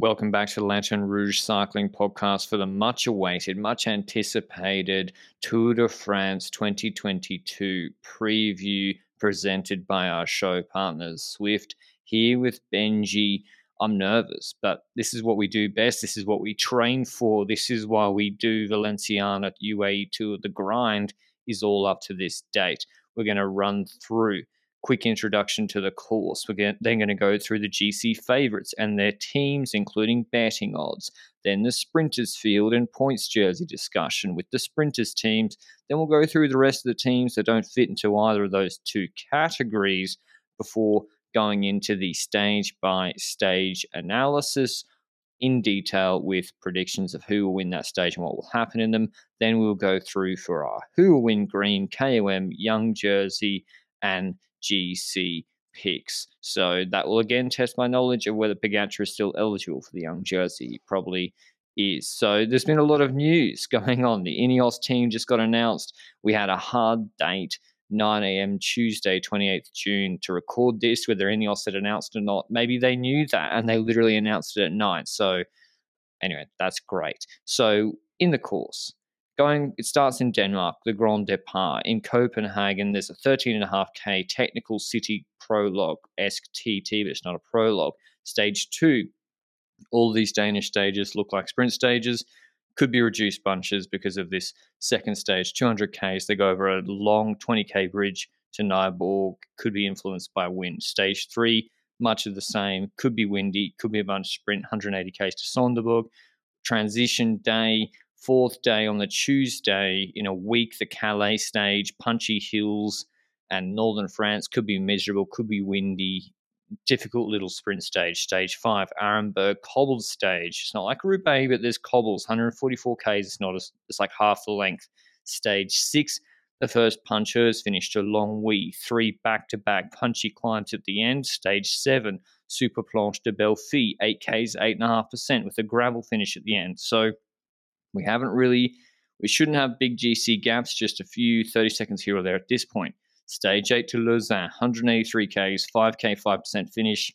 Welcome back to the Lanterne Rouge Cycling Podcast for the much awaited, much anticipated Tour de France 2022 preview presented by our show partners Zwift. Here with Benji. I'm nervous, but this is what we do best. This is what we train for. This is why we do Valenciana UAE Tour. The grind is all up to this date. We're going to run through quick introduction to the course. We're then going to go through the GC favourites and their teams, including batting odds. Then the sprinters field and points jersey discussion with the sprinters teams. Then we'll go through the rest of the teams that don't fit into either of those two categories before going into the stage by stage analysis in detail with predictions of who will win that stage and what will happen in them. Then we'll go through for our who will win green, KOM, young jersey, and GC picks. So that will again test my knowledge of whether Pogacar is still eligible for the young jersey. He probably is. So there's been a lot of news going on. The Ineos team just got announced. We had a hard date. 9 a.m. Tuesday, 28th June, to record this, whether Ineos had announced or not. Maybe they knew that and they literally announced it at night. So, anyway, that's great. So, in the course, going it starts in Denmark, the Grand Depart. In Copenhagen, there's a 13.5k technical city prologue STT, but it's not a prologue. Stage two. All these Danish stages look like sprint stages. Could be reduced bunches because of this second stage, 200Ks. They go over a long 20K bridge to Nyborg. Could be influenced by wind. Stage three, much of the same. Could be windy. Could be a bunch sprint, 180Ks to Sonderburg. Transition day, Fourth day on the Tuesday in a week, the Calais stage, punchy hills and northern France could be miserable, could be windy. Difficult little sprint stage. Stage five, Arenberg, cobbled stage. It's not like Roubaix, but there's cobbles. 144 k's. It's not. As, it's like half the length. Stage six, the first punchers finished a Longwy. Three back-to-back punchy climbs at the end. Stage seven, Super Planche de Belfi, eight k's, eight and a half percent with a gravel finish at the end. So we haven't really, we shouldn't have big GC gaps, just a few 30 seconds here or there at this point. Stage 8 to Lausanne, 183 Ks, 5K, 5% finish,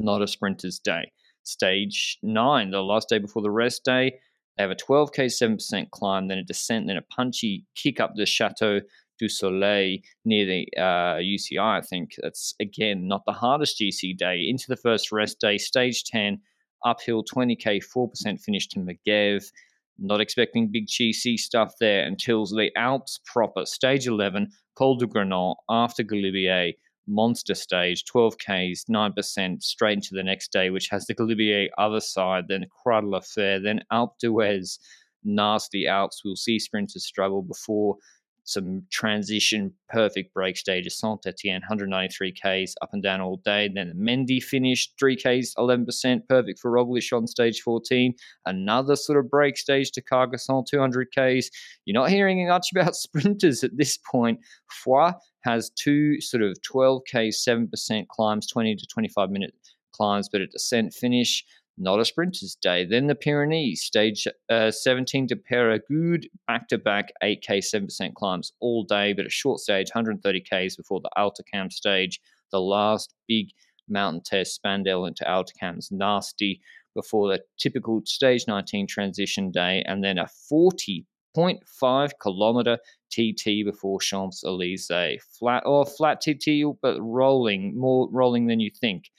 not a sprinter's day. Stage 9, the last day before the rest day, they have a 12K, 7% climb, then a descent, then a punchy kick up the Chateau du Soleil near the uh, UCI, I think. That's, again, not the hardest GC day. Into the first rest day, stage 10, uphill 20K, 4% finish to Megève. Not expecting big GC stuff there until the Alps proper. Stage 11, Col du Granon after Galibier, monster stage, 12Ks, 9%, straight into the next day, which has the Galibier other side, then de la Fer, then Alpe d'Huez, nasty Alps. We'll see sprinters struggle before some transition, perfect break stages. Saint Etienne, 193 Ks up and down all day. Then the Mendy finished 3 Ks, 11%, perfect for Roglic on stage 14. Another sort of break stage to Carcassonne, 200 Ks. You're not hearing much about sprinters at this point. Foix has two sort of 12 K, 7% climbs, 20 to 25 minute climbs, but a descent finish not a sprinter's day. Then the Pyrenees, stage uh, 17 to Peyragudes, back to back 8K, 7% climbs all day, but a short stage, 130Ks before the Hautacam stage. The last big mountain test, Spandelles into Hautacam's nasty before the typical stage 19 transition day, and then a 40.5 kilometer TT before Champs Elysees. Flat or oh, flat TT, but rolling, more rolling than you think.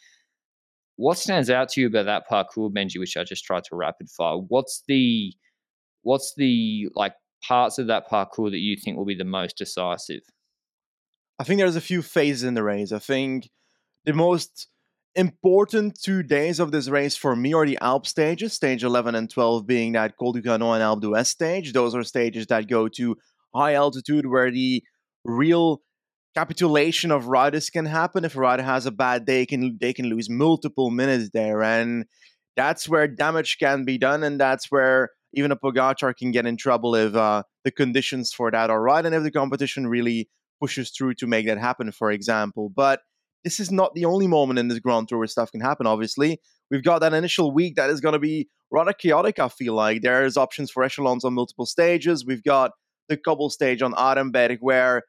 What stands out to you about that parcours, Benji, which I just tried to rapid fire? What's the what's the like parts of that parcours that you think will be the most decisive? I think there's a few phases in the race. I think the most important two days of this race for me are the Alp stages, stage 11 and 12 being that Col du Granon and Alpe d'Huez stage. Those are stages that go to high altitude where the real capitulation of riders can happen. If a rider has a bad day, can they can lose multiple minutes there, and that's where damage can be done, and that's where even a Pogacar can get in trouble if uh, the conditions for that are right, and if the competition really pushes through to make that happen, for example. But this is not the only moment in this Grand Tour where stuff can happen. Obviously, we've got that initial week that is going to be rather chaotic. I feel like there's options for echelons on multiple stages. We've got the cobble stage on Arenberg where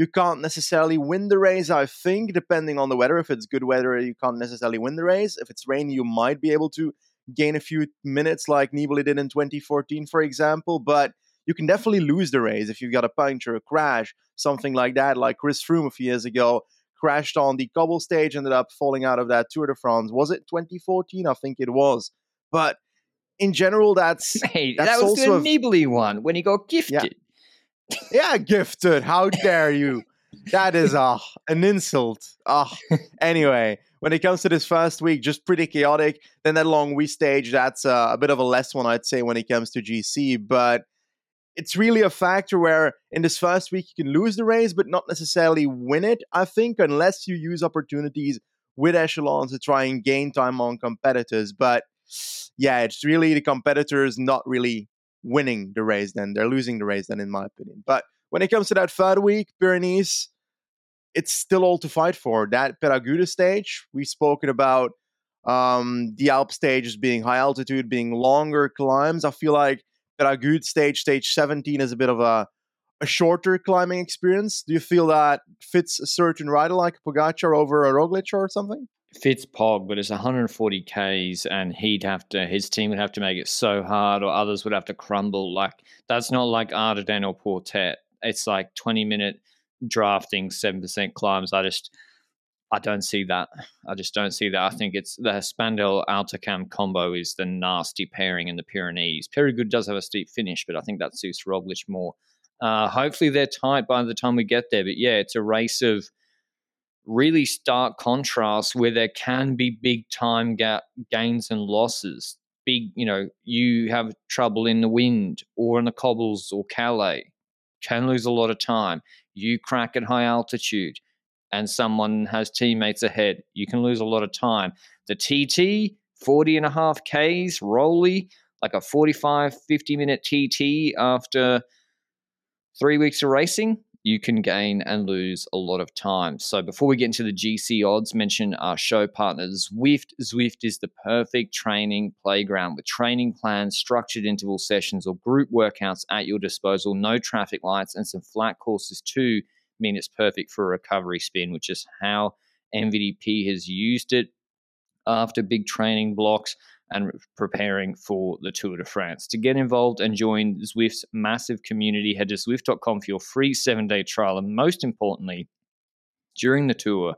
you can't necessarily win the race, I think, depending on the weather. If it's good weather, you can't necessarily win the race. If it's rainy, you might be able to gain a few minutes like Nibali did in 2014, for example, but you can definitely lose the race if you've got a puncture, a crash, something like that, like Chris Froome a few years ago crashed on the cobble stage, ended up falling out of that Tour de France. Was it 2014? I think it was. But in general, that's Hey, that's that was the also a- Nibali one when he got gifted. yeah, gifted. How dare you? That is uh, an insult. Ah, anyway, when it comes to this first week, just pretty chaotic. Then that long week stage, that's uh, a bit of a less one, I'd say, when it comes to GC. But it's really a factor where in this first week you can lose the race, but not necessarily win it. I think unless you use opportunities with echelons to try and gain time on competitors. But yeah, it's really the competitors not really winning the race. Then they're losing the race. Then, in my opinion, but when it comes to that third week, Pyrenees, it's still all to fight for. That Peyragudes stage, we've spoken about um, the Alp stages being high altitude, being longer climbs. I feel like Peyragudes stage, stage 17, is a bit of a, a shorter climbing experience. Do you feel that fits a certain rider like Pogacar over a Roglic or something? Fitz Pog, but it's 140 Ks, and he'd have to, his team would have to make it so hard, or others would have to crumble. Like, that's not like Ardennes or Portet. It's like 20 minute drafting, 7% climbs. I just, I don't see that. I just don't see that. I think it's the Spandelles Hautacam combo is the nasty pairing in the Pyrenees. Good does have a steep finish, but I think that suits Roglic more. Uh, hopefully they're tight by the time we get there. But yeah, it's a race of really stark contrast where there can be big time gap gains and losses. Big, you know, you have trouble in the wind or in the cobbles or Calais, can lose a lot of time. You crack at high altitude and someone has teammates ahead, you can lose a lot of time. The TT, 40 and a half Ks, Rolly, like a 45, 50 minute TT after three weeks of racing, you can gain and lose a lot of time. So before we get into the GC odds, mention our show partner Zwift. Zwift is the perfect training playground with training plans, structured interval sessions, or group workouts at your disposal. No traffic lights and some flat courses too mean it's perfect for a recovery spin, which is how MVDP has used it after big training blocks and preparing for the Tour de France. To get involved and join Zwift's massive community, head to Zwift.com for your free seven day trial. And most importantly, during the tour,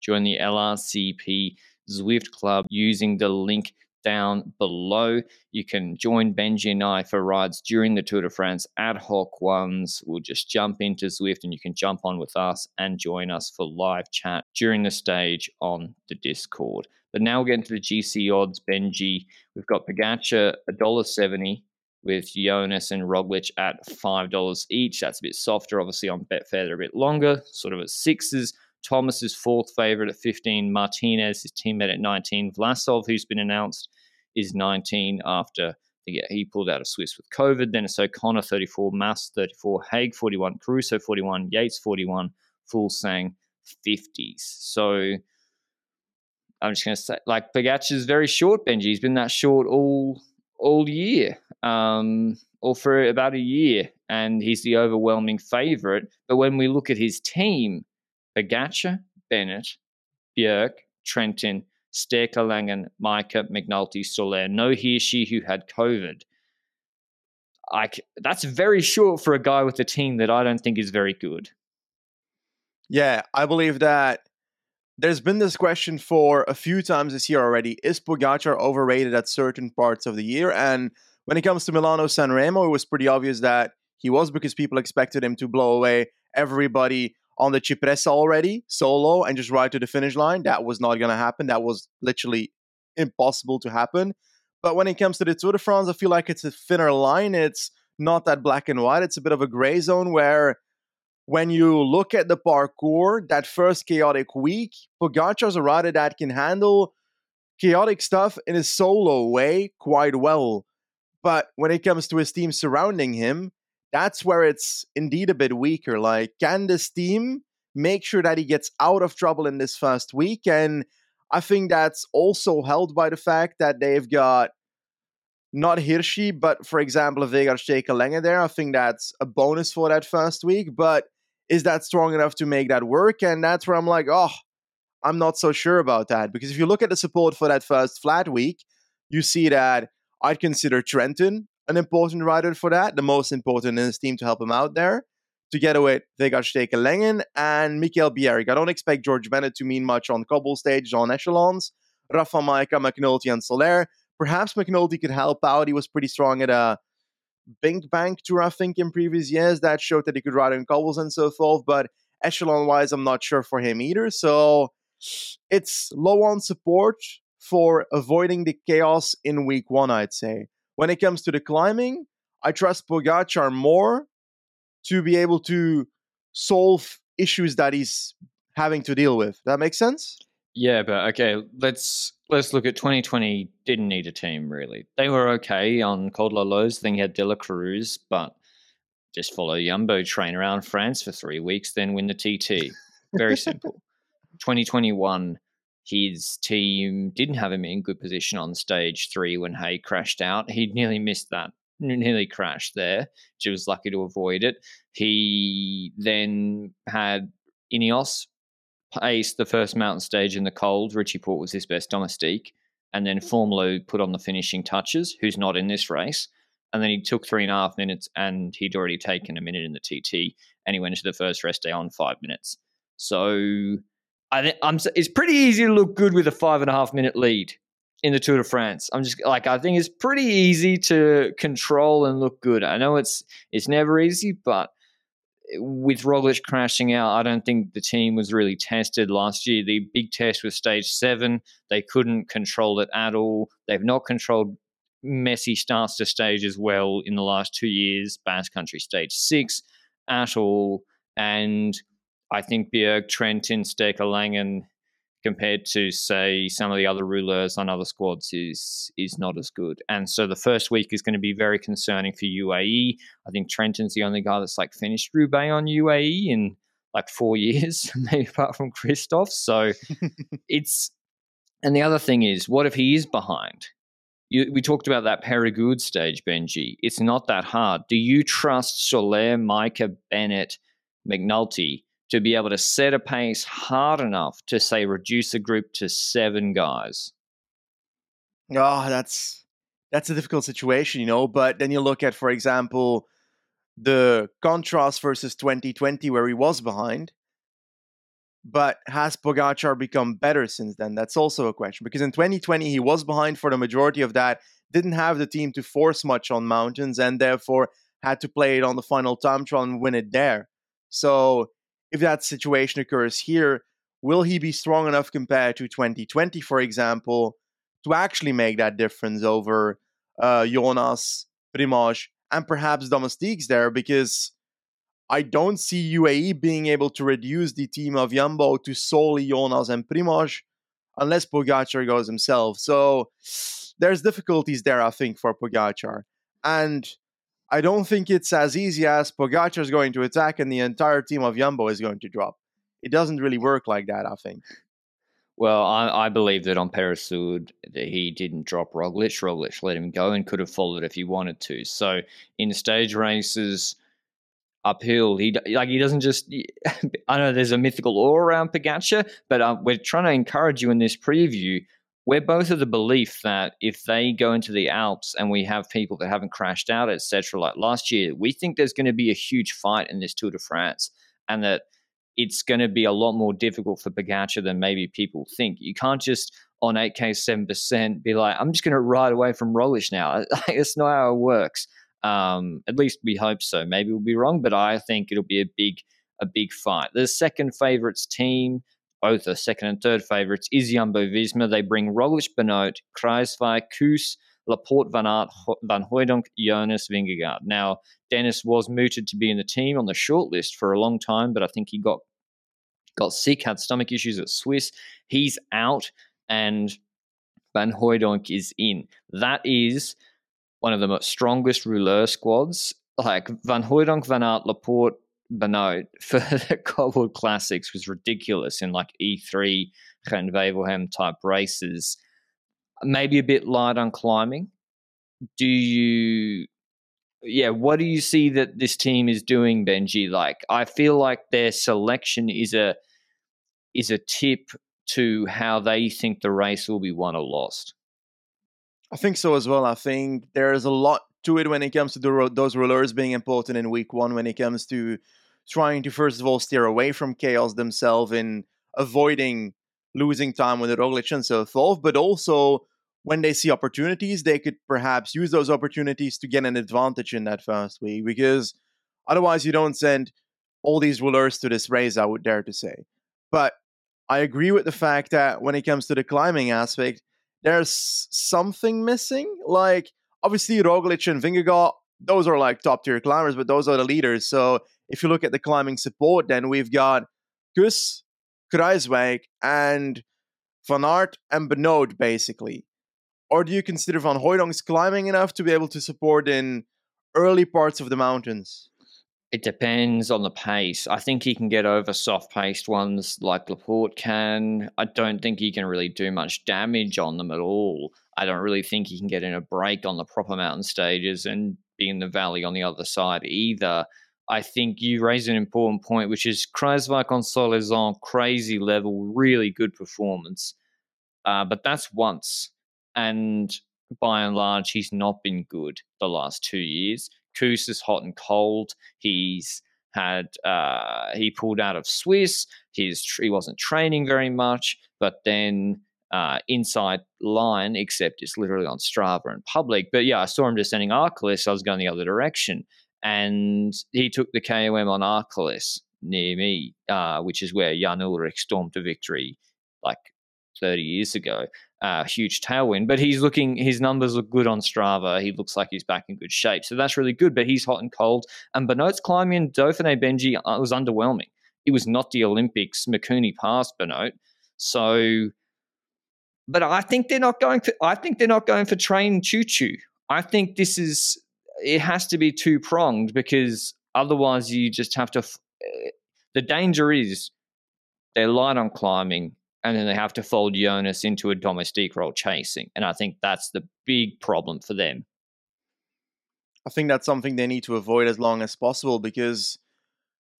join the LRCP Zwift Club using the link down below. You can join Benji and I for rides during the Tour de France, ad hoc ones. We'll just jump into Zwift and you can jump on with us and join us for live chat during the stage on the Discord. But now we'll get into the GC odds. Benji, we've got Pogacar $1.70 with Jonas and Roglic at $5 each. That's a bit softer, obviously, on Betfair. They're a bit longer, sort of at sixes. Thomas is fourth favorite at 15. Martinez, his teammate at 19. Vlasov, who's been announced, is 19 after yeah, he pulled out of Swiss with COVID. Then it's O'Connor 34, Mas 34, Haig 41, Caruso 41, Yates 41, Fuglsang 50s. So I'm just going to say, like Pagatch is very short, Benji. He's been that short all all year, um, or for about a year, and he's the overwhelming favorite. But when we look at his team, Pogacar, Bennett, Bjerg, Trentin, Stake, Laengen, Majka, McNulty, Soler. No Hirschi who had COVID. I, that's very short for a guy with a team that I don't think is very good. Yeah, I believe that there's been this question for a few times this year already. Is Pogacar overrated at certain parts of the year? And when it comes to Milano San Remo, it was pretty obvious that he was because people expected him to blow away everybody on the Cipressa already, solo, and just ride to the finish line. That was not going to happen. That was literally impossible to happen. But when it comes to the Tour de France, I feel like it's a thinner line. It's not that black and white. It's a bit of a gray zone where when you look at the parcours, that first chaotic week, Pogacar's a rider that can handle chaotic stuff in a solo way quite well. But when it comes to his team surrounding him, that's where it's indeed a bit weaker. Like, can this team make sure that he gets out of trouble in this first week? And I think that's also held by the fact that they've got not Hirschi, but for example, Vegard Stake Laengen there. I think that's a bonus for that first week. But is that strong enough to make that work? And that's where I'm like, oh, I'm not so sure about that. Because if you look at the support for that first flat week, you see that I'd consider Trentin an important rider for that, the most important in his team to help him out there. Together with Vegard Stake and Mikkel Bjerg. I don't expect George Bennett to mean much on cobble stage, on echelons. Rafa Majka, McNulty, and Soler. Perhaps McNulty could help out. He was pretty strong at a BinckBank tour, I think, in previous years. That showed that he could ride on cobbles and so forth. But echelon wise, I'm not sure for him either. So it's low on support for avoiding the chaos in week one, I'd say. When it comes to the climbing, I trust Pogacar more to be able to solve issues that he's having to deal with. That makes sense? Yeah, but okay, let's let's look at 2020. Didn't need a team really. They were okay on Col de la Loze. Then you had De La Cruz, but just follow Jumbo train around France for three weeks, then win the TT. Very simple. 2021, his team didn't have him in good position on stage three when Haig crashed out. He nearly missed that, nearly crashed there. She was lucky to avoid it. He then had Ineos pace the first mountain stage in the cold. Richie Porte was his best domestique. And then mm. Formolo put on the finishing touches, who's not in this race. And then he took three and a half minutes and he'd already taken a minute in the TT and he went into the first rest day on five minutes. So I think I'm. It's pretty easy to look good with a five and a half minute lead in the Tour de France. I'm just like I think it's pretty easy to control and look good. I know it's it's never easy, but with Roglic crashing out, I don't think the team was really tested last year. The big test was stage seven. They couldn't control it at all. They've not controlled messy starts to stage as well in the last two years. Basque Country stage six at all, and I think Bjerg, uh, Trentin, Stake Laengen, compared to say some of the other rulers on other squads is is not as good. And so the first week is going to be very concerning for UAE. I think Trentin's the only guy that's like finished Roubaix on UAE in like four years, maybe apart from Kristoff. So it's and the other thing is, what if he is behind? You, we talked about that Peyragudes stage, Benji. It's not that hard. Do you trust Soler, Majka, Bennett, McNulty to be able to set a pace hard enough to say reduce a group to seven guys? Oh, that's that's a difficult situation, you know. But then you look at, for example, the contrast versus 2020, where he was behind. But has Pogacar become better since then? That's also a question because in 2020 he was behind for the majority of that, didn't have the team to force much on mountains, and therefore had to play it on the final time trial and win it there. So if that situation occurs here, will he be strong enough compared to 2020, for example, to actually make that difference over uh, Jonas, Primoz, and perhaps Domestiques there? Because I don't see UAE being able to reduce the team of Jumbo to solely Jonas and Primoz unless Pogacar goes himself. So there's difficulties there, I think, for Pogacar. And I don't think it's as easy as Pogacar is going to attack and the entire team of Jumbo is going to drop. It doesn't really work like that, I think. Well, I, I believe that on that he didn't drop Roglic. Roglic let him go and could have followed if he wanted to. So in stage races uphill, he like he doesn't just. I know there's a mythical awe around Pogacar, but uh, we're trying to encourage you in this preview we're both of the belief that if they go into the Alps and we have people that haven't crashed out, etc., like last year, we think there's going to be a huge fight in this Tour de France, and that it's going to be a lot more difficult for Pogacar than maybe people think. You can't just on 8k 7% be like, I'm just going to ride away from Roglic now. It's not how it works. Um, at least we hope so. Maybe we'll be wrong, but I think it'll be a big a big fight. The second favorites team both are second and third favourites, is Jumbo Visma. They bring Roglic Benoot, Kruijswijk, Kuss, Laporte Van Aert, Van Hooydonk, Jonas Vingegaard. Now, Dennis was mooted to be in the team on the short list for a long time, but I think he got got sick, had stomach issues at Swiss. He's out, and Van Hooydonk is in. That is one of the strongest rouleur squads. Like Van Hooydonk, Van Aert, Laporte, Benoot for the Cobbled Classics was ridiculous in like E3 Gent type races. Maybe a bit light on climbing. Do you, yeah, what do you see that this team is doing, Benji? Like, I feel like their selection is a is a tip to how they think the race will be won or lost. I think so as well. I think there's a lot to it when it comes to the, those rollers being important in week one, when it comes to trying to, first of all, steer away from chaos themselves in avoiding losing time with Roglic and so forth, but also when they see opportunities, they could perhaps use those opportunities to get an advantage in that first week because otherwise you don't send all these rollers to this race, I would dare to say. But I agree with the fact that when it comes to the climbing aspect, there's something missing. Like, obviously, Roglic and Vingegaard, those are like top tier climbers, but those are the leaders. So if you look at the climbing support, then we've got Kuss, Kruijswijk, and Van Aert and Benoot, basically. Or do you consider Van Hooydonk's climbing enough to be able to support in early parts of the mountains? It depends on the pace. I think he can get over soft paced ones like Laporte can. I don't think he can really do much damage on them at all. I don't really think he can get in a break on the proper mountain stages and be in the valley on the other side either. I think you raise an important point, which is Kruijswijk on crazy level, really good performance. Uh, but that's once. And by and large, he's not been good the last two years. Kuss is hot and cold. He's had uh, he pulled out of Swiss. He's he wasn't training very much, but then uh, inside line, except it's literally on Strava and public. But yeah, I saw him descending Arcalis. I was going the other direction, and he took the KOM on Arcalis near me, uh, which is where Jan Ullrich stormed to victory like 30 years ago uh, huge tailwind. But he's looking, his numbers look good on Strava. He looks like he's back in good shape. So that's really good. But he's hot and cold. And Benoot's climbing in Dauphiné Benji uh, was underwhelming. It was not the Olympics. Mikuni passed Benoit. So, but I think they're not going for, I think they're not going for train choo choo. I think this is, it has to be two pronged because otherwise you just have to, uh, the danger is they're light on climbing and then they have to fold Jonas into a domestique role chasing. And I think that's the big problem for them. I think that's something they need to avoid as long as possible because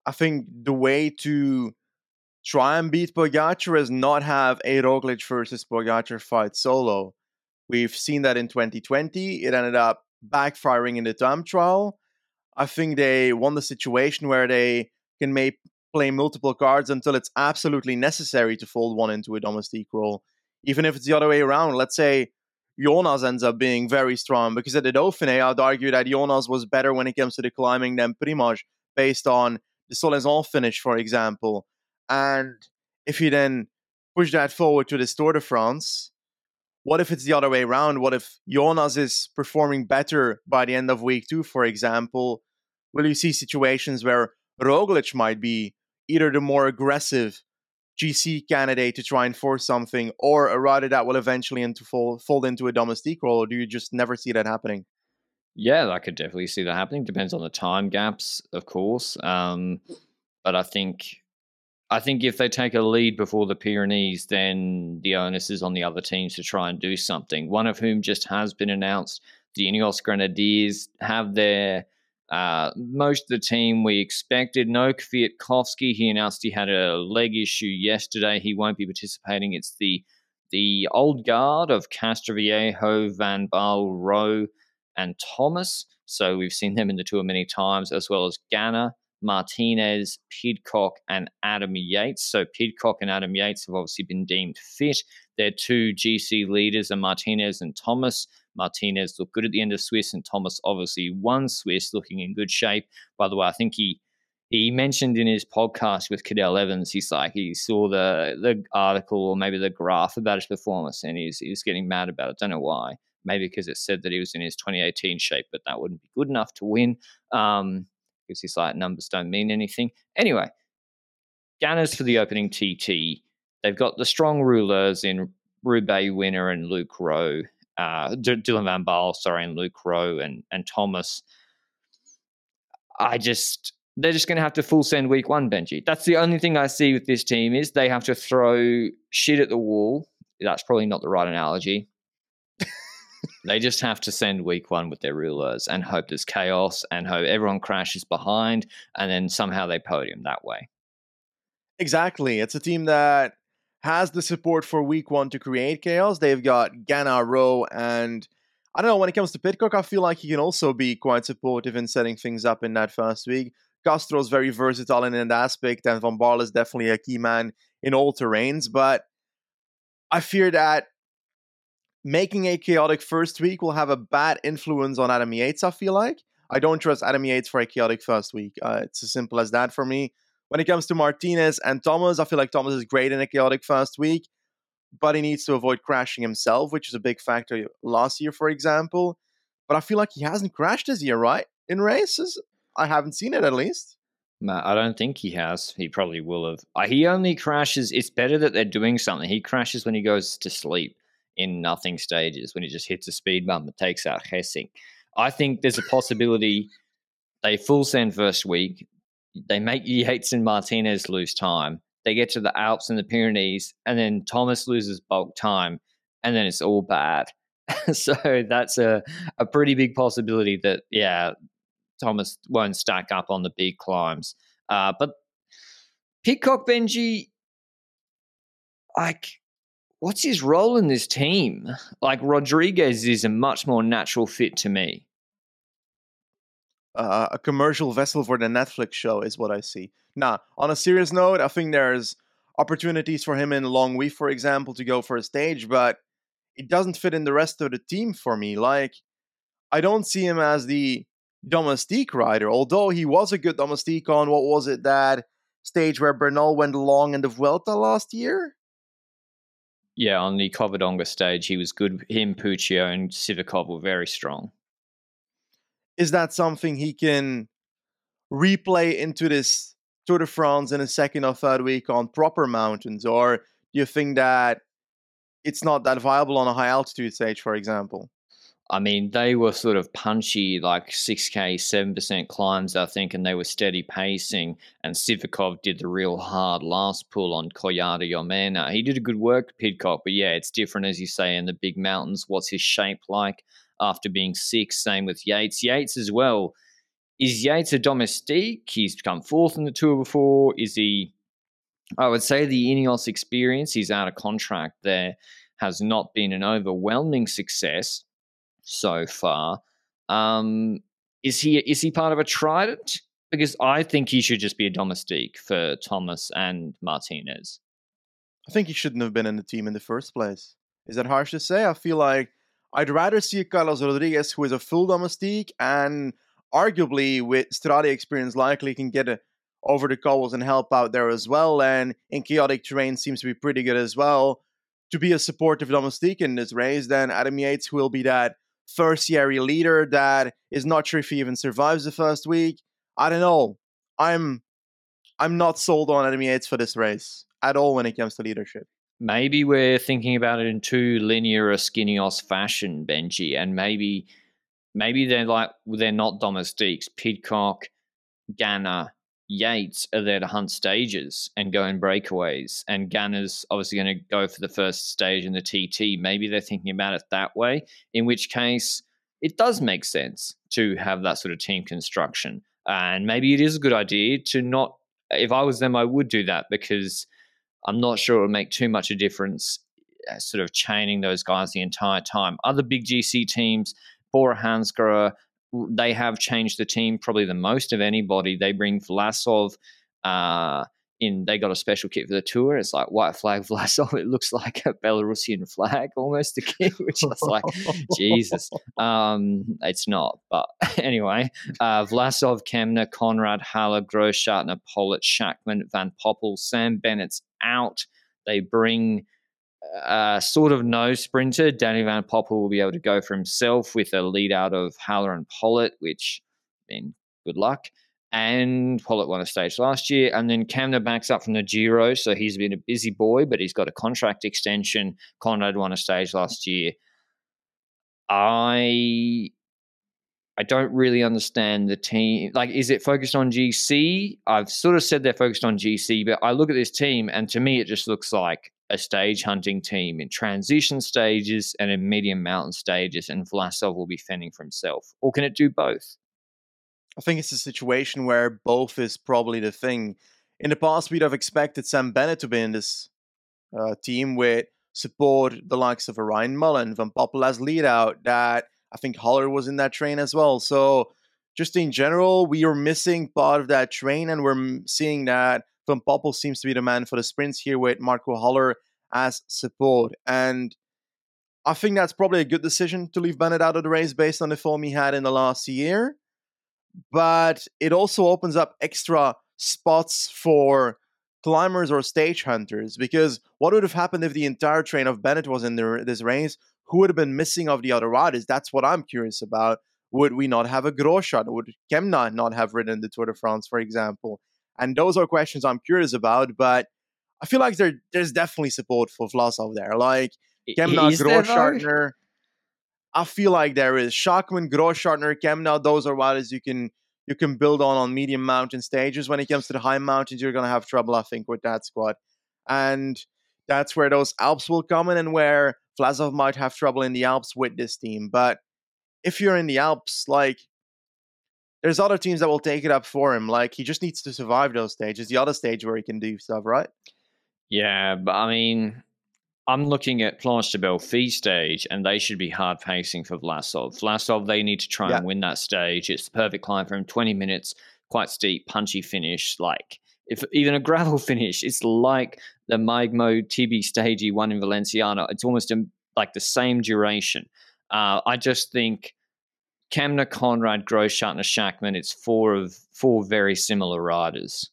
I think the way to try and beat Pogacar is not have a Roglic versus Pogacar fight solo. We've seen that in 2020. It ended up backfiring in the time trial. I think they won the situation where they can make play multiple cards until it's absolutely necessary to fold one into a domestique role. Even if it's the other way around, let's say Jonas ends up being very strong because at the Dauphiné, I'd argue that Jonas was better when it comes to the climbing than Primoz based on the Solaison finish, for example. And if you then push that forward to the Tour de France, what if it's the other way around? What if Jonas is performing better by the end of week two, for example? Will you see situations where Roglic might be either the more aggressive GC candidate to try and force something, or a rider that will eventually into fold, fold into a domestique role, or do you just never see that happening? Yeah, I could definitely see that happening. Depends on the time gaps, of course. Um, but I think I think if they take a lead before the Pyrenees, then the onus is on the other teams to try and do something. One of whom just has been announced. The Ineos Grenadiers have their uh, most of the team we expected. No Kwiatkowski. He announced he had a leg issue yesterday. He won't be participating. It's the the old guard of Castroviejo, Van Baarle, Rowe, and Thomas. So we've seen them in the tour many times, as well as Ganna, Martinez, Pidcock, and Adam Yates. So Pidcock and Adam Yates have obviously been deemed fit. They're two GC leaders, and Martinez and Thomas. Martinez looked good at the end of Swiss, and Thomas obviously won Swiss, looking in good shape. By the way, I think he he mentioned in his podcast with Cadel Evans, he's like he saw the the article or maybe the graph about his performance, and he's he's getting mad about it. Don't know why. Maybe because it said that he was in his 2018 shape, but that wouldn't be good enough to win. Um, because he's like numbers don't mean anything. Anyway, Ganna's for the opening TT. They've got the strong rulers in Roubaix winner and Luke Rowe uh, D- Dylan Van Baarle, sorry, and Luke Rowe and and Thomas. I just they're just going to have to full send week one, Benji. That's the only thing I see with this team is they have to throw shit at the wall. That's probably not the right analogy. They just have to send week one with their rulers and hope there's chaos and hope everyone crashes behind and then somehow they podium that way. Exactly. It's a team that has the support for week one to create chaos. They've got Ganna Rowe, and I don't know. When it comes to Pidcock, I feel like he can also be quite supportive in setting things up in that first week. Castro's very versatile in that aspect, and Van Baarle is definitely a key man in all terrains. But I fear that making a chaotic first week will have a bad influence on Adam Yates. I feel like I don't trust Adam Yates for a chaotic first week. Uh, it's as simple as that for me. When it comes to Martinez and Thomas, I feel like Thomas is great in a chaotic first week but he needs to avoid crashing himself, which is a big factor last year, for example. But I feel like he hasn't crashed this year, right? In races, I haven't seen it at least. I don't think he has. He probably will have. Uh, he only crashes. It's better that they're doing something. He crashes when he goes to sleep in nothing stages, when he just hits a speed bump and takes out Hessing. I think there's a possibility they full send first week. They make Yates and Martinez lose time they get to the Alps and the Pyrenees, and then Thomas loses bulk time, and then it's all bad. so that's a, a pretty big possibility that, yeah, Thomas won't stack up on the big climbs. Uh, but Pidcock Benji, like, what's his role in this team? Like, Rodriguez is a much more natural fit to me. Uh, a commercial vessel for the Netflix show is what I see. Now, on a serious note, I think there's opportunities for him in Long Longwy, for example, to go for a stage, but it doesn't fit in the rest of the team for me. Like, I don't see him as the domestique rider, although he was a good domestique on what was it that stage where Bernal went long in the Vuelta last year? Yeah, on the Covadonga stage, he was good. Him, Puccio, and Sivakov were very strong. Is that something he can replay into this Tour de France in a second or third week on proper mountains, or do you think that it's not that viable on a high altitude stage, for example? I mean, they were sort of punchy, like 6K, 7% climbs, I think, and they were steady pacing. And Sivakov did the real hard last pull on Collada Llomena. He did a good work, Pidcock, but yeah, it's different, as you say, in the big mountains. What's his shape like after being sick? Same with Yates. Yates as well is Yates a domestique? He's come fourth in the tour before. Is he? I would say the Ineos experience. He's out of contract there. Has not been an overwhelming success so far. Um, is he? Is he part of a trident? Because I think he should just be a domestique for Thomas and Martinez. I think he shouldn't have been in the team in the first place. Is that harsh to say? I feel like I'd rather see Carlos Rodriguez, who is a full domestique and arguably with Strade experience likely can get a, over the cobbles and help out there as well. And in chaotic terrain seems to be pretty good as well. To be a supportive domestique in this race, then Adam Yates will be that tertiary leader that is not sure if he even survives the first week. I don't know. I'm I'm not sold on Adam Yates for this race at all when it comes to leadership. Maybe we're thinking about it in too linear a Skineos fashion, Benji, and maybe maybe they're like they're not domestiques. Pidcock, Ganna, Yates are there to hunt stages and go in breakaways, and Ganna's obviously going to go for the first stage in the TT. Maybe they're thinking about it that way. In which case, it does make sense to have that sort of team construction, and maybe it is a good idea to not. If I was them, I would do that because I'm not sure it would make too much a difference uh, sort of chaining those guys the entire time. Other big GC teams, Bora Hansgrohe, they have changed the team probably the most of anybody. They bring Vlasov uh, in. They got a special kit for the tour. It's like white flag Vlasov. It looks like a Belarusian flag almost. The kit, which is like Jesus. Um, it's not, but anyway. Uh, Vlasov, Kämna, Konrad, Haller, Grossschartner, Politt, Schachmann, Van Poppel, Sam Bennett's out. They bring uh, sort of no sprinter. Danny Van Poppel will be able to go for himself with a lead out of Haller and Politt, which, then good luck. And Politt won a stage last year. And then Kämna backs up from the Giro. So he's been a busy boy, but he's got a contract extension. Konrad won a stage last year. I I don't really understand the team. Like, is it focused on GC? I've sort of said they're focused on GC, but I look at this team and to me it just looks like a stage hunting team in transition stages and in medium mountain stages, and Vlasov will be fending for himself. Or can it do both? I think it's a situation where both is probably the thing. In the past, we'd have expected Sam Bennett to be in this uh, team with support the likes of Ryan Mullen, Van Poppel as lead out, that I think Haller was in that train as well. So just in general, we are missing part of that train, and we're seeing that Van Poppel seems to be the man for the sprints here with Marco Haller as support. And I think that's probably a good decision to leave Bennett out of the race based on the form he had in the last year. But it also opens up extra spots for climbers or stage hunters because what would have happened if the entire train of Bennett was in the, this race? Who would have been missing of the other riders? That's what I'm curious about. Would we not have a Grosjean? Would Kämna not have ridden the Tour de France, for example? And those are questions I'm curious about. But I feel like there, there's definitely support for Vlasov there. Like Kämna, Grossschartner. I feel like there is Schachmann, Grossschartner, Kämna. Those are riders you can you can build on on medium mountain stages. When it comes to the high mountains, you're going to have trouble, I think, with that squad. And that's where those Alps will come in and where Vlasov might have trouble in the Alps with this team. But if you're in the Alps, like there's other teams that will take it up for him. Like he just needs to survive those stages. The other stage where he can do stuff, right? Yeah, but I mean, I'm looking at Planche de Belfi stage, and they should be hard pacing for Vlasov. Vlasov, they need to try yeah. and win that stage. It's the perfect climb for him. 20 minutes, quite steep, punchy finish. Like if even a gravel finish, it's like the Maigmo Tibi stage he won in Valenciana. It's almost a, like the same duration. Uh, I just think Kämna, Konrad, Grossschartner, Schachmann. It's four of four very similar riders.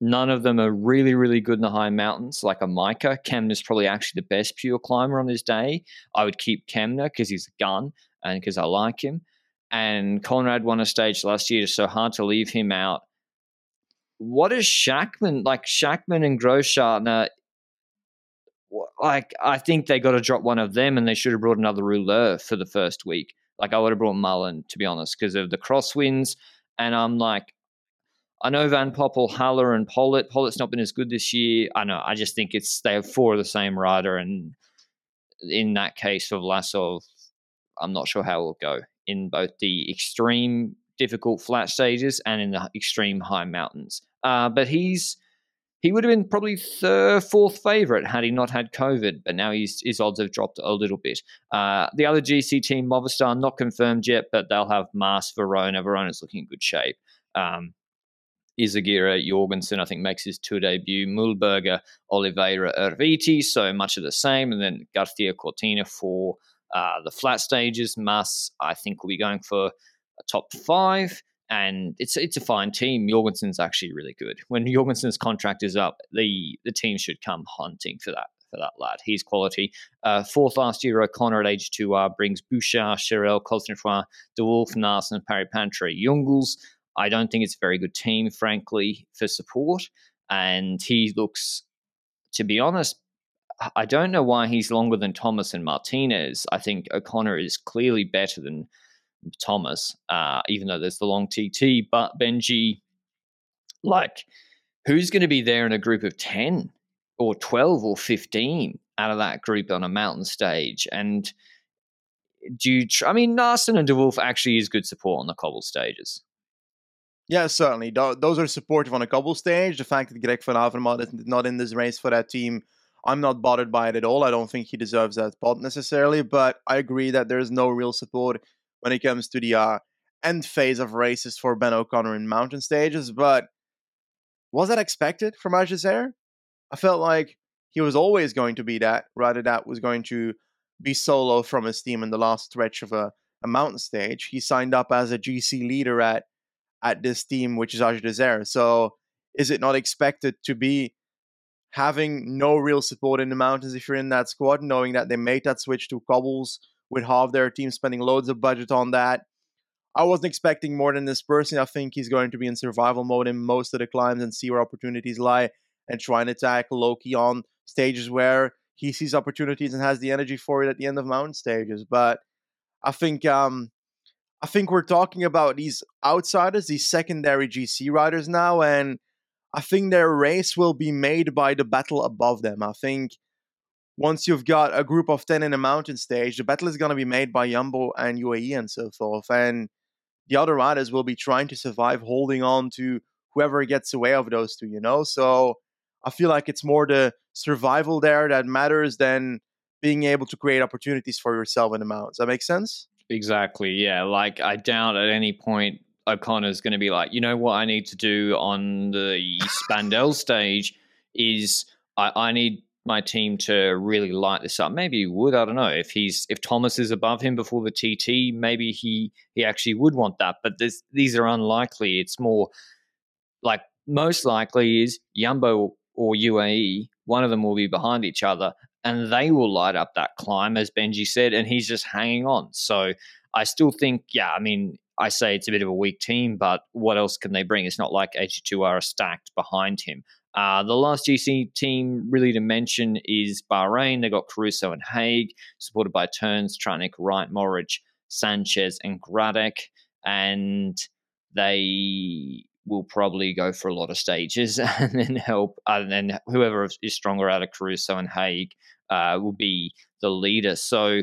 None of them are really, really good in the high mountains, like a Majka. Kämna's probably actually the best pure climber on his day. I would keep Kämna because he's a gun and because I like him. And Konrad won a stage last year, so hard to leave him out. What is Schachmann like? Schachmann and Grossschartner, like I think they got to drop one of them, and they should have brought another rouleur for the first week. Like I would have brought Mullen to be honest, because of the crosswinds. And I'm like, I know Van Poppel, Haller, and Politt. Politt's not been as good this year. I know. I just think it's they have four of the same rider, and in that case for Vlasov, I'm not sure how it will go in both the extreme difficult flat stages and in the extreme high mountains. Uh, but he's he would have been probably third, fourth favorite had he not had COVID, but now his, odds have dropped a little bit. Uh, the other GC team, Movistar, not confirmed yet, but they'll have Mas Verona. Verona's looking in good shape. Um, Izagirre Jorgensen, I think, makes his tour debut. Mühlberger, Oliveira, Erviti, so much of the same. And then Garcia Cortina for uh, the flat stages. Mas, I think, will be going for a top five. And it's it's a fine team. Jorgensen's actually really good. When Jorgensen's contract is up, the the team should come hunting for that for that lad. He's quality. Uh, fourth last year, O'Connor at AG2R brings Bouchard, Cherel, Cosnefroy, De Wolf, Naesen, Parry Pantre, Jungels, I don't think it's a very good team, frankly, for support. And he looks, to be honest, I don't know why he's longer than Thomas and Martinez. I think O'Connor is clearly better than Thomas, uh, even though there's the long TT. But Benji, like, who's going to be there in a group of 10 or 12 or 15 out of that group on a mountain stage? And do you, tr- I mean, Naesen and DeWolf actually is good support on the cobble stages. Yeah, certainly. Those are supportive on a cobble stage. The fact that Greg van Avermaet is not in this race for that team, I'm not bothered by it at all. I don't think he deserves that spot necessarily, but I agree that there's no real support when it comes to the uh, end phase of races for Ben O'Connor in mountain stages. But was that expected from AG2R? I felt like he was always going to be that, rather that was going to be solo from his team in the last stretch of a, a mountain stage. He signed up as a GC leader at at this team, which is Desert. So is it not expected to be having no real support in the mountains if you're in that squad, knowing that they made that switch to cobbles with half their team spending loads of budget on that? I wasn't expecting more than this person. I think he's going to be in survival mode in most of the climbs and see where opportunities lie and try and attack Loki on stages where he sees opportunities and has the energy for it at the end of mountain stages. But I think um, I think we're talking about these outsiders, these secondary GC riders now, and I think their race will be made by the battle above them. I think once you've got a group of 10 in a mountain stage, the battle is going to be made by Jumbo and UAE and so forth. And the other riders will be trying to survive holding on to whoever gets away of those two, you know? So I feel like it's more the survival there that matters than being able to create opportunities for yourself in the mountains. That makes sense? Exactly. Yeah. Like I doubt at any point O'Connor's going to be like, you know what I need to do on the Spandelles stage is I, I need my team to really light this up. Maybe he would. I don't know if he's if Thomas is above him before the TT. Maybe he he actually would want that. But this, these are unlikely. It's more like most likely is Jumbo or UAE. One of them will be behind each other, and they will light up that climb, as Benji said, and he's just hanging on. So I still think, yeah, I mean, I say it's a bit of a weak team, but what else can they bring? It's not like AG2 are stacked behind him. Uh, the last GC team really to mention is Bahrain. They got Caruso and Haig, supported by Teuns, Tratnik, Wright, Mohoric, Sanchez, and Gradek. And they will probably go for a lot of stages and then help. And then whoever is stronger out of Caruso and Haig uh, will be the leader. So,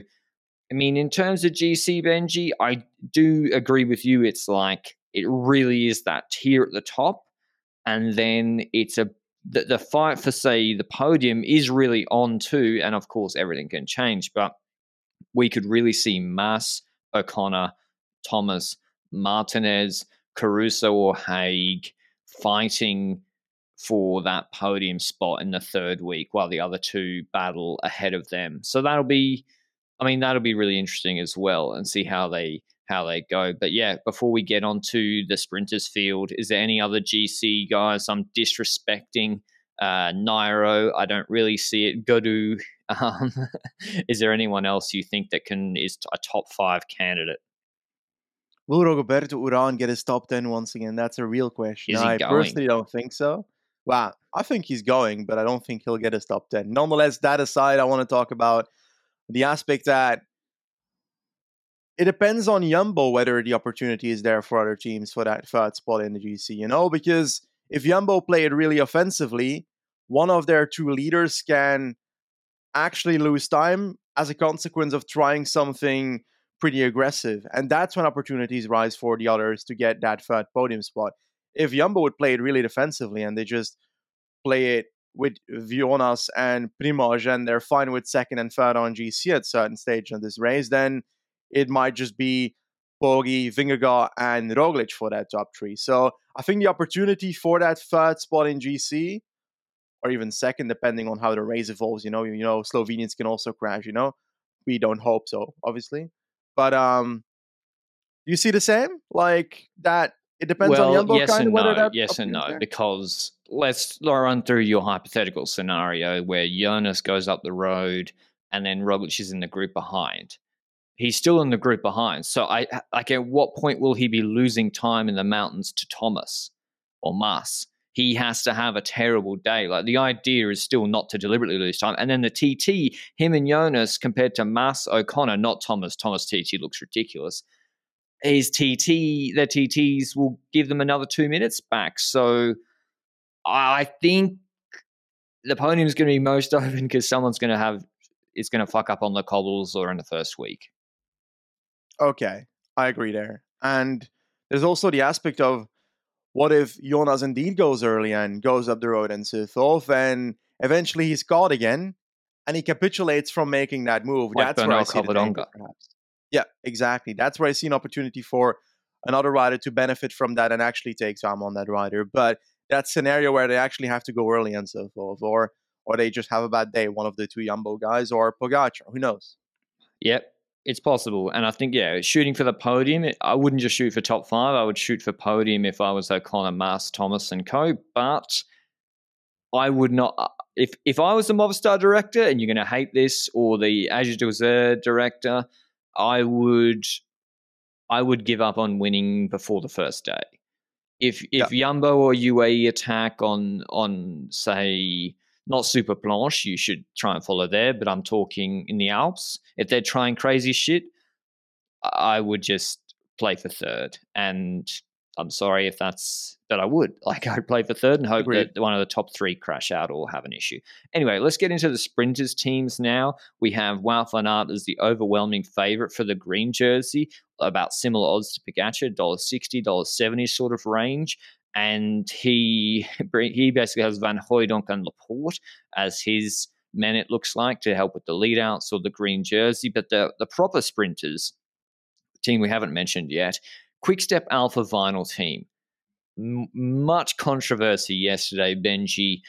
I mean, in terms of GC Benji, I do agree with you. It's like it really is that tier at the top and then it's a the, the fight for say the podium is really on too, and of course everything can change, but we could really see Mas, O'Connor, Thomas, Martinez, Caruso, or Haig fighting for that podium spot in the third week while the other two battle ahead of them. So that'll be I mean that'll be really interesting as well and see how they how they go. But yeah, before we get on to the sprinters field, is there any other GC guys I'm disrespecting? Uh, Nairo, I don't really see it. Gaudu, um, is there anyone else you think that can is a top five candidate? Will Rigoberto Uran get his top 10 once again? That's a real question. I going? personally don't think so. Well, I think he's going, but I don't think he'll get his top 10. Nonetheless, that aside, I want to talk about the aspect that it depends on Jumbo whether the opportunity is there for other teams for that third spot in the GC, you know, because if Jumbo played really offensively, one of their two leaders can actually lose time as a consequence of trying something pretty aggressive. And that's when opportunities rise for the others to get that third podium spot. If Jumbo would play it really defensively and they just play it with Jonas and Primoz and they're fine with second and third on GC at certain stage of this race, then it might just be Poggi, Vingegaard, and Roglic for that top three. So I think the opportunity for that third spot in GC, or even second, depending on how the race evolves, you know, you know, Slovenians can also crash. You know, we don't hope so, obviously, but um, you see the same like that. It depends well, on Jumbo yes kind and no, yes and no, because let's run through your hypothetical scenario where Jonas goes up the road and then Roglic is in the group behind he's still in the group behind. So I like at what point will he be losing time in the mountains to Thomas or Mas? He has to have a terrible day. Like the idea is still not to deliberately lose time. And then the TT, him and Jonas compared to Mas O'Connor, not Thomas. Thomas TT looks ridiculous. His TT, their TTs will give them another two minutes back. So I think the podium is going to be most open because someone's going to have is going to fuck up on the cobbles or in the first week. Okay, I agree there. And there's also the aspect of what if Jonas indeed goes early and goes up the road and so forth, and eventually he's caught again and he capitulates from making that move. Like That's where I see the danger, perhaps. Yeah, exactly. That's where I see an opportunity for another rider to benefit from that and actually take time on that rider. But that scenario where they actually have to go early and so forth, or or they just have a bad day, one of the two Jumbo guys, or Pogacar, who knows? Yep, it's possible. And I think, yeah, shooting for the podium, I wouldn't just shoot for top five. I would shoot for podium if I was O'Connor, Mas, Thomas, and co. But I would not. Uh, if if I was the Movistar director, and you're going to hate this, or the AG2R director, I would I would give up on winning before the first day. If if yeah. Jumbo or UAE attack on on say not super planche, you should try and follow there. But I'm talking in the Alps. If they're trying crazy shit, I would just play for third. And I'm sorry if that's that I would. Like I'd play for third and hope Agreed. that one of the top three crash out or have an issue. Anyway, let's get into the sprinters teams now. We have Wout van Aert as the overwhelming favorite for the green jersey, about similar odds to Pogacar, $1.60, $1.70 sort of range and he he basically has Van Hooydonck and Laporte as his men. It looks like to help with the lead outs or the green jersey, but the the proper sprinters team we haven't mentioned yet. Quickstep Alpha Vinyl team. M- much controversy yesterday, Benji.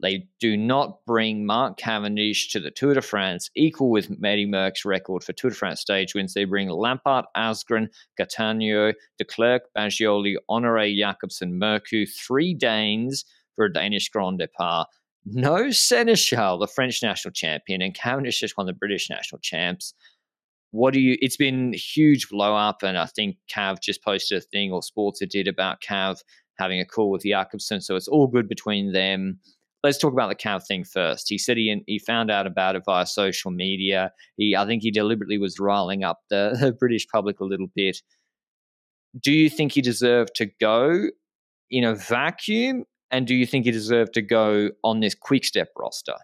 They do not bring Mark Cavendish to the Tour de France, equal with Eddie Merckx record for Tour de France stage wins. They bring Lampaert, Asgreen, Cattaneo, De Klerk, Bagioli, Honore, Jakobsen, Mørkøv, three Danes for a Danish Grand Depart. No Sénéchal, the French national champion, and Cavendish just won the British national champs. What do you? It's been huge blow up, and I think Cav just posted a thing, or Sporza did about Cav having a call with Jakobsen, so it's all good between them let's talk about the Cav thing first. He said he he found out about it via social media. He, I think, he deliberately was riling up the, the British public a little bit. Do you think he deserved to go in a vacuum, and do you think he deserved to go on this quick step roster?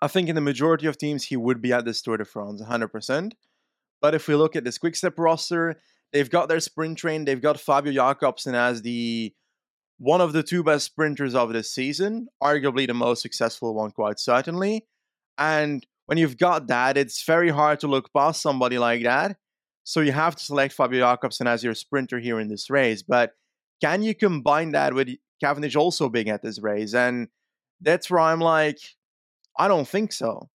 I think in the majority of teams he would be at this Tour de France, 100%. But if we look at this quick step roster, they've got their sprint train, they've got Fabio Jakobsen as the one of the two best sprinters of this season, arguably the most successful one, quite certainly. And when you've got that, it's very hard to look past somebody like that. So you have to select Fabio Jakobsen as your sprinter here in this race. But can you combine that with Cavendish also being at this race? And that's where I'm like, I don't think so.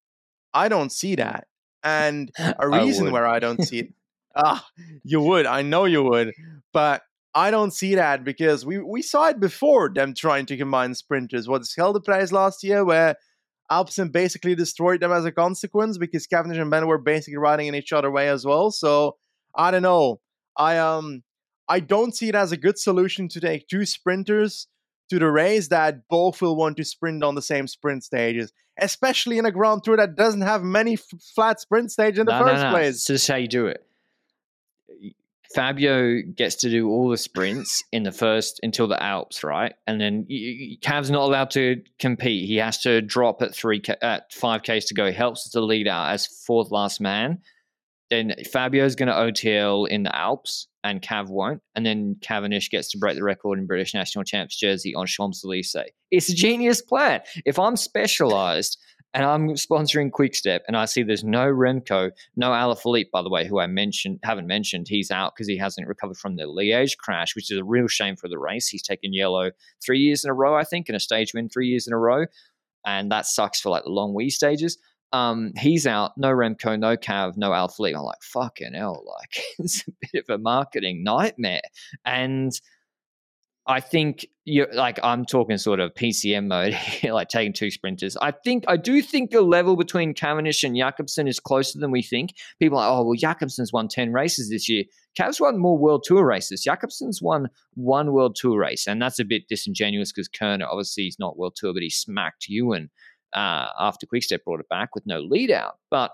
I don't see that. And a reason I where I don't see it, ah, you would. I know you would. But I don't see that because we, we saw it before them trying to combine sprinters. What held the prize last year where Alpecin basically destroyed them as a consequence because Cavendish and Ben were basically riding in each other way as well. So I don't know. I um I don't see it as a good solution to take two sprinters to the race that both will want to sprint on the same sprint stages, especially in a Grand Tour that doesn't have many f- flat sprint stages in the no, first no, no. place. So this is how you do it. Fabio gets to do all the sprints in the first until the Alps, right? And then Cav's not allowed to compete. He has to drop at three at five k's to go. He helps the lead out as fourth last man. Then Fabio's going to OTL in the Alps, and Cav won't. And then Cavendish gets to break the record in British national champs jersey on Champs Elysees. It's a genius plan. If I'm specialized and I'm sponsoring Quickstep, and I see there's no Remco, no Alaphilippe, by the way, who I mentioned haven't mentioned. He's out because he hasn't recovered from the Liège crash, which is a real shame for the race. He's taken yellow three years in a row, I think, and a stage win three years in a row, and that sucks for like the Longwy stages. Um, he's out, no Remco, no Cav, no Alaphilippe. I'm like, fucking hell, like it's a bit of a marketing nightmare, and I think you like I'm talking sort of PCM mode like taking two sprinters. I think I do think the level between Cavendish and Jakobsen is closer than we think. People are like, oh well, Jakobsen's won ten races this year. Cav's won more World Tour races. Jakobsen's won one World Tour race, and that's a bit disingenuous because Kuurne obviously he's not World Tour, but he smacked Ewan uh, after Quickstep brought it back with no lead out. But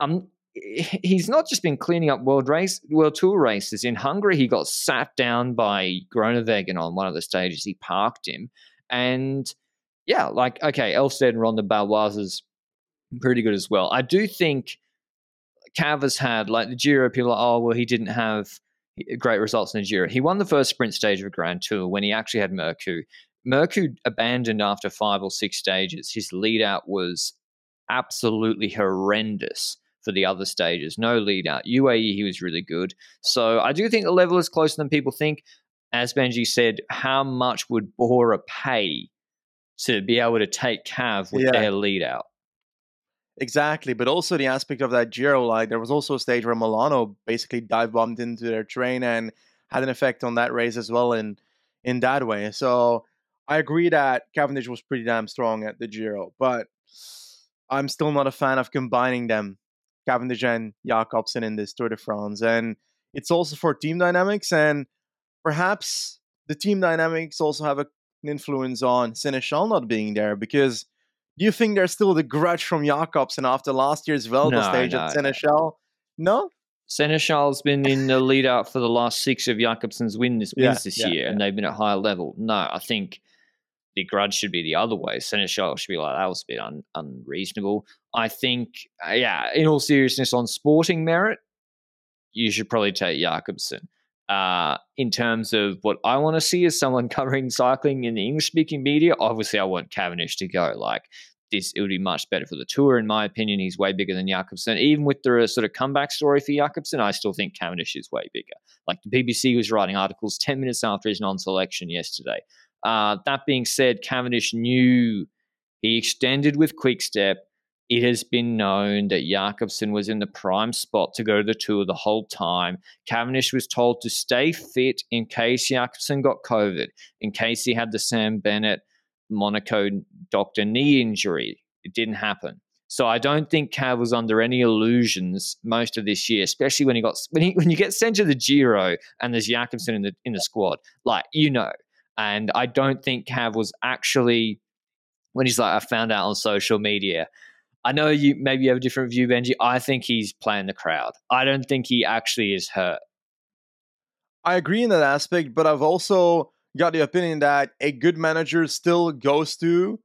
um, he's not just been cleaning up world race world tour races in Hungary. He got sat down by Groenewegen on one of the stages. He parked him, and yeah, like okay, Elfstedt and Ronde Baloise's pretty good as well. I do think Cav had like the Giro. People are oh well, he didn't have great results in the Giro. He won the first sprint stage of a Grand Tour when he actually had Mørkøv. Mørkøv abandoned after five or six stages. His lead out was absolutely horrendous for the other stages. No lead out. UAE, he was really good. So I do think the level is closer than people think. As Benji said, how much would Bora pay to be able to take Cav with yeah. their lead out? Exactly, but also the aspect of that Giro, like there was also a stage where Milano basically dive bombed into their train and had an effect on that race as well in in that way. So I agree that Cavendish was pretty damn strong at the Giro, but I'm still not a fan of combining them Cavendish and Jakobsen in this Tour de France. And it's also for team dynamics, and perhaps the team dynamics also have a, an influence on Sénéchal not being there because do you think there's still the grudge from Jakobsen after last year's Vuelta no, stage no, at Sénéchal? No. no? Sénéchal's been in the lead out for the last six of Jakobsen's wins, wins yeah, this yeah, year, yeah. and they've been at higher level. No, I think the grudge should be the other way. Sénéchal should be like, that was a bit un- unreasonable. I think, uh, yeah, in all seriousness, on sporting merit, you should probably take Jakobsen. Uh, in terms of what I want to see as someone covering cycling in the English speaking media, obviously I want Cavendish to go. Like this it would be much better for the tour. In my opinion, he's way bigger than Jakobsen. Even with the sort of comeback story for Jakobsen, I still think Cavendish is way bigger. Like the BBC was writing articles 10 minutes after his non selection yesterday. Uh, that being said, Cavendish knew he extended with Quickstep. It has been known that Jakobsen was in the prime spot to go to the tour the whole time. Cavendish was told to stay fit in case Jakobsen got COVID, in case he had the Sam Bennett Monaco doctor knee injury. It didn't happen. So I don't think Cav was under any illusions most of this year, especially when he got when he when you get sent to the Giro and there's Jakobsen in the in the squad, like you know. And I don't think Cav was actually when he's like, I found out on social media. I know you maybe you have a different view, Benji. I think he's playing the crowd. I don't think he actually is hurt. I agree in that aspect, but I've also got the opinion that a good manager still goes to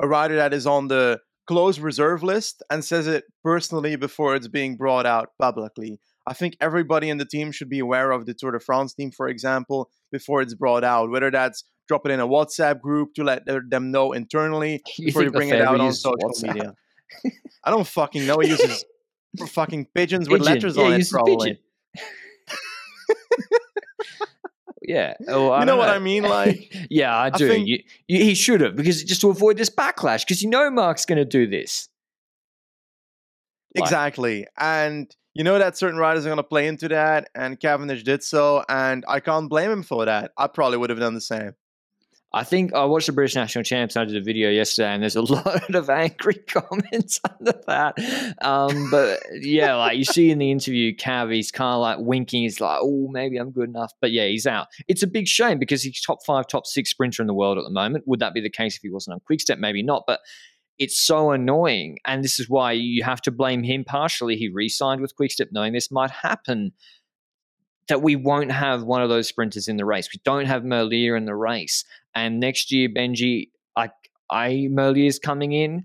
a rider that is on the close reserve list and says it personally before it's being brought out publicly. I think everybody in the team should be aware of the Tour de France team, for example, before it's brought out. Whether that's drop it in a WhatsApp group to let them know internally You before you bring it out on social WhatsApp? media. I don't fucking know. He uses fucking pigeons with Pigeon. letters yeah, on it, probably. yeah. Oh, You know don't what I mean? Like, yeah, I do. think- you, you, he should have because just to avoid this backlash, because you know Mark's going to do this. Like- Exactly. And you know that certain riders are going to play into that, and Cavendish did so, and I can't blame him for that. I probably would have done the same. I think I watched the British National Champs. I did a video yesterday, and there's a lot of angry comments under that. Um, but yeah, like you see in the interview, Cav, he's kind of like winking. He's like, "Oh, maybe I'm good enough." But yeah, he's out. It's a big shame because he's top five, top six sprinter in the world at the moment. Would that be the case if he wasn't on Quick Step? Maybe not. But it's so annoying, and this is why you have to blame him partially. He re-signed with Quickstep, knowing this might happen. That we won't have one of those sprinters in the race. We don't have Merlier in the race. And next year, Benji, I, I Merlier's coming in.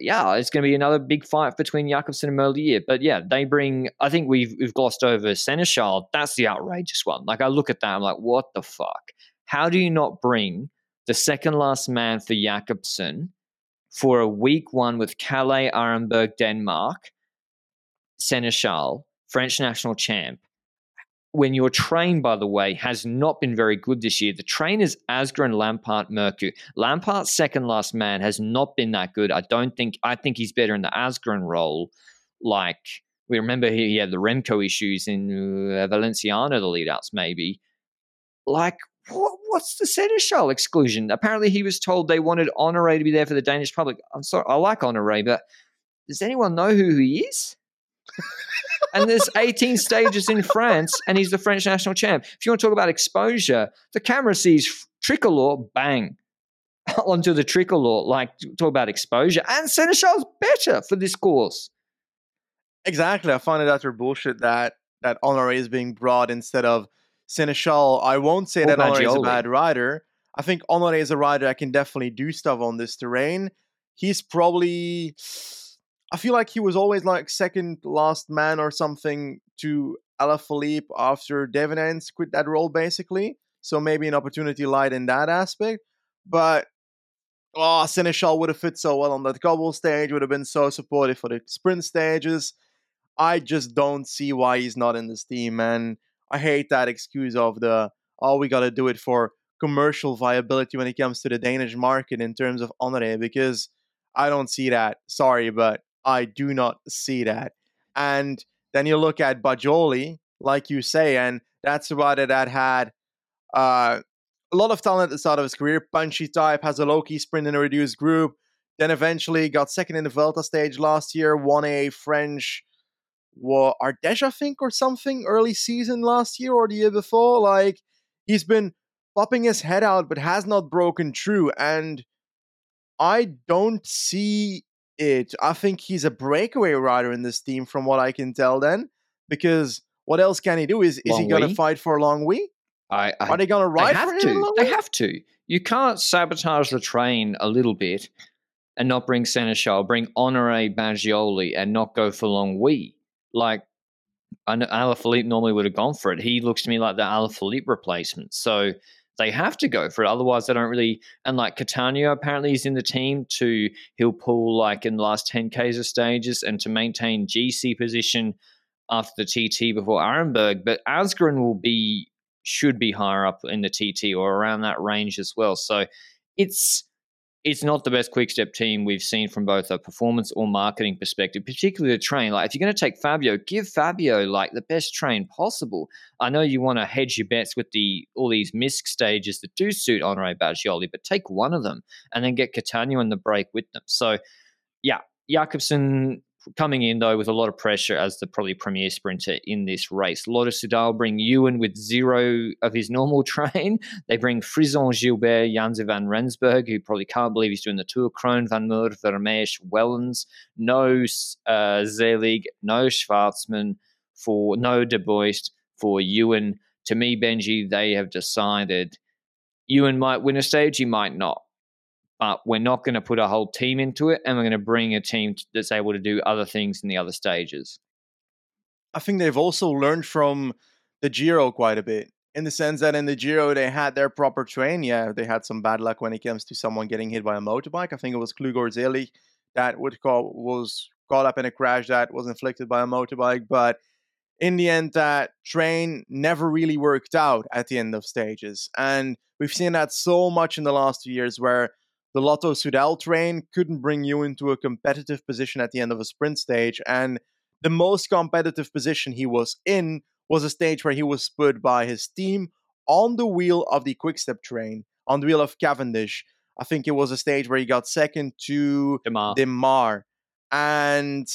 Yeah, it's going to be another big fight between Jakobsen and Merlier. But yeah, they bring. I think we've we've glossed over Sénéchal. That's the outrageous one. Like I look at that, I'm like, what the fuck? How do you not bring the second last man for Jakobsen for a week one with Calais, Arenberg, Denmark, Sénéchal, French national champ? when your train, by the way, has not been very good this year. The train is Asgreen, Lampaert, Mørkøv. Lampaert's second last man has not been that good. I don't think, I think he's better in the Asgreen role. Like, we remember he, he had the Remco issues in uh, Valenciana, the leadouts, maybe. Like, what, what's the Sénéchal exclusion? Apparently, he was told they wanted Honore to be there for the Danish public. I'm sorry, I like Honore, but does anyone know who he is? and there's 18 stages in France, and he's the French national champ. If you want to talk about exposure, the camera sees tricolor, bang, onto the tricolor. Like, talk about exposure. And Sénéchal's better for this course. Exactly. I find it utter bullshit that that Honore is being brought instead of Sénéchal. I won't say Or that Honore is a bad rider. I think Honore is a rider that can definitely do stuff on this terrain. He's probably I feel like he was always like second last man or something to Alaphilippe after Devenyns quit that role basically. So maybe an opportunity lied in that aspect. But oh, Sénéchal would have fit so well on that cobble stage, would have been so supportive for the sprint stages. I just don't see why he's not in this team, and I hate that excuse of the oh we got to do it for commercial viability when it comes to the Danish market in terms of Honore because I don't see that. Sorry, but I do not see that. And then you look at Bagioli, like you say, and that's a rider that had uh, a lot of talent at the start of his career. Punchy type, has a low key sprint in a reduced group. Then eventually got second in the Vuelta stage last year, won a French well, Ardèche, I think, or something early season last year or the year before. Like, he's been popping his head out, but has not broken through. And I don't see it. I think he's a breakaway rider in this team, from what I can tell, then. Because what else can he do? Is, is he going to fight for a Longwy? I, I Are they going to they ride have for him? in a to. They have to. You can't sabotage the train a little bit and not bring Sénéchal, bring Honore Bagioli, and not go for Longwy. Like, I know Alaphilippe normally would have gone for it. He looks to me like the Alaphilippe replacement. So they have to go for it. Otherwise, they don't really. And like Cattaneo apparently is in the team to he'll pull like in the last 10Ks of stages and to maintain GC position after the TT before Arenberg. But Asgreen will be, should be higher up in the TT or around that range as well. So it's it's not the best quick step team we've seen from both a performance or marketing perspective, particularly the train. Like if you're going to take Fabio, give Fabio like the best train possible. I know you want to hedge your bets with the all these misc stages that do suit Honore Bagioli, but take one of them and then get Cattaneo in the break with them. So yeah, Jakobsen coming in though with a lot of pressure as the probably premier sprinter in this race. Lotto Soudal bring Ewan with zero of his normal train. They bring Frison Gilbert, Janse van Rensburg, who probably can't believe he's doing the Tour, Kron, Van Moer, Vermeersch, Wellens, no uh, Selig, no Schwarzmann, for no De Buyst, for Ewan. To me, Benji, they have decided Ewan might win a stage, he might not but we're not going to put a whole team into it and we're going to bring a team that's able to do other things in the other stages. I think they've also learned from the Giro quite a bit in the sense that in the Giro they had their proper train. Yeah, they had some bad luck when it comes to someone getting hit by a motorbike. I think it was Klugor Zeli that would call, was caught up in a crash that was inflicted by a motorbike, but in the end, that train never really worked out at the end of stages. And we've seen that so much in the last two years where the Lotto Soudal train couldn't bring you into a competitive position at the end of a sprint stage. And the most competitive position he was in was a stage where he was put by his team on the wheel of the Quickstep train, on the wheel of Cavendish. I think it was a stage where he got second to Démare. Démare. And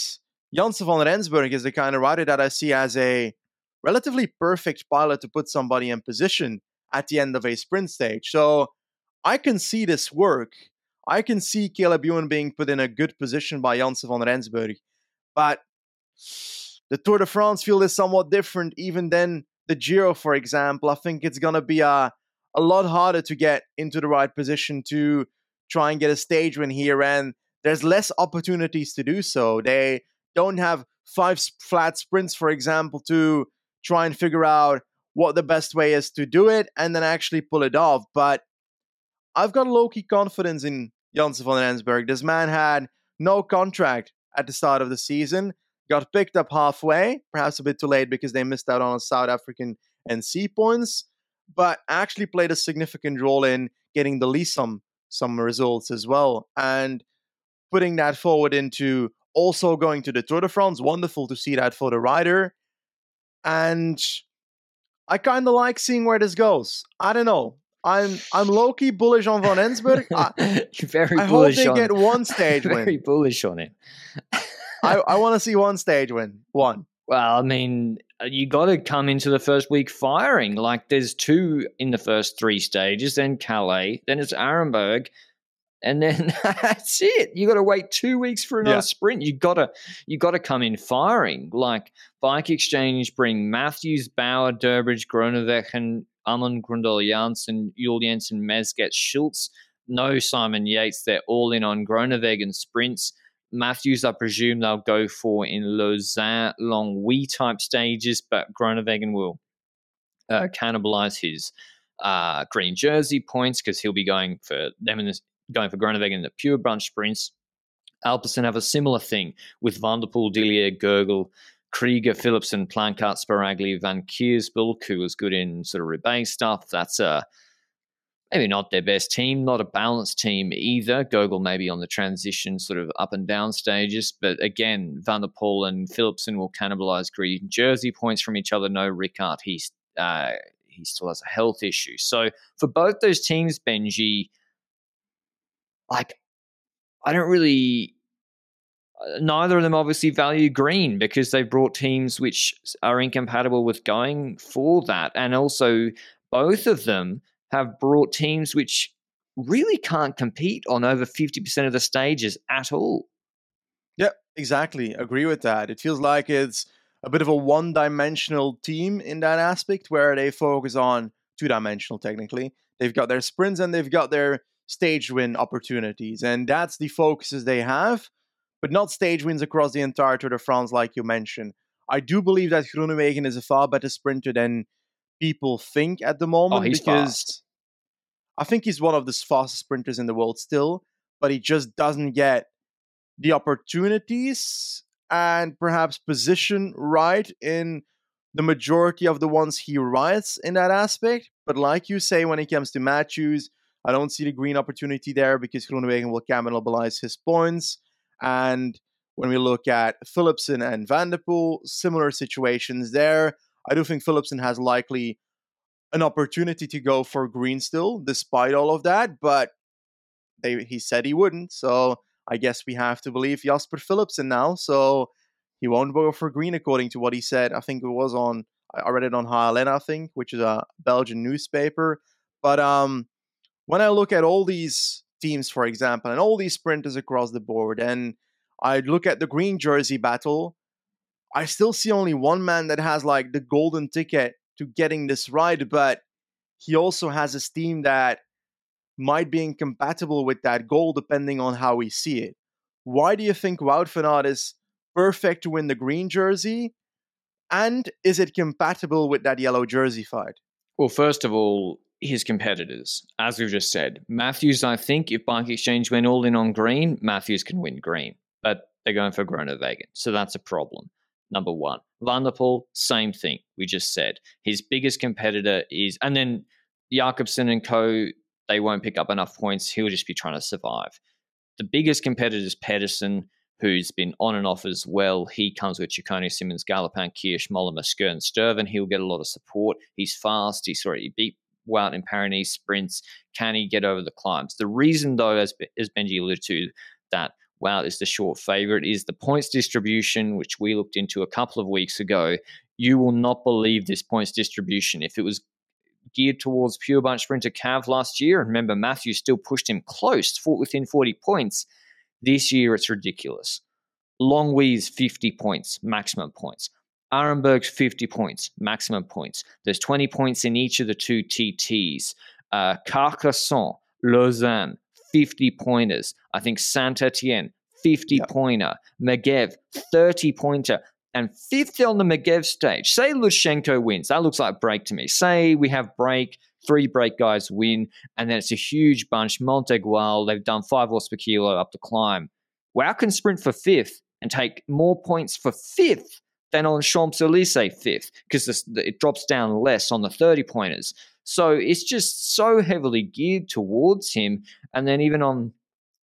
Janse van Rensburg is the kind of rider that I see as a relatively perfect pilot to put somebody in position at the end of a sprint stage. So I can see this work. I can see Caleb Ewan being put in a good position by Janse van Rensburg. But the Tour de France field is somewhat different even than the Giro, for example. I think it's going to be a, a lot harder to get into the right position to try and get a stage win here. And there's less opportunities to do so. They don't have five flat sprints, for example, to try and figure out what the best way is to do it and then actually pull it off. But I've got low key confidence in Janse van Rensburg. This man had no contract at the start of the season, got picked up halfway, perhaps a bit too late because they missed out on South African NC points, but actually played a significant role in getting the least some some results as well. And putting that forward into also going to the Tour de France, wonderful to see that for the rider. And I kind of like seeing where this goes. I don't know. I'm I'm low key bullish on Van Rensburg. I, very I bullish hope they on get one stage very win. bullish on it. I, I want to see one stage win. One. Well, I mean, uh, you got to come into the first week firing. Like, there's two in the first three stages, then Calais, then it's Arenberg, and then that's it. You got to wait two weeks for another Yeah. sprint. You got to, you got to come in firing. Like Bike Exchange bring Matthews, Bauer, Durbridge, Groenewegen, Amund Grøndahl Jansen, Yul Jensen, Mezgec, Schultz. No Simon Yates. They're all in on Groenewegen sprints. Matthews, I presume they'll go for in Lausanne, Longwy type stages, but Groenewegen will uh, cannibalize his uh, green jersey points because he'll be going for them in this, going for Groenewegen in the pure bunch sprints. Alpecin have a similar thing with Van der Poel, Dillier, Gogl, Krieger, Philipsen, Planckaert, Sbaragli, Van Keirsbulck, who was good in sort of rebate stuff. That's a maybe not their best team, not a balanced team either. Gogl maybe on the transition sort of up and down stages, but again, Van der Poel and Philipsen will cannibalize green jersey points from each other. No Ricard, he's uh, he still has a health issue. So for both those teams, Benji, like I don't really. Uh, Neither of them obviously value green because they've brought teams which are incompatible with going for that. And also, both of them have brought teams which really can't compete on over 50% of the stages at all. Yep, exactly. Agree with that. It feels like it's a bit of a one dimensional team in that aspect where they focus on two dimensional technically. They've got their sprints and they've got their stage win opportunities. And that's the focuses they have, but not stage wins across the entire Tour de France, like you mentioned. I do believe that Groenewegen is a far better sprinter than people think at the oh, moment Oh, because fast. I think he's one of the fastest sprinters in the world still, but he just doesn't get the opportunities and perhaps position right in the majority of the ones he rides in that aspect. But like you say, when it comes to Matthews, I don't see the green opportunity there because Groenewegen will cannibalize his points. And when we look at Philipsen and Van der Poel, similar situations there. I do think Philipsen has likely an opportunity to go for green still, despite all of that, but they, he said he wouldn't. So I guess we have to believe Jasper Philipsen now. So he won't go for green according to what he said. I think it was on I read it on HLN, I think, which is a Belgian newspaper. But um, when I look at all these teams, for example, and all these sprinters across the board, and I look at the green jersey battle, I still see only one man that has like the golden ticket to getting this right, but he also has a team that might be incompatible with that goal depending on how we see it. Why do you think Wout van Aert is perfect to win the green jersey? And is it compatible with that yellow jersey fight? Well, first of all, his competitors, as we've just said. Matthews, I think, if Bike Exchange went all in on green, Matthews can win green. But they're going for Groenewegen. So that's a problem number one. Van der Poel, same thing. We just said his biggest competitor is, and then Jakobsen and co. They won't pick up enough points. He'll just be trying to survive. The biggest competitor is Pedersen, who's been on and off as well. He comes with Ciccone, Simmons, Gallopin, Kirsch, Mollema, Sker, and Stuyven. He'll get a lot of support. He's fast. He's already beat Wout in Pyrenees sprints. Can he get over the climbs? The reason, though, as, as Benji alluded to, that Wout is the short favorite is the points distribution, which we looked into a couple of weeks ago. You will not believe this points distribution. If it was geared towards pure bunch sprinter Cav last year, and remember Matthew still pushed him close, fought within 40 points. This year it's ridiculous. Longwy's 50 points, maximum points. Arenberg's 50 points, maximum points. There's 20 points in each of the two TTs. Uh, Carcassonne, Lausanne, 50 pointers. I think Saint Etienne, 50 yep. pointer. Megève, 30 pointer. And fifth on the Megève stage, say Lutsenko wins. That looks like break to me. Say we have break, three break guys win, and then it's a huge bunch. Montegual, they've done five horse per kilo up the climb. Wout can sprint for fifth and take more points for fifth than on Champs Elysees fifth because it drops down less on the 30 pointers. So it's just so heavily geared towards him. And then even on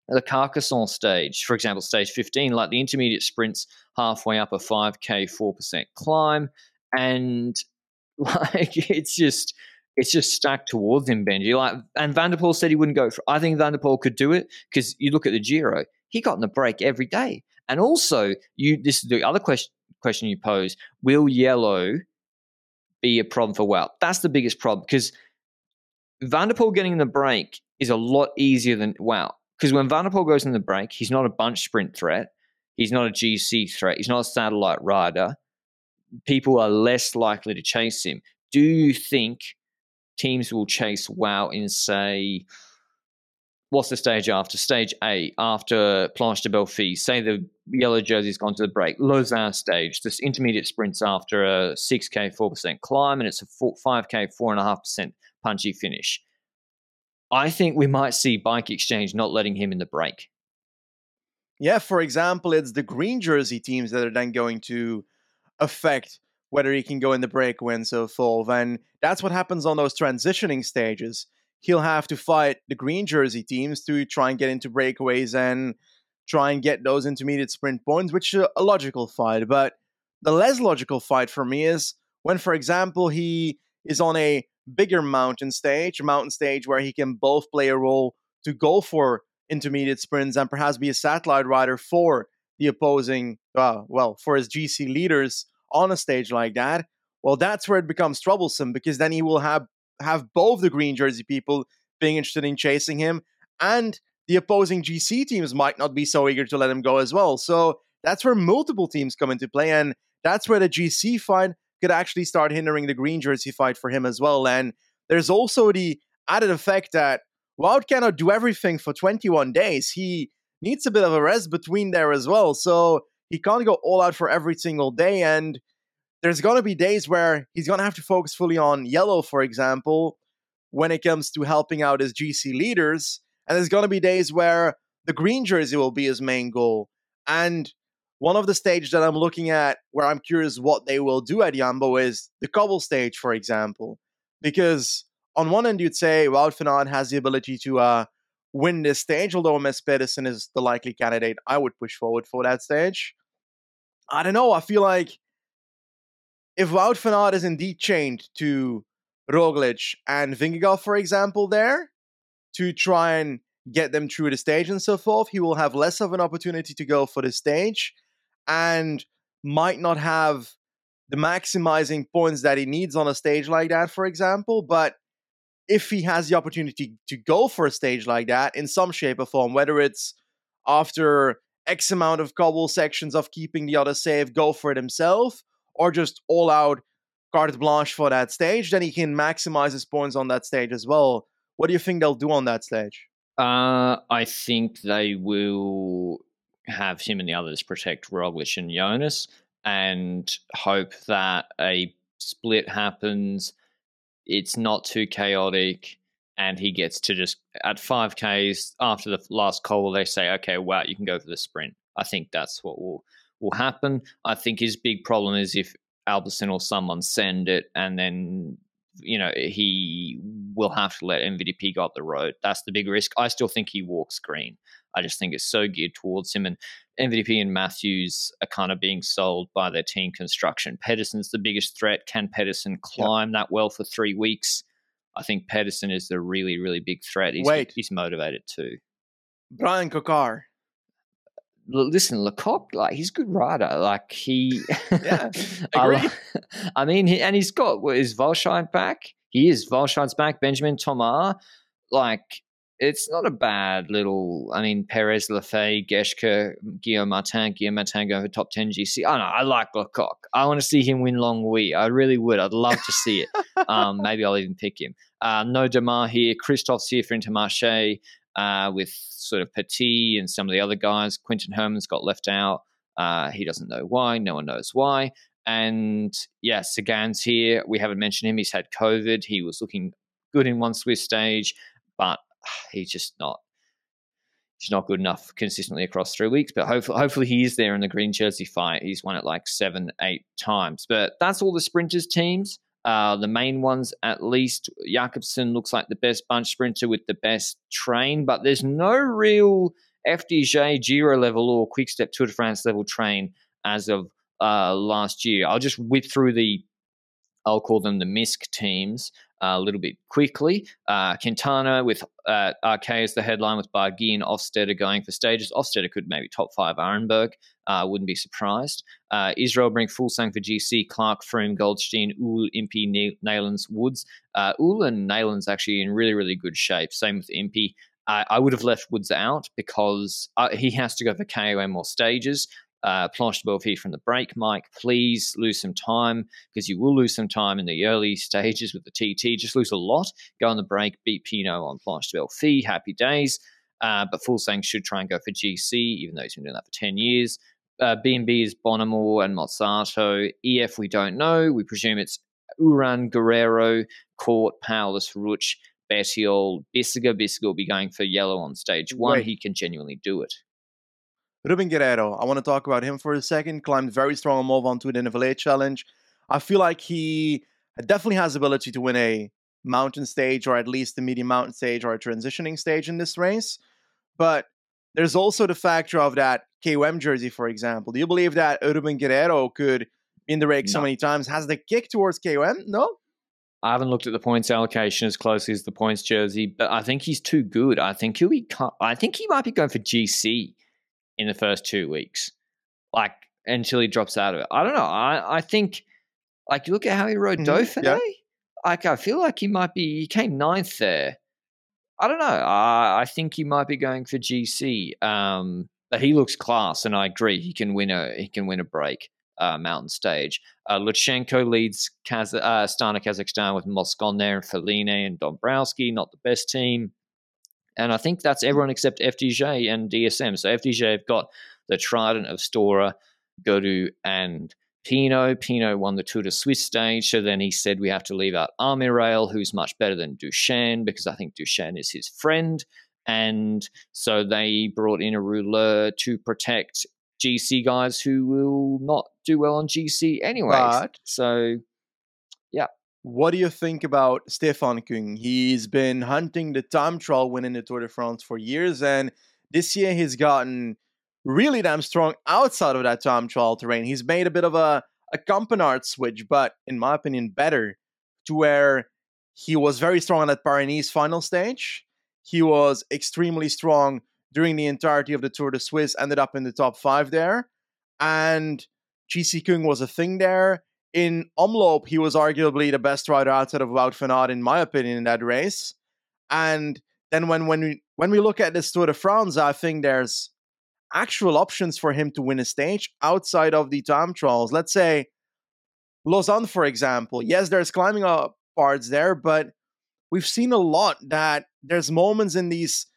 the Carcassonne stage, for example, stage 15, like the intermediate sprints halfway up a 5K, 4% climb. And like it's just it's just stacked towards him, Benji. Like and Van der Poel said he wouldn't go for I think Van der Poel could do it because you look at the Giro, he got in the break every day. And also, you this is the other question question you pose, will yellow be a problem for Wout. That's the biggest problem because Van der Poel getting the break is a lot easier than Wout. Because when Van der Poel goes in the break, he's not a bunch sprint threat. He's not a GC threat. He's not a satellite rider. People are less likely to chase him. Do you think teams will chase Wout in, say, what's the stage after? Stage A, after Planche des Belles Filles. Say the yellow jersey's gone to the break. Lausanne stage, this intermediate sprints after a 6K, 4% climb, and it's a 5K, 4.5% punchy finish. I think we might see Bike Exchange not letting him in the break. Yeah, for example, it's the green jersey teams that are then going to affect whether he can go in the break when so forth. And that's what happens on those transitioning stages he'll have to fight the green jersey teams to try and get into breakaways and try and get those intermediate sprint points, which is a logical fight. But the less logical fight for me is when, for example, he is on a bigger mountain stage, a mountain stage where he can both play a role to go for intermediate sprints and perhaps be a satellite rider for the opposing, uh, well, for his GC leaders on a stage like that. Well, that's where it becomes troublesome because then he will have have both the green jersey people being interested in chasing him, and the opposing GC teams might not be so eager to let him go as well. So that's where multiple teams come into play, and that's where the GC fight could actually start hindering the green jersey fight for him as well. And there's also the added effect that Wout cannot do everything for 21 days. He needs a bit of a rest between there as well. So he can't go all out for every single day. And there's going to be days where he's going to have to focus fully on yellow, for example, when it comes to helping out his GC leaders. And there's going to be days where the green jersey will be his main goal. And one of the stages that I'm looking at where I'm curious what they will do at Jumbo is the cobble stage, for example. Because on one end, you'd say Wout Aert has the ability to uh, win this stage, although Mads Pedersen is the likely candidate I would push forward for that stage. I don't know. I feel like if Wout van Aert is indeed chained to Roglic and Vingegaard, for example, there to try and get them through the stage and so forth, he will have less of an opportunity to go for the stage and might not have the maximizing points that he needs on a stage like that, for example. But if he has the opportunity to go for a stage like that in some shape or form, whether it's after X amount of cobble sections of keeping the other safe, go for it himself, or just all out carte blanche for that stage, then he can maximize his points on that stage as well. What do you think they'll do on that stage? Uh, I think they will have him and the others protect Roglic and Jonas and hope that a split happens. It's not too chaotic, and he gets to just at 5Ks after the last call, they say, okay, Wout, you can go for the sprint. I think that's what will will happen. I think his big problem is if Alpecin or someone send it and then you know he will have to let MVP go up the road. That's the big risk. I still think he walks green. I just think it's so geared towards him. And MVP and Matthews are kind of being sold by their team construction. Pedersen's the biggest threat. Can Pedersen climb yep. that well for three weeks? I think Pedersen is the really, really big threat. He's, Wait. he's motivated too. Bryan Coquard. Listen, Lecoq, like he's a good rider. Like he, yeah, agree. I, I mean, he, and he's got what is Walscheid back. He is Walscheid's back. Benjamin Thomas, like it's not a bad little. I mean, Perez, Lafay, Geschke, Guillaume Martin, Guillaume Martin going for top 10 GC. I know, I like Lecoq. I want to see him win Longwy. I really would. I'd love to see it. um, maybe I'll even pick him. Uh, no Démare here. Kristoff's here for Intermarché uh, with sort of Petit and some of the other guys. Quinten Hermans got left out. Uh, he doesn't know why. No one knows why. And yeah, Sagan's here. We haven't mentioned him. He's had COVID. He was looking good in one Swiss stage, but he's just not he's not good enough consistently across three weeks. But hopefully, hopefully he is there in the green jersey fight. He's won it like seven, eight times. But that's all the sprinters teams. Uh, the main ones, at least, Jakobsen looks like the best bunch sprinter with the best train, but there's no real FDJ Giro level or Quickstep Tour de France level train as of uh, last year. I'll just whip through the, I'll call them the MISC teams a little bit quickly. Uh, Quintana with uh, Arkéa as the headline with Barguil and Hofstetter going for stages. Hofstetter could maybe top five Arenberg. Uh, wouldn't be surprised. Uh, Israel bring Fuglsang for GC, Clarke, Froome, Goldstein, Houle, Impey, Neilands, Woods. Uh, Houle and Neilands actually in really, really good shape. Same with Impey. Uh, I would have left Woods out because uh, he has to go for KOM or stages uh, Planche des Belles Filles from the break. Mike, please lose some time because you will lose some time in the early stages with the TT. Just lose a lot. Go on the break, beat Pinot on Planche des Belles Filles. Happy days. Uh, but Fuglsang should try and go for GC, even though he's been doing that for 10 years. Uh, B&B is Bonnamour and Mozzato. EF, we don't know. We presume it's Uran, Guerreiro, Cort, Powless, Rutsch, Bettiol, Bissegger. Bissegger will be going for yellow on stage one. Wait. He can genuinely do it. Ruben Guerreiro, I want to talk about him for a second. Climbed very strong on Mont Ventoux the Nivelle Challenge. I feel like he definitely has the ability to win a mountain stage or at least the medium mountain stage or a transitioning stage in this race. But there's also the factor of that KOM jersey, for example. Do you believe that Ruben Guerreiro could be in the race no. so many times has the kick towards KOM? No? I haven't looked at the points allocation as closely as the points jersey, but I think he's too good. I think he'll be. I think he might be going for GC in the first two weeks, like until he drops out of it. I don't know. I, I think, like, you look at how he rode mm-hmm. Dauphiné. Yeah. Like, I feel like he might be. He came ninth there. I don't know. I, I think he might be going for GC. Um, but he looks class, and I agree. He can win a he can win a break. Uh, mountain stage. Uh, Lutsenko leads Kaz- uh, Astana Kazakhstan with Moscon there and Felline and Dombrowski, not the best team. And I think that's mm. everyone except FDJ and DSM. So FDJ have got the trident of Storer, Gaudu, and Pinot. Pinot won the Tour de Suisse stage, so then he said we have to leave out Armirail, who's much better than Duchesne because I think Duchesne is his friend. And so they brought in a ruler to protect GC guys who will not do well on GC anyway. But so. What do you think about Stefan Kung? He's been hunting the time trial win in the Tour de France for years, and this year he's gotten really damn strong outside of that time trial terrain. He's made a bit of a, a Campenaerts switch, but in my opinion, better to where he was very strong on that Paris final stage. He was extremely strong during the entirety of the Tour de Suisse, ended up in the top five there. And GC Kung was a thing there. In Omloop, he was arguably the best rider outside of Wout van Aert, in my opinion, in that race. And then when when we when we look at this Tour de France, I think there's actual options for him to win a stage outside of the time trials. Let's say Lausanne, for example. Yes, there's climbing up parts there, but we've seen a lot that there's moments in these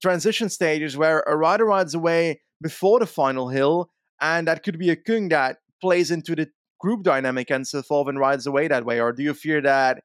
transition stages where a rider rides away before the final hill, and that could be a Kung that plays into the group dynamic and so forth and rides away that way? Or do you fear that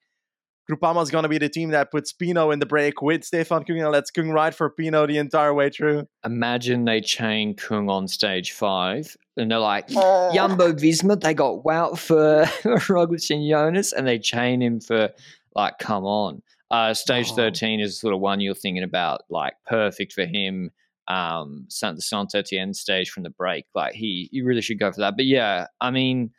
Groupama is going to be the team that puts Pinot in the break with Stefan Kung and lets Kung ride for Pinot the entire way through? Imagine they chain Kung on stage five and they're like, oh. Jumbo Visma, they got Wout for Roglic and Jonas, and they chain him for, like, come on. Uh, stage oh. 13 is sort of one you're thinking about, like, perfect for him. Um, the Saint Etienne stage from the break. Like, he, he really should go for that. But yeah, I mean,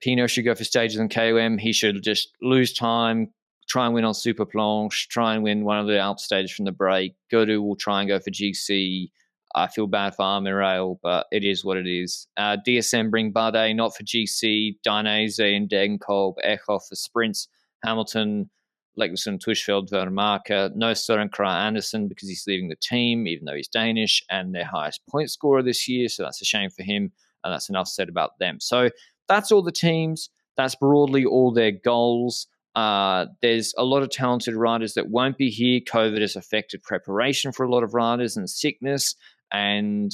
Pinot should go for stages in KOM. He should just lose time, try and win on Super Planche, try and win one of the Alp stages from the break. Gaudu will try and go for GC. I feel bad for Almirall, but it is what it is. Uh, DSM bring Bardet not for GC, Dainese and Degenkolb, Echo for sprints, Hamilton, Leknessund, Tusveld, Vermaerke, no Søren Kragh Andersen because he's leaving the team, even though he's Danish, and their highest point scorer this year. So that's a shame for him, and that's enough said about them. So that's all the teams. That's broadly all their goals. Uh, there's a lot of talented riders that won't be here. COVID has affected preparation for a lot of riders and sickness. And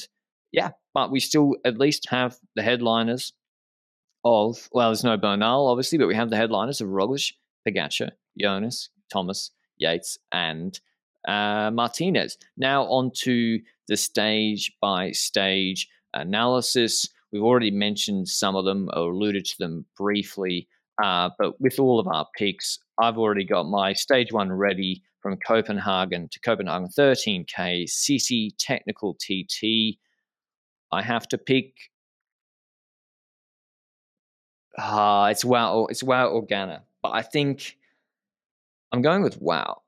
yeah, but we still at least have the headliners of, well, there's no Bernal, obviously, but we have the headliners of Roglic, Pogacar, Jonas, Thomas, Yates, and uh, Martinez. Now, on to the stage by stage analysis. We've already mentioned some of them or alluded to them briefly, uh, but with all of our picks, I've already got my stage one ready from Copenhagen to Copenhagen 13K, CC Technical TT. I have to pick. Uh, it's Wout. It's Wout or Ganna, but I think I'm going with Wout.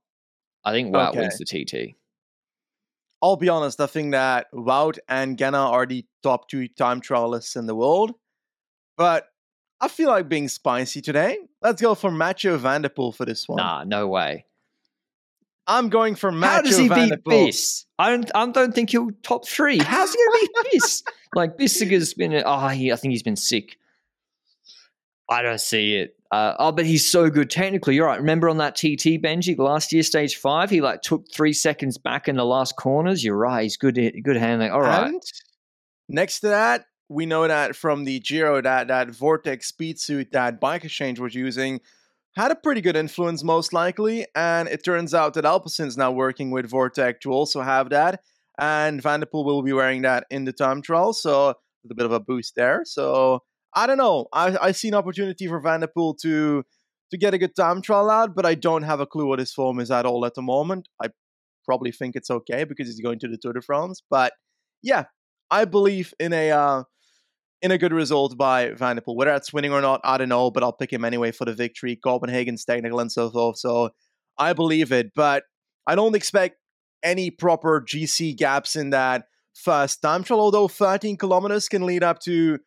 I think Wout okay. wins the TT. I'll be honest, I think that Wout and Ganna are the top two time trialists in the world. But I feel like being spicy today. Let's go for Mathieu Van der Poel for this one. Nah, no way. I'm going for Mathieu How does he van beat Biss? I don't, I don't think he'll top three. How's he going to beat Biss? like, Bissegger's been, oh, he, I think he's been sick. I don't see it. Uh, oh, but he's so good technically. You're right. Remember on that TT Benji last year, stage five, he like took three seconds back in the last corners. You're right. He's good. Good handling. All right. And next to that, we know that from the Giro that that Vortex speed suit that Bike Exchange was using had a pretty good influence, most likely. And it turns out that Alpecin's now working with Vortex to also have that. And Van der Poel will be wearing that in the time trial, so a bit of a boost there. So I don't know. I, I see an opportunity for Van der Poel to to get a good time trial out, but I don't have a clue what his form is at all at the moment. I probably think it's okay because he's going to the Tour de France. But yeah, I believe in a uh, in a good result by Van der Poel. Whether that's winning or not, I don't know, but I'll pick him anyway for the victory. Copenhagen's technical and so forth. So I believe it, but I don't expect any proper GC gaps in that first time trial. Although 13 kilometers can lead up to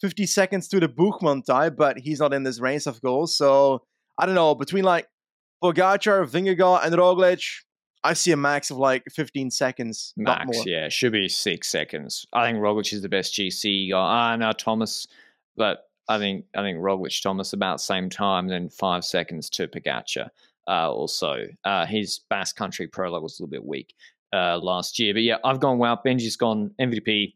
50 seconds to the Buchmann tie, but he's not in this race, of goals. So I don't know. Between like Pogacar, Vingegaard, and Roglic, I see a max of like 15 seconds. Max, yeah, should be six seconds. I think Roglic is the best GC. Ah, uh, no, Thomas, but I think I think Roglic, Thomas about same time, then five seconds to Pogacar. Uh, also, uh, his Basque Country prologue was a little bit weak uh, last year, but yeah, I've gone well. Benji's gone MVP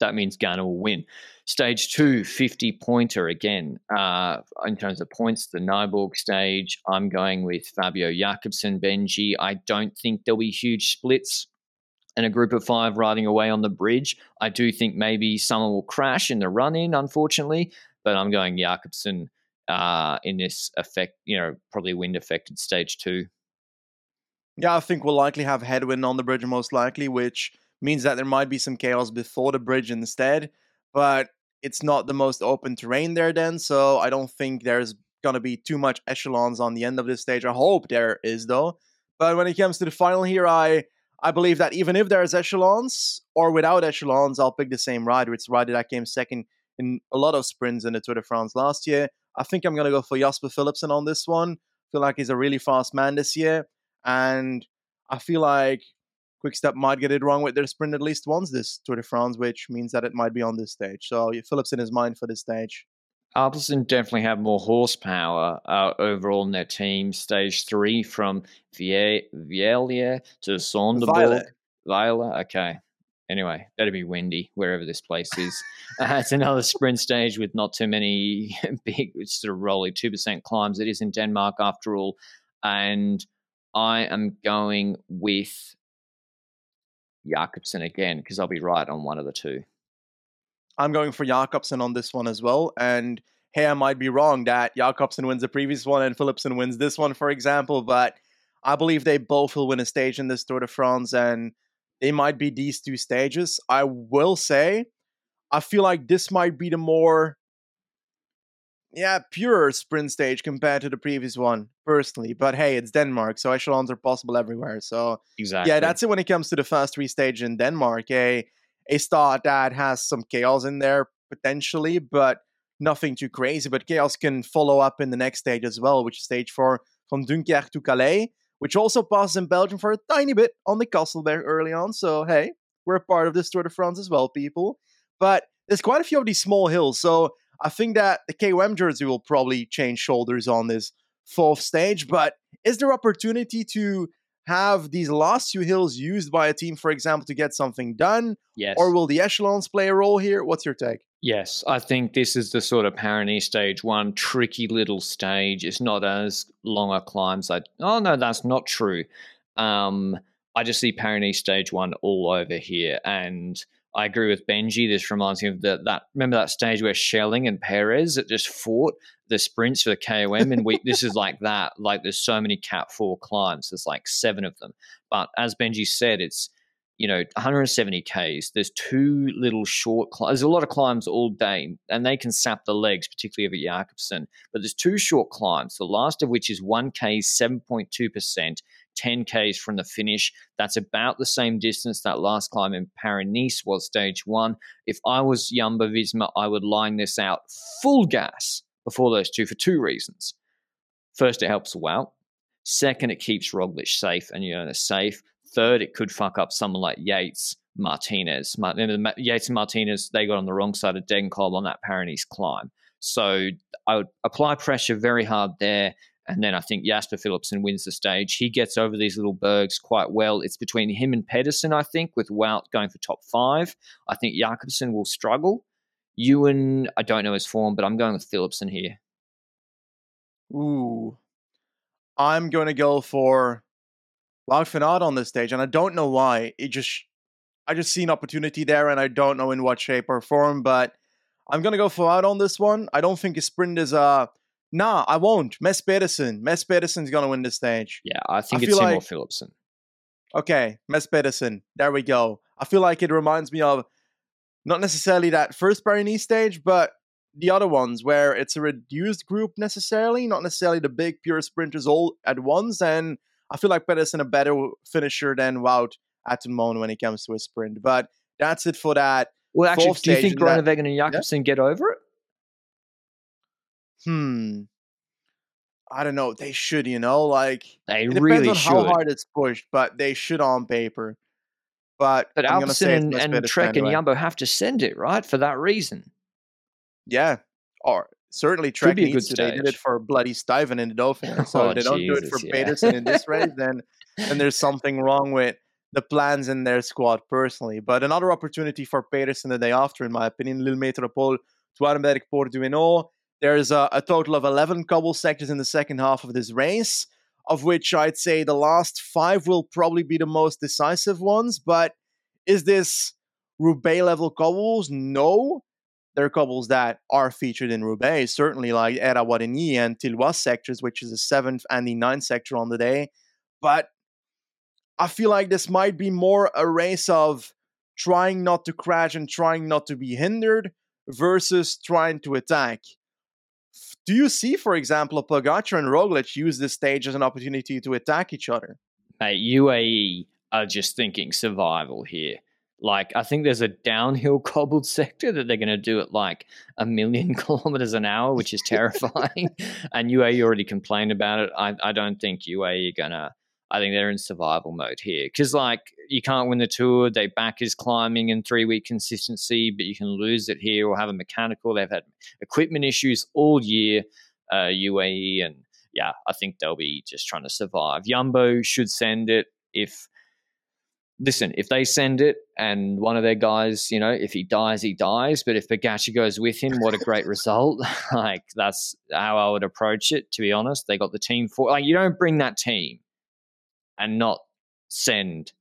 that means Ganna will win. Stage two, 50 pointer again. Uh, in terms of points, the Nyborg stage, I'm going with Fabio Jakobsen, Benji. I don't think there'll be huge splits and a group of five riding away on the bridge. I do think maybe someone will crash in the run in, unfortunately, but I'm going Jakobsen uh, in this effect, you know, probably wind affected stage two. Yeah, I think we'll likely have headwind on the bridge, most likely, which means that there might be some chaos before the bridge instead. But it's not the most open terrain there, then, so I don't think there's going to be too much echelons on the end of this stage. I hope there is, though. But when it comes to the final here, I I believe that even if there's echelons or without echelons, I'll pick the same rider. It's the rider that came second in a lot of sprints in the Tour de France last year. I think I'm going to go for Jasper Philipsen on this one. feel like he's a really fast man this year. And I feel like Quickstep might get it wrong with their sprint at least once this Tour de France, which means that it might be on this stage. So Philipsen is mine for this stage. Alpecin definitely have more horsepower uh, overall in their team. Stage three from Vie- Vielia to Sonderburg. Viola. Okay. Anyway, better be windy wherever this place is. uh, it's another sprint stage with not too many big, sort of rolly 2% climbs. It is in Denmark after all. And I am going with Jakobsen again because I'll be right on one of the two. I'm going for Jakobsen on this one as well. And hey, I might be wrong that Jakobsen wins the previous one and Philipsen wins this one, for example. But I believe they both will win a stage in this Tour de France, and they might be these two stages. I will say, I feel like this might be the more yeah, pure sprint stage compared to the previous one, personally. But hey, it's Denmark, so echelons are possible everywhere. So exactly, yeah, that's it when it comes to the first three stages in Denmark. A a start that has some chaos in there potentially, but nothing too crazy. But chaos can follow up in the next stage as well, which is stage four from Dunkerque to Calais, which also passes in Belgium for a tiny bit on the Kasselberg early on. So hey, we're a part of this Tour de France as well, people. But there's quite a few of these small hills, so I think that the KOM jersey will probably change shoulders on this fourth stage. But is there opportunity to have these last two hills used by a team, for example, to get something done? Yes. Or will the echelons play a role here? What's your take? Yes, I think this is the sort of Paris stage one, tricky little stage. It's not as long a climb. So, oh no, that's not true. Um, I just see Paris stage one all over here, and I agree with Benji. This reminds me of the, that. Remember that stage where Schelling and Perez just fought the sprints for the KOM, and we this is like that. Like there's so many Cat Four climbs. There's like seven of them. But as Benji said, it's you know 170 k's. There's two little short. Cl- there's a lot of climbs all day, and they can sap the legs, particularly of Jakobsen. But there's two short climbs. The last of which is one k, 7.2 percent 10 Ks from the finish. That's about the same distance that last climb in Paris Nice was stage one. If I was Jumbo Visma, I would line this out full gas before those two for two reasons. First, it helps Wout. Second, it keeps Roglic safe and know safe. Third, it could fuck up someone like Yates, Martinez. Yates and Martinez, they got on the wrong side of Degenkolb on that Paris climb. So I would apply pressure very hard there and then I think Jasper Philipsen wins the stage. He gets over these little bergs quite well. It's between him and Pedersen, I think, with Wout going for top five. I think Jakobsen will struggle. Ewan, I don't know his form, but I'm going with Philipsen here. Ooh. I'm going to go for van Aert on this stage, and I don't know why. It just, I just see an opportunity there, and I don't know in what shape or form, but I'm going to go for Wout on this one. I don't think his sprint is a uh, Nah, I won't. Mads Pedersen. Mads Pedersen's going to win the stage. Yeah, I think I it's him like, or Philipsen. Okay, Mads Pedersen. There we go. I feel like it reminds me of not necessarily that first Paris stage, but the other ones where it's a reduced group necessarily, not necessarily the big pure sprinters all at once. And I feel like Pedersen a better finisher than Wout at the moment when it comes to a sprint. But that's it for that. Well, actually, do you think Groenewegen and Jakobsen yeah? get over it? Hmm, I don't know. They should, you know, like they it really depends on should. how hard it's pushed, but they should on paper. But but Alpecin and, and Trek and Jumbo have to send it right for that reason. Yeah, or certainly Trek needs to. They did it for bloody Stuyven in the Dauphiné, so oh, they don't do it for yeah. Pedersen in this race. Then then there's something wrong with the plans in their squad personally. But another opportunity for Pedersen the day after, in my opinion, Lille Metropole, Tuaremberg Porduino. There's a, a total of 11 cobble sectors in the second half of this race, of which I'd say the last five will probably be the most decisive ones. But is this Roubaix level cobbles? No. There are cobbles that are featured in Roubaix, certainly like Errawareni and Tilloy sectors, which is the seventh and the ninth sector on the day. But I feel like this might be more a race of trying not to crash and trying not to be hindered versus trying to attack. Do you see, for example, Pogacar and Roglic use this stage as an opportunity to attack each other? Hey, UAE are just thinking survival here. Like, I think there's a downhill cobbled sector that they're going to do at like a million kilometers an hour, which is terrifying. and UAE already complained about it. I, I don't think UAE are going to I think they're in survival mode here because, like, you can't win the tour. They back is climbing in three week consistency, but you can lose it here or have a mechanical. They've had equipment issues all year, uh, UAE, and yeah, I think they'll be just trying to survive. Yumbo should send it if. Listen, if they send it and one of their guys, you know, if he dies, he dies. But if Pogacar goes with him, what a great result! like that's how I would approach it. To be honest, they got the team for. Like you don't bring that team and not send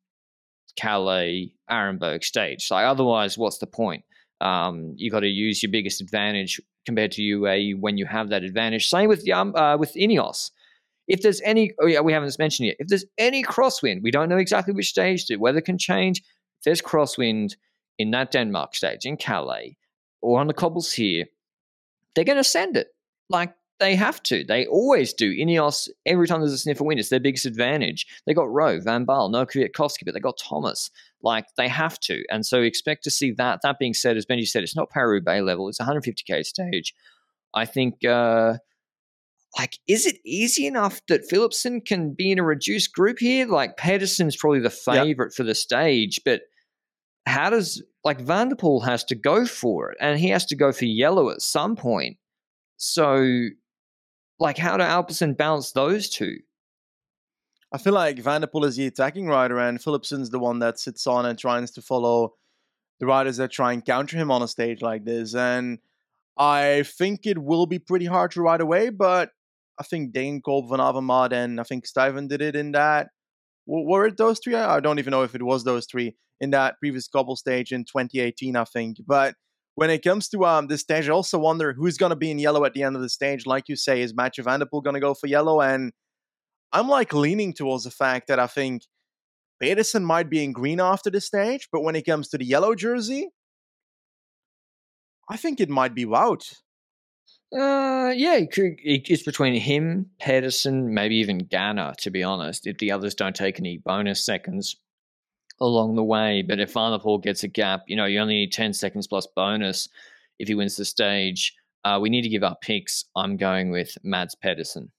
Calais Arenberg stage. Like otherwise, what's the point? Um, you got to use your biggest advantage compared to UAE when you have that advantage. Same with um, uh, with Ineos. If there's any, oh yeah, we haven't mentioned yet. If there's any crosswind, we don't know exactly which stage. The weather can change. If there's crosswind in that Denmark stage in Calais or on the cobbles here, they're going to send it. Like they have to. They always do. Ineos, every time there's a sniff of wind, it's their biggest advantage. They got Rowe, Van Baarle, no Kwiatkowski, but they got Thomas. Like, they have to. And so expect to see that. That being said, as Benji said, it's not Paris-Roubaix level. It's 150k stage. I think, uh, like, is it easy enough that Philipsen can be in a reduced group here? Like, Pedersen's probably the favorite yep. for the stage, but how does, like, Van der Poel has to go for it, and he has to go for yellow at some point. So like, how do Alpecin balance those two? I feel like Van der Poel is the attacking rider, and Philipsen's the one that sits on and tries to follow the riders that try and counter him on a stage like this. And I think it will be pretty hard to ride away, but I think Degenkolb, Van Avermaet, and I think Stuyven did it in that. Were it those three? I don't even know if it was those three in that previous couple stage in 2018, I think. But when it comes to um this stage, I also wonder who's going to be in yellow at the end of the stage. Like you say, is Mathieu van der Poel going to go for yellow? And I'm like leaning towards the fact that I think Pedersen might be in green after the stage, but when it comes to the yellow jersey, I think it might be Wout. Uh, yeah, it could, it's between him, Pedersen, maybe even Ganna, to be honest, if the others don't take any bonus seconds along the way. But if Van der Poel gets a gap, you know, you only need 10 seconds plus bonus if he wins the stage. Uh, we need to give up picks. I'm going with Mads Pedersen.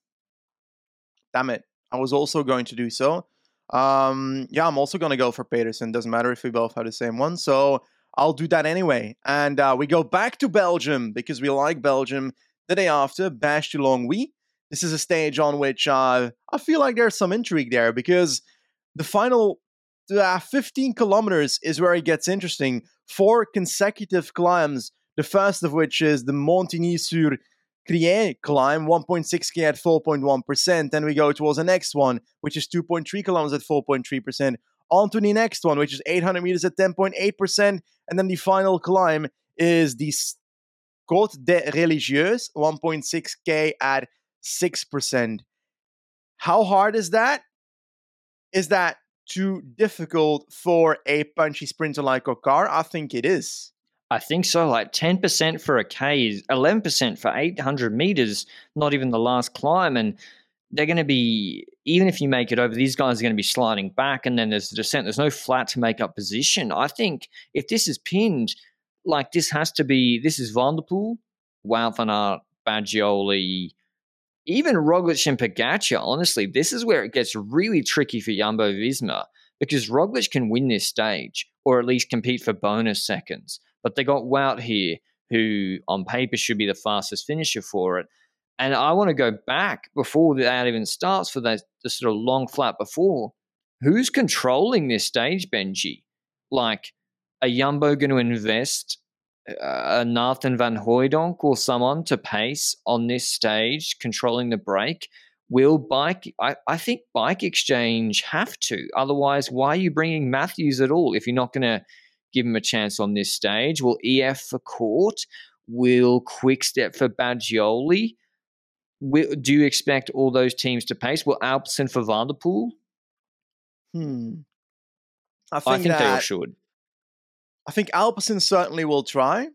Damn it. I was also going to do so. Um, yeah, I'm also going to go for Pedersen. Doesn't matter if we both have the same one. So I'll do that anyway. And uh, we go back to Belgium because we like Belgium. The day after, Binche to Longwy. This is a stage on which uh, I feel like there's some intrigue there because the final uh, 15 kilometers is where it gets interesting. Four consecutive climbs, the first of which is the Montigny sur Chiers climb, 1.6k at 4.1%. Then we go towards the next one, which is 2.3 kilometers at 4.3%. On to the next one, which is 800 meters at 10.8%. And then the final climb is the Côte des Religieuses, 1.6k at 6%. How hard is that? Is that too difficult for a punchy sprinter like Coquard? I think it is. I think so. Like 10% for a K is 11% for 800 meters, not even the last climb. And they're going to be, even if you make it over, these guys are going to be sliding back. And then there's the descent. There's no flat to make up position. I think if this is pinned, like this has to be, this is Van der Poel, Wout van Aert, Bagioli, even Roglic and Pogacar, honestly, this is where it gets really tricky for Jumbo Visma because Roglic can win this stage or at least compete for bonus seconds. But they got Wout here, who on paper should be the fastest finisher for it. And I want to go back before that even starts for the, the sort of long flat before. who's controlling this stage, Benji? Like, are Jumbo going to invest uh, Nathan Van Hooydonck or someone to pace on this stage, controlling the break? Will Bike, I, I think Bike Exchange have to. Otherwise, why are you bringing Matthews at all if you're not going to give him a chance on this stage? Will EF for Court? Will Quickstep for Bagioli? Will, do you expect all those teams to pace? Will Alpecin for Van der Poel? Hmm. I think, I think that, they all should. I think Alpecin certainly will try.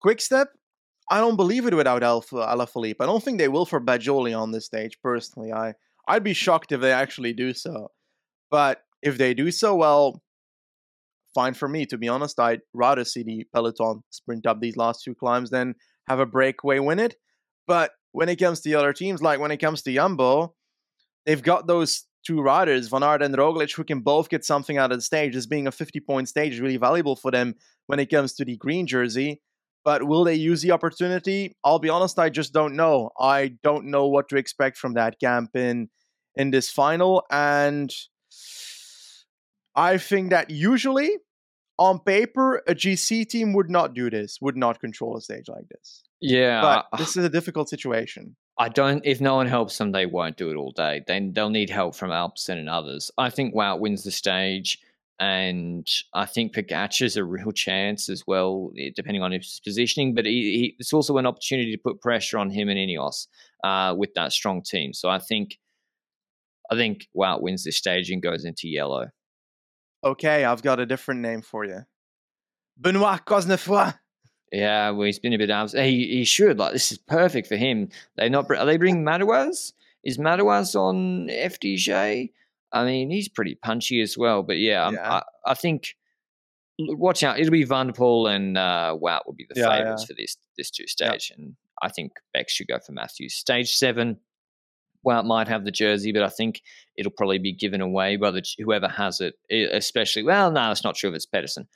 Quickstep, I don't believe it without Alpha Alaphilippe. I don't think they will for Bagioli on this stage. Personally, I I'd be shocked if they actually do so. But if they do so, well, fine for me. To be honest, I'd rather see the peloton sprint up these last two climbs than have a breakaway win it. But when it comes to the other teams, like when it comes to Jumbo, they've got those two riders, Van Aert and Roglic, who can both get something out of the stage. This being a 50 point stage is really valuable for them when it comes to the green jersey. But will they use the opportunity? I'll be honest, I just don't know. I don't know what to expect from that camp in in this final. And I think that usually on paper, a GC team would not do this, would not control a stage like this. Yeah. But this is a difficult situation. I don't. If no one helps them, they won't do it all day. Then they'll need help from Alpecin and others. I think Wout wins the stage, and I think Pogacar's a real chance as well, eh, depending on his positioning. But he, he, it's also an opportunity to put pressure on him and Ineos uh, with that strong team. So I think, I think Wout wins this stage and goes into yellow. Okay, I've got a different name for you. Benoit Cosnefroy. Yeah, well, he's been a bit absent. He he should like this is perfect for him. They not are they bringing Madouas? Is Madouas on FDJ? I mean, he's pretty punchy as well. But yeah, yeah. I, I think watch out. It'll be Van der Poel and uh, Wout will be the yeah, favorites yeah. for this this two stage, and I think Beck should go for Matthews. Stage seven, Wout might have the jersey, but I think it'll probably be given away by the whoever has it. Especially, well, no, it's not sure if it's Pedersen.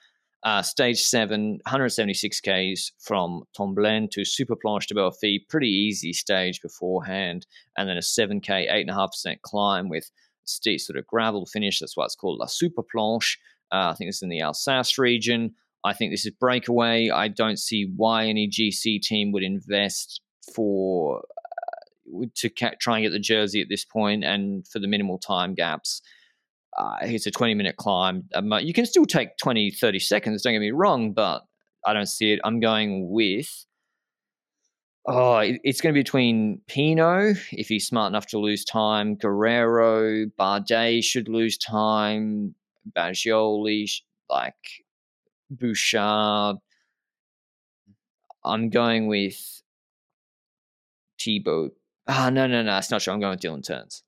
Uh, stage seven, 176 Ks from Tomblaine to Super Planche de Belles Filles. Pretty easy stage beforehand. And then a 7K, 8.5% climb with steep sort of gravel finish. That's why it's called La Super Planche. Uh, I think it's in the Alsace region. I think this is breakaway. I don't see why any GC team would invest for uh, to ca- try and get the jersey at this point and for the minimal time gaps uh, it's a 20 minute climb. Um, you can still take 20, 30 seconds, don't get me wrong, but I don't see it. I'm going with, oh, it's going to be between Pinot, if he's smart enough to lose time, Guerreiro, Bardet should lose time, Bagioli, like Bouchard. I'm going with Thibaut. Ah, no, no, no, it's not sure. I'm going with Dylan Teuns.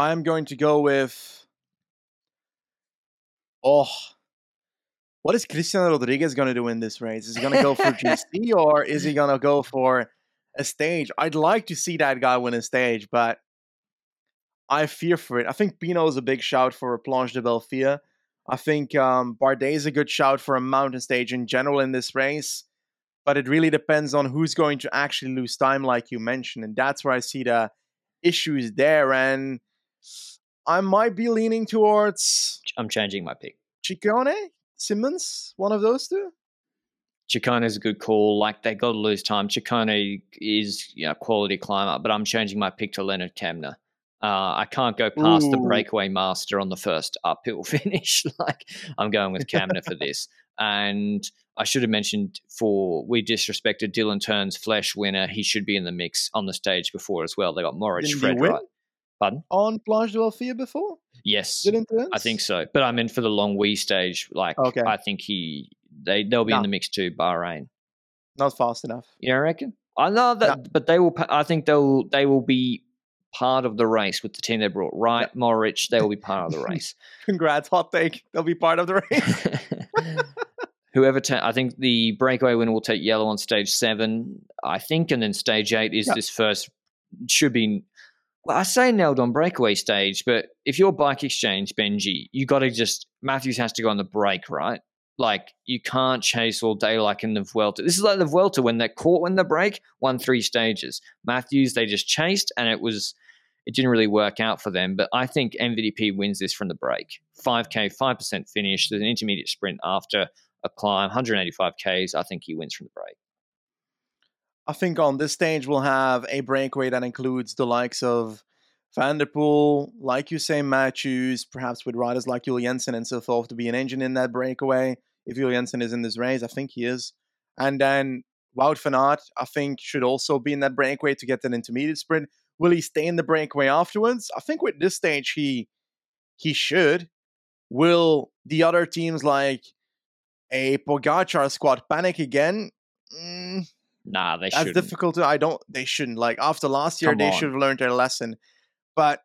I'm going to go with. Oh, what is Cristiano Rodriguez going to do in this race? Is he going to go for GC or is he going to go for a stage? I'd like to see that guy win a stage, but I fear for it. I think Pinot is a big shout for a Planche de Belles Filles. I think um, Bardet is a good shout for a mountain stage in general in this race, but it really depends on who's going to actually lose time, like you mentioned, and that's where I see the issues there. And I might be leaning towards. I'm changing my pick. Ciccone, Simmons, one of those two. Ciccone is a good call. Like they got to lose time. Ciccone is you know quality climber, but I'm changing my pick to Leonard Kämna. Uh, I can't go past Ooh. the breakaway master on the first uphill finish. like I'm going with Kämna for this. And I should have mentioned for we disrespected Dylan Teuns' Flèche winner. He should be in the mix on the stage before as well. They got Mohorič Fred right. Pardon? On Planche de Belles Filles before? Yes, I think so. But I mean, for the Longwy stage, like okay. I think he they they'll be no. in the mix too. Bahrain, not fast enough. You know, I reckon? I know that, no. but they will. I think they'll they will be part of the race with the team they brought. Right, yeah. Mohorič, they will be part of the race. Congrats, hot take. They'll be part of the race. Whoever, ta- I think the breakaway winner will take yellow on stage seven, I think, and then stage eight is this first should be well, I say nailed on breakaway stage, but if you're bike exchange, Benji, you got to just Matthews has to go on the break, right? Like you can't chase all day like in the Vuelta. This is like the Vuelta when they're caught when they break, won three stages. Matthews they just chased, and it was it didn't really work out for them. But I think MVDP wins this from the break. 5K, 5% finish. There's an intermediate sprint after a climb, 185 Ks. I think he wins from the break. I think on this stage we'll have a breakaway that includes the likes of Van der Poel, like you say, Matthews, perhaps with riders like Juul-Jensen and so forth to be an engine in that breakaway. If Juul-Jensen is in this race, I think he is. And then Wout van Aert, I think, should also be in that breakaway to get an intermediate sprint. Will he stay in the breakaway afterwards? I think with this stage he he should. Will the other teams like a Pogacar squad panic again? Mm, nah, they that's shouldn't. difficult. To, I don't. They shouldn't. Like after last year, Come they on. should have learned their lesson. But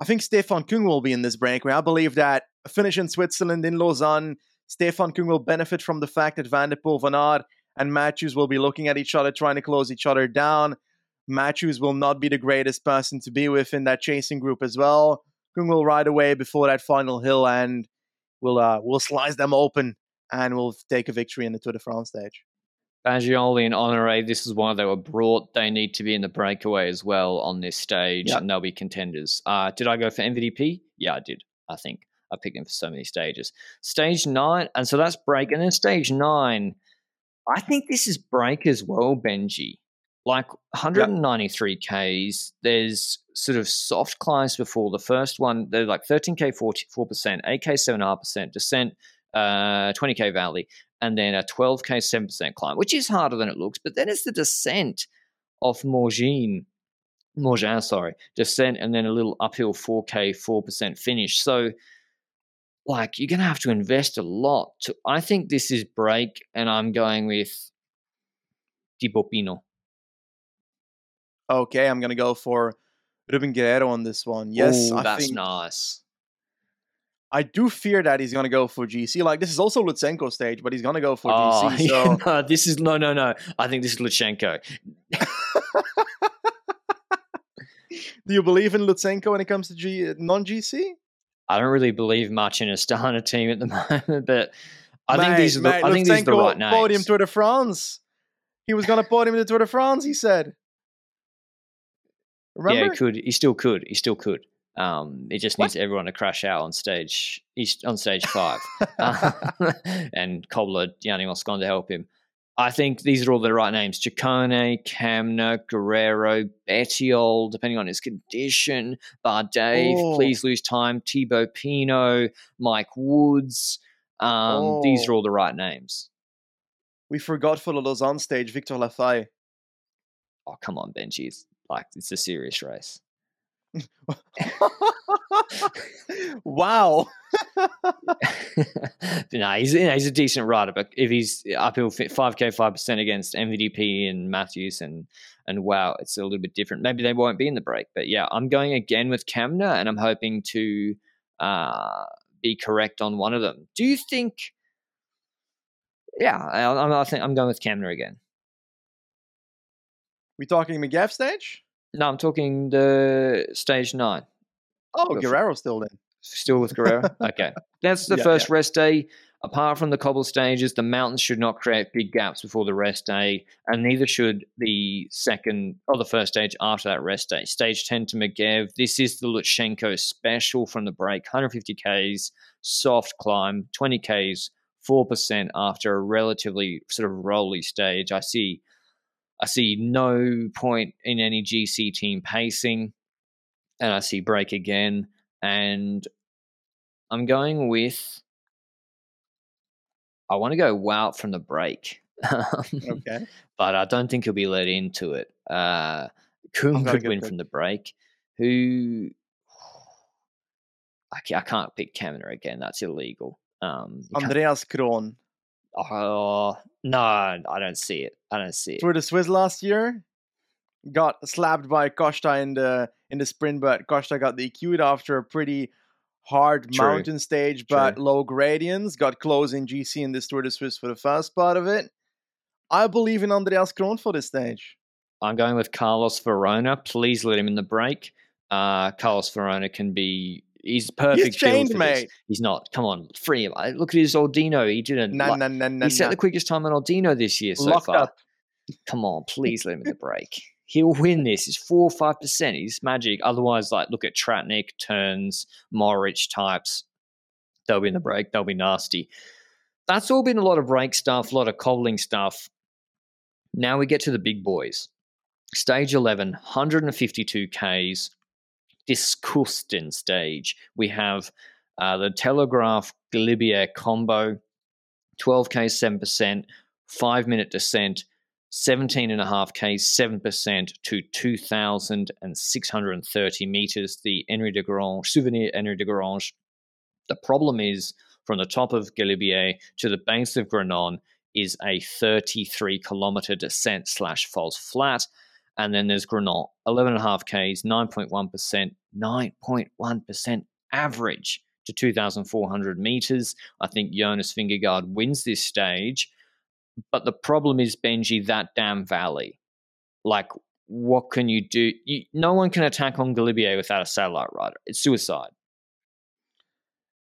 I think Stefan Kung will be in this breakaway. I believe that a finish in Switzerland in Lausanne, Stefan Kung will benefit from the fact that Van der Poel, Van Aert, and Matthews will be looking at each other, trying to close each other down. Matthews will not be the greatest person to be with in that chasing group as well. Kung will ride away before that final hill and we'll uh, we'll slice them open and we'll take a victory in the Tour de France stage. Bagioli and Honore, this is why they were brought. They need to be in the breakaway as well on this stage, yep. and they'll be contenders. Uh, did I go for MVDP? Yeah, I did. I think I picked them for so many stages. Stage nine, and so that's break, and then stage nine. I think this is break as well, Benji. Like 193 yep. Ks, there's sort of soft climbs before the first one. They're like 13K, 44%, 8K, 7.5%, descent, uh, 20K valley, and then a 12K, 7% climb, which is harder than it looks. But then it's the descent of Morgine, Morgin, sorry, descent, and then a little uphill 4K, 4% finish. So, like, you're going to have to invest a lot. To, I think this is break, and I'm going with Thibaut Pinot. Okay, I'm going to go for Ruben Guerreiro on this one. Yes, Ooh, that's think, nice. I do fear that he's going to go for GC. Like this is also Lutsenko stage, but he's going to go for oh, GC. So yeah, no, this is no, no, no. I think this is Lutsenko. do you believe in Lutsenko when it comes to G non GC? I don't really believe much in Astana team at the moment, but I mate, think these are the, mate, I think these are the right names. Podium Tour de France. He was going to podium in the Tour de France. He said. Remember? Yeah, he could. He still could. He still could. Um, it just needs what? everyone to crash out on stage. He's on stage five, uh, and Cobbler Gianni Moscon to help him. I think these are all the right names: Ciccone, Kämna, Guerreiro, Bettiol, depending on his condition. Bardet, oh. please lose time. Thibaut Pinot, Mike Woods. Um, oh. These are all the right names. We forgot for the Lausanne stage, Victor Lafay. Oh, come on, Benji. It's Like it's a serious race. wow. no, he's you know, he's a decent rider, but if he's uphill five k five percent against MVDP and Matthews and and Wout, it's a little bit different. Maybe they won't be in the break, but yeah, I'm going again with Kämna, and I'm hoping to uh, be correct on one of them. Do you think? Yeah, I, I think I'm going with Kämna again. We talking Megève stage? No, I'm talking the stage nine. Oh, Guerreiro still then. Still with Guerreiro? okay. That's the yeah, first yeah. rest day. Apart from the cobble stages, the mountains should not create big gaps before the rest day, and neither should the second or the first stage after that rest day. Stage 10 to Megève. This is the Lutsenko special from the break 150 Ks, soft climb, 20 Ks, 4% after a relatively sort of rolly stage. I see I see no point in any GC team pacing, and I see break again. And I'm going with. I want to go Wout from the break. okay. But I don't think he'll be let into it. Uh, Kung could win from the break. Who. I can't pick Kämna again. That's illegal. Um, Andreas Kron. Oh no, I don't see it. I don't see it. Tour de Suisse last year got slapped by Costa in the in the sprint, but Costa got the EQ'd after a pretty hard True. mountain stage, but True. low gradients. Got close in GC in this Tour de Suisse for the first part of it. I believe in Andreas Kron for this stage. I'm going with Carlos Verona. Please let him in the break. Uh, Carlos Verona can be He's perfect. He's changed, mate. This. He's not. Come on, free him. Look at his Ordino. He didn't. Nah, like, nah, nah, he set the quickest time on Ordino this year so Locked far. Up. Come on, please let him in the break. he'll win this. It's four or five percent. He's magic. Otherwise, like look at Tratnik, Teuns, Mohorič types. They'll be in the break. They'll be nasty. That's all been a lot of break stuff, a lot of cobbling stuff. Now we get to the big boys. Stage 11, 152 Ks, Diskusten stage. We have uh, the Telegraph Galibier combo, 12K, 7%, 5 minute descent, 17.5 K, 7% to 2,630 meters. The Henri Desgrange, Souvenir Henri Desgrange. The problem is from the top of Galibier to the base of Granon is a 33 kilometer descent slash falls flat. And then there's Granon, 11.5 Ks, 9.1%, 9.1% average to 2,400 meters. I think Jonas Vingegaard wins this stage. But the problem is, Benji, that damn valley. Like, what can you do? You, no one can attack on Galibier without a satellite rider. It's suicide.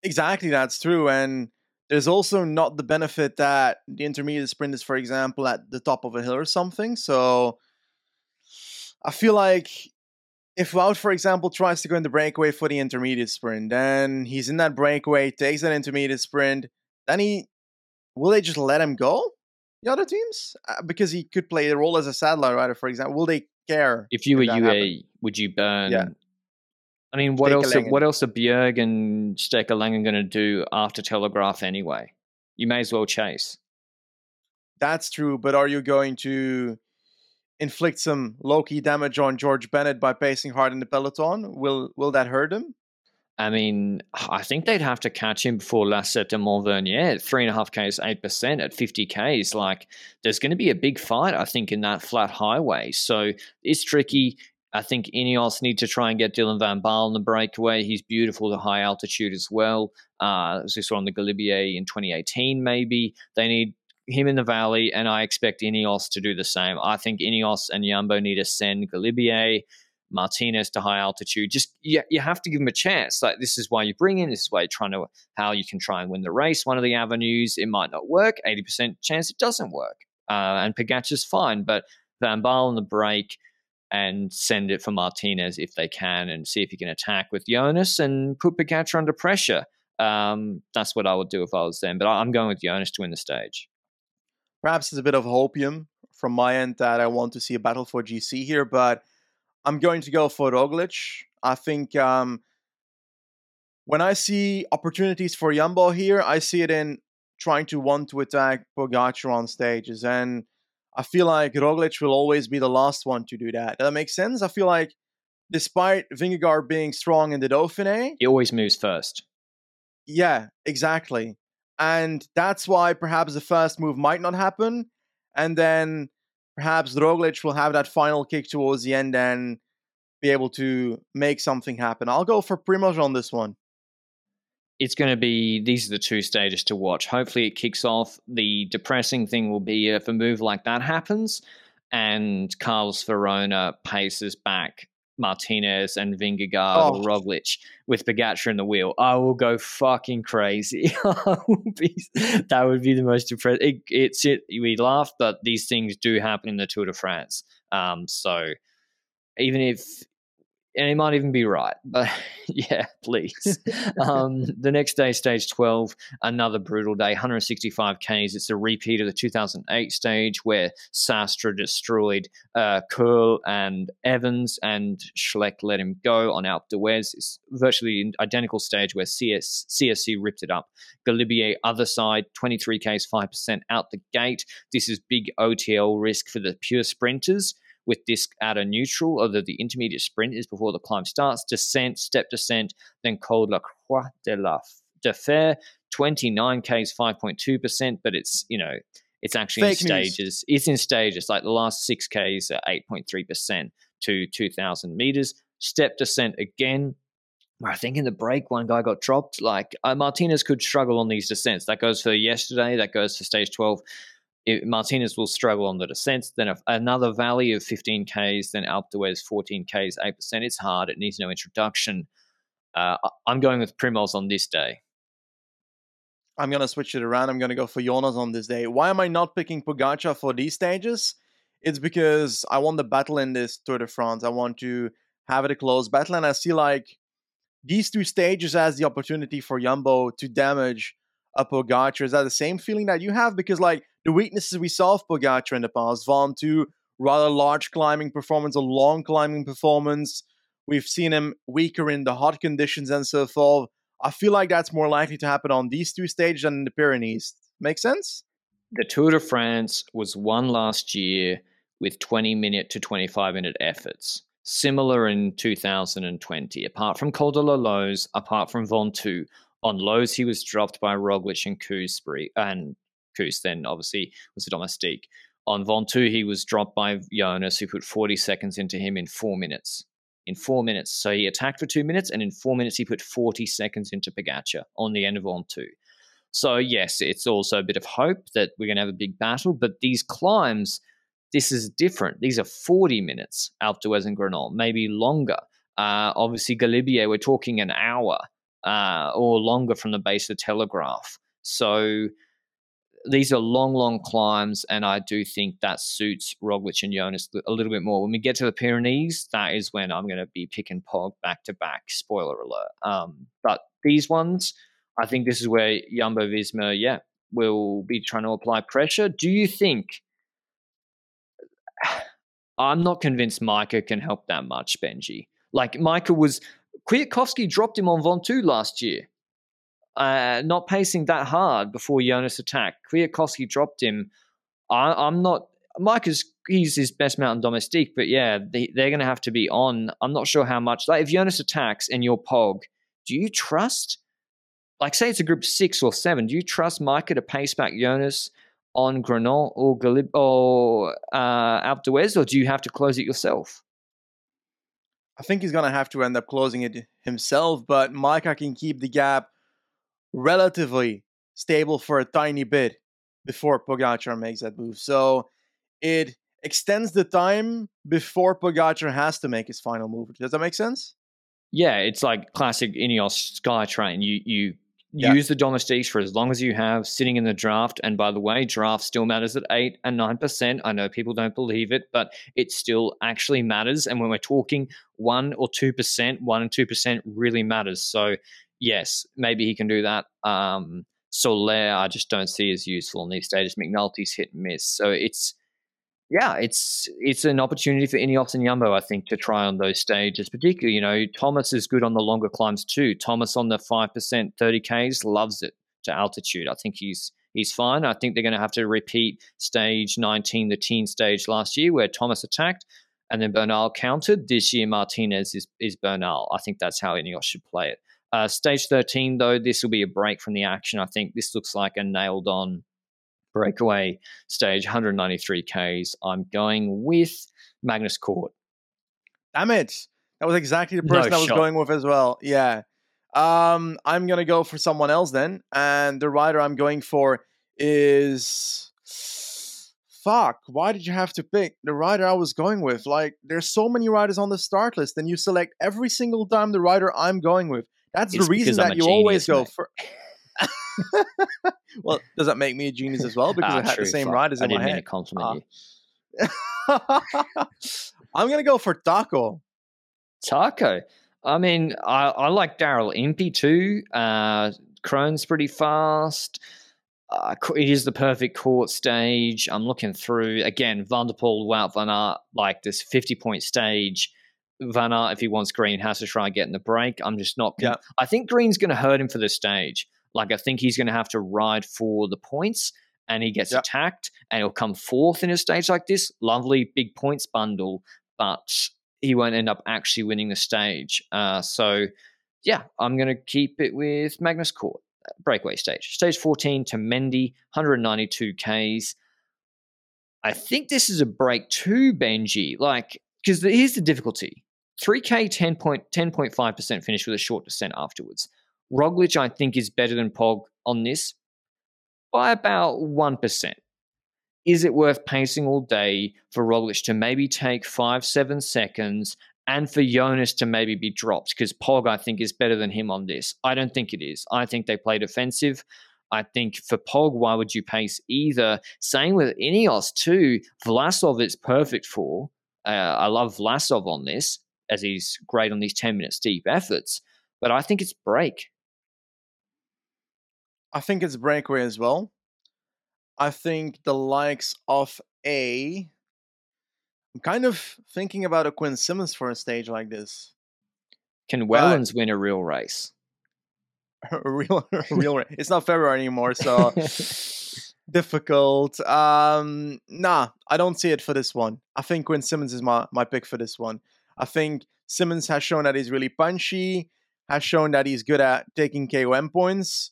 Exactly, that's true. And there's also not the benefit that the intermediate sprint is, for example, at the top of a hill or something. So I feel like if Wout, for example, tries to go in the breakaway for the intermediate sprint, then he's in that breakaway, takes that intermediate sprint, then he will they just let him go? The other teams, uh, because he could play the role as a satellite rider, for example, will they care? If you were UAE, happened? would you burn? Yeah. I mean, what else? Are, what else are Bjerg and Stake Laengen going to do after Telegraph anyway? You may as well chase. That's true, but are you going to inflict some low key damage on George Bennett by pacing hard in the peloton? Will will that hurt him? I mean, I think they'd have to catch him before Lacets de Montvernier. Three and a half Ks, 8% at 50 Ks. Like, there's going to be a big fight, I think, in that flat highway. So it's tricky. I think Ineos need to try and get Dylan Van Baarle in the breakaway. He's beautiful to high altitude as well. Uh, as we saw on the Galibier in 2018, maybe. They need him in the valley, and I expect Ineos to do the same. I think Ineos and Jumbo need to send Galibier, Martinez to high altitude. Just you, you have to give him a chance. Like this is why you bring in. This is why you're trying to how you can try and win the race. One of the avenues it might not work. Eighty percent chance it doesn't work. Uh, and Pogacar's fine, but Van Baarle on the break and send it for Martinez if they can, and see if he can attack with Jonas and put Pogacar under pressure. Um, that's what I would do if I was them. But I'm going with Jonas to win the stage perhaps it's a bit of hopium from my end that I want to see a battle for GC here, but I'm going to go for Roglic. I think um, when I see opportunities for Jumbo here, I see it in trying to want to attack Pogacar on stages, and I feel like Roglic will always be the last one to do that. Does that make sense? I feel like despite Vingegaard being strong in the Dauphiné, he always moves first. Yeah, exactly. And that's why perhaps the first move might not happen. And then perhaps Roglic will have that final kick towards the end and be able to make something happen. I'll go for Primoz on this one. It's going to be these are the two stages to watch. Hopefully, it kicks off. The depressing thing will be if a move like that happens and Carlos Verona paces back Martinez and Vingegaard oh. or Roglic with Pogacar in the wheel, I will go fucking crazy. be, that would be the most depressing. It, it's it. We laugh, but these things do happen in the Tour de France. Um, so even if and he might even be right. But yeah, please. um, the next day, stage 12, another brutal day, 165 Ks. It's a repeat of the 2008 stage where Sastre destroyed uh, Kohl and Evans, and Schleck let him go on Alpe d'Huez. It's virtually an identical stage where CS, CSC ripped it up. Galibier, other side, 23 Ks, 5% out the gate. This is big OTL risk for the pure sprinters with disc at a neutral, although the intermediate sprint is before the climb starts, descent, step descent, then Col la Croix de la de Fer, 29 Ks, 5.2%, but it's, you know, it's actually Fake in stages. News. It's in stages. Like the last six Ks are 8.3% to 2,000 meters. Step descent again, I think in the break, one guy got dropped. Like uh, Martinez could struggle on these descents. That goes for yesterday. That goes for stage 12 it, Martinez will struggle on the descent. Then another valley of 15 Ks, then Alpe d'Huez 14 Ks, 8%. It's hard. It needs no introduction. Uh, I'm going with Primoz on this day. I'm going to switch it around. I'm going to go for Jonas on this day. Why am I not picking Pogacar for these stages? it's because I want the battle in this Tour de France. I want to have it a close battle, and I see like these two stages as the opportunity for Jumbo to damage a Pogacar. Is that the same feeling that you have? Because like the weaknesses we saw of Pogacar in the past, Von two rather large climbing performance, a long climbing performance. We've seen him weaker in the hot conditions and so forth. I feel like that's more likely to happen on these two stages than in the Pyrenees. Make sense? The Tour de France was won last year with 20 minute to 25 minute efforts. Similar in 2020, apart from Col Loze, apart from Ventoux. On Loze, he was dropped by Roglic and Kuss, and Kuss then obviously was a domestique. On Ventoux, he was dropped by Jonas, who put 40 seconds into him in four minutes. In four minutes. So he attacked for two minutes, and in four minutes, he put 40 seconds into Pogacar on the end of Ventoux. So, yes, it's also a bit of hope that we're going to have a big battle, but these climbs, this is different. These are 40 minutes, Alpe d'Huez and Granon, maybe longer. Uh, obviously, Galibier, we're talking an hour uh, or longer from the base of Télégraphe. So, these are long, long climbs, and I do think that suits Roglic and Jonas a little bit more. When we get to the Pyrenees, that is when I'm going to be picking Pog back to back. Spoiler alert. Um, but these ones, I think this is where Jumbo Visma, yeah, will be trying to apply pressure. Do you think? I'm not convinced Majka can help that much, Benji. Like Majka was, Kwiatkowski dropped him on Ventoux last year uh, not pacing that hard before Jonas attacked. Kwiatkowski dropped him. I, am not. Mike is he's his best mountain domestique, but yeah, they, they're going to have to be on. I'm not sure how much. Like if Jonas attacks and you're Pog, do you trust? Like say it's a group six or seven. Do you trust Majka to pace back Jonas on Granon or Galib or uh, or do you have to close it yourself? I think he's going to have to end up closing it himself, but Majka can keep the gap relatively stable for a tiny bit before Pogacar makes that move. So it extends the time before Pogacar has to make his final move. Does that make sense? Yeah, it's like classic Ineos SkyTrain. You you yeah. use the domestiques for as long as you have sitting in the draft. And by the way, draft still matters at eight and nine percent. I know people don't believe it, but it still actually matters. And when we're talking one or two percent, one and two percent really matters. So yes, maybe he can do that. Um, Soler, I just don't see as useful in these stages. McNulty's hit and miss, so it's yeah, it's it's an opportunity for Ineos and Jumbo, I think, to try on those stages. Particularly, you know, Thomas is good on the longer climbs too. Thomas on the five percent, thirty k's, loves it to altitude. I think he's he's fine. I think they're going to have to repeat stage nineteen, the teen stage last year, where Thomas attacked and then Bernal countered. This year, Martinez is is Bernal. I think that's how Ineos should play it. Uh, stage 13, though, this will be a break from the action. I think this looks like a nailed on breakaway stage, 193 Ks. I'm going with Magnus Cort. Damn it. That was exactly the person no I was going with as well. Yeah. Um, I'm going to go for someone else then. And the rider I'm going for is. Fuck, why did you have to pick the rider I was going with? Like, there's so many riders on the start list, and you select every single time the rider I'm going with. That's the reason that you always go for. well, does that make me a genius as well? Because ah, I had true, the same fuck. riders in I didn't my mean head. to compliment uh, you. I'm gonna go for Taco. Taco. I mean, I, I like Daryl Impey too. Uh, Kron's pretty fast. Uh, it is the perfect Cort stage. I'm looking through again. Van der Poel, Wout van Aert, like this 50 point stage Van Aert, if he wants Green, has to try getting the break. I'm just not. Yeah. I think Green's going to hurt him for the stage. Like I think he's going to have to ride for the points, and he gets yep. attacked, and he'll come fourth in a stage like this. Lovely big points bundle, but he won't end up actually winning the stage. Uh, so, yeah, I'm going to keep it with Magnus Cort. breakaway stage. Stage 14 to Mende, 192 Ks. I think this is a break too, Benji. Like, because here's the difficulty 3K 10.5% finish with a short descent afterwards. Roglic, I think, is better than Pog on this by about 1%. Is it worth pacing all day for Roglic to maybe take five, seven seconds and for Jonas to maybe be dropped? Because Pog, I think, is better than him on this. I don't think it is. I think they play defensive. I think for Pog, why would you pace either? Same with Ineos too. Vlasov is perfect for. Uh, I love Vlasov on this as he's great on these 10 minute steep efforts, but I think it's break. I think it's breakaway as well. I think the likes of a. I'm kind of thinking about a Quinn Simmons for a stage like this. Can Wellens win a real race? a real, a real. it's not February anymore, so difficult. Um, nah, I don't see it for this one. I think Quinn Simmons is my my pick for this one. I think Simmons has shown that he's really punchy, has shown that he's good at taking KOM points,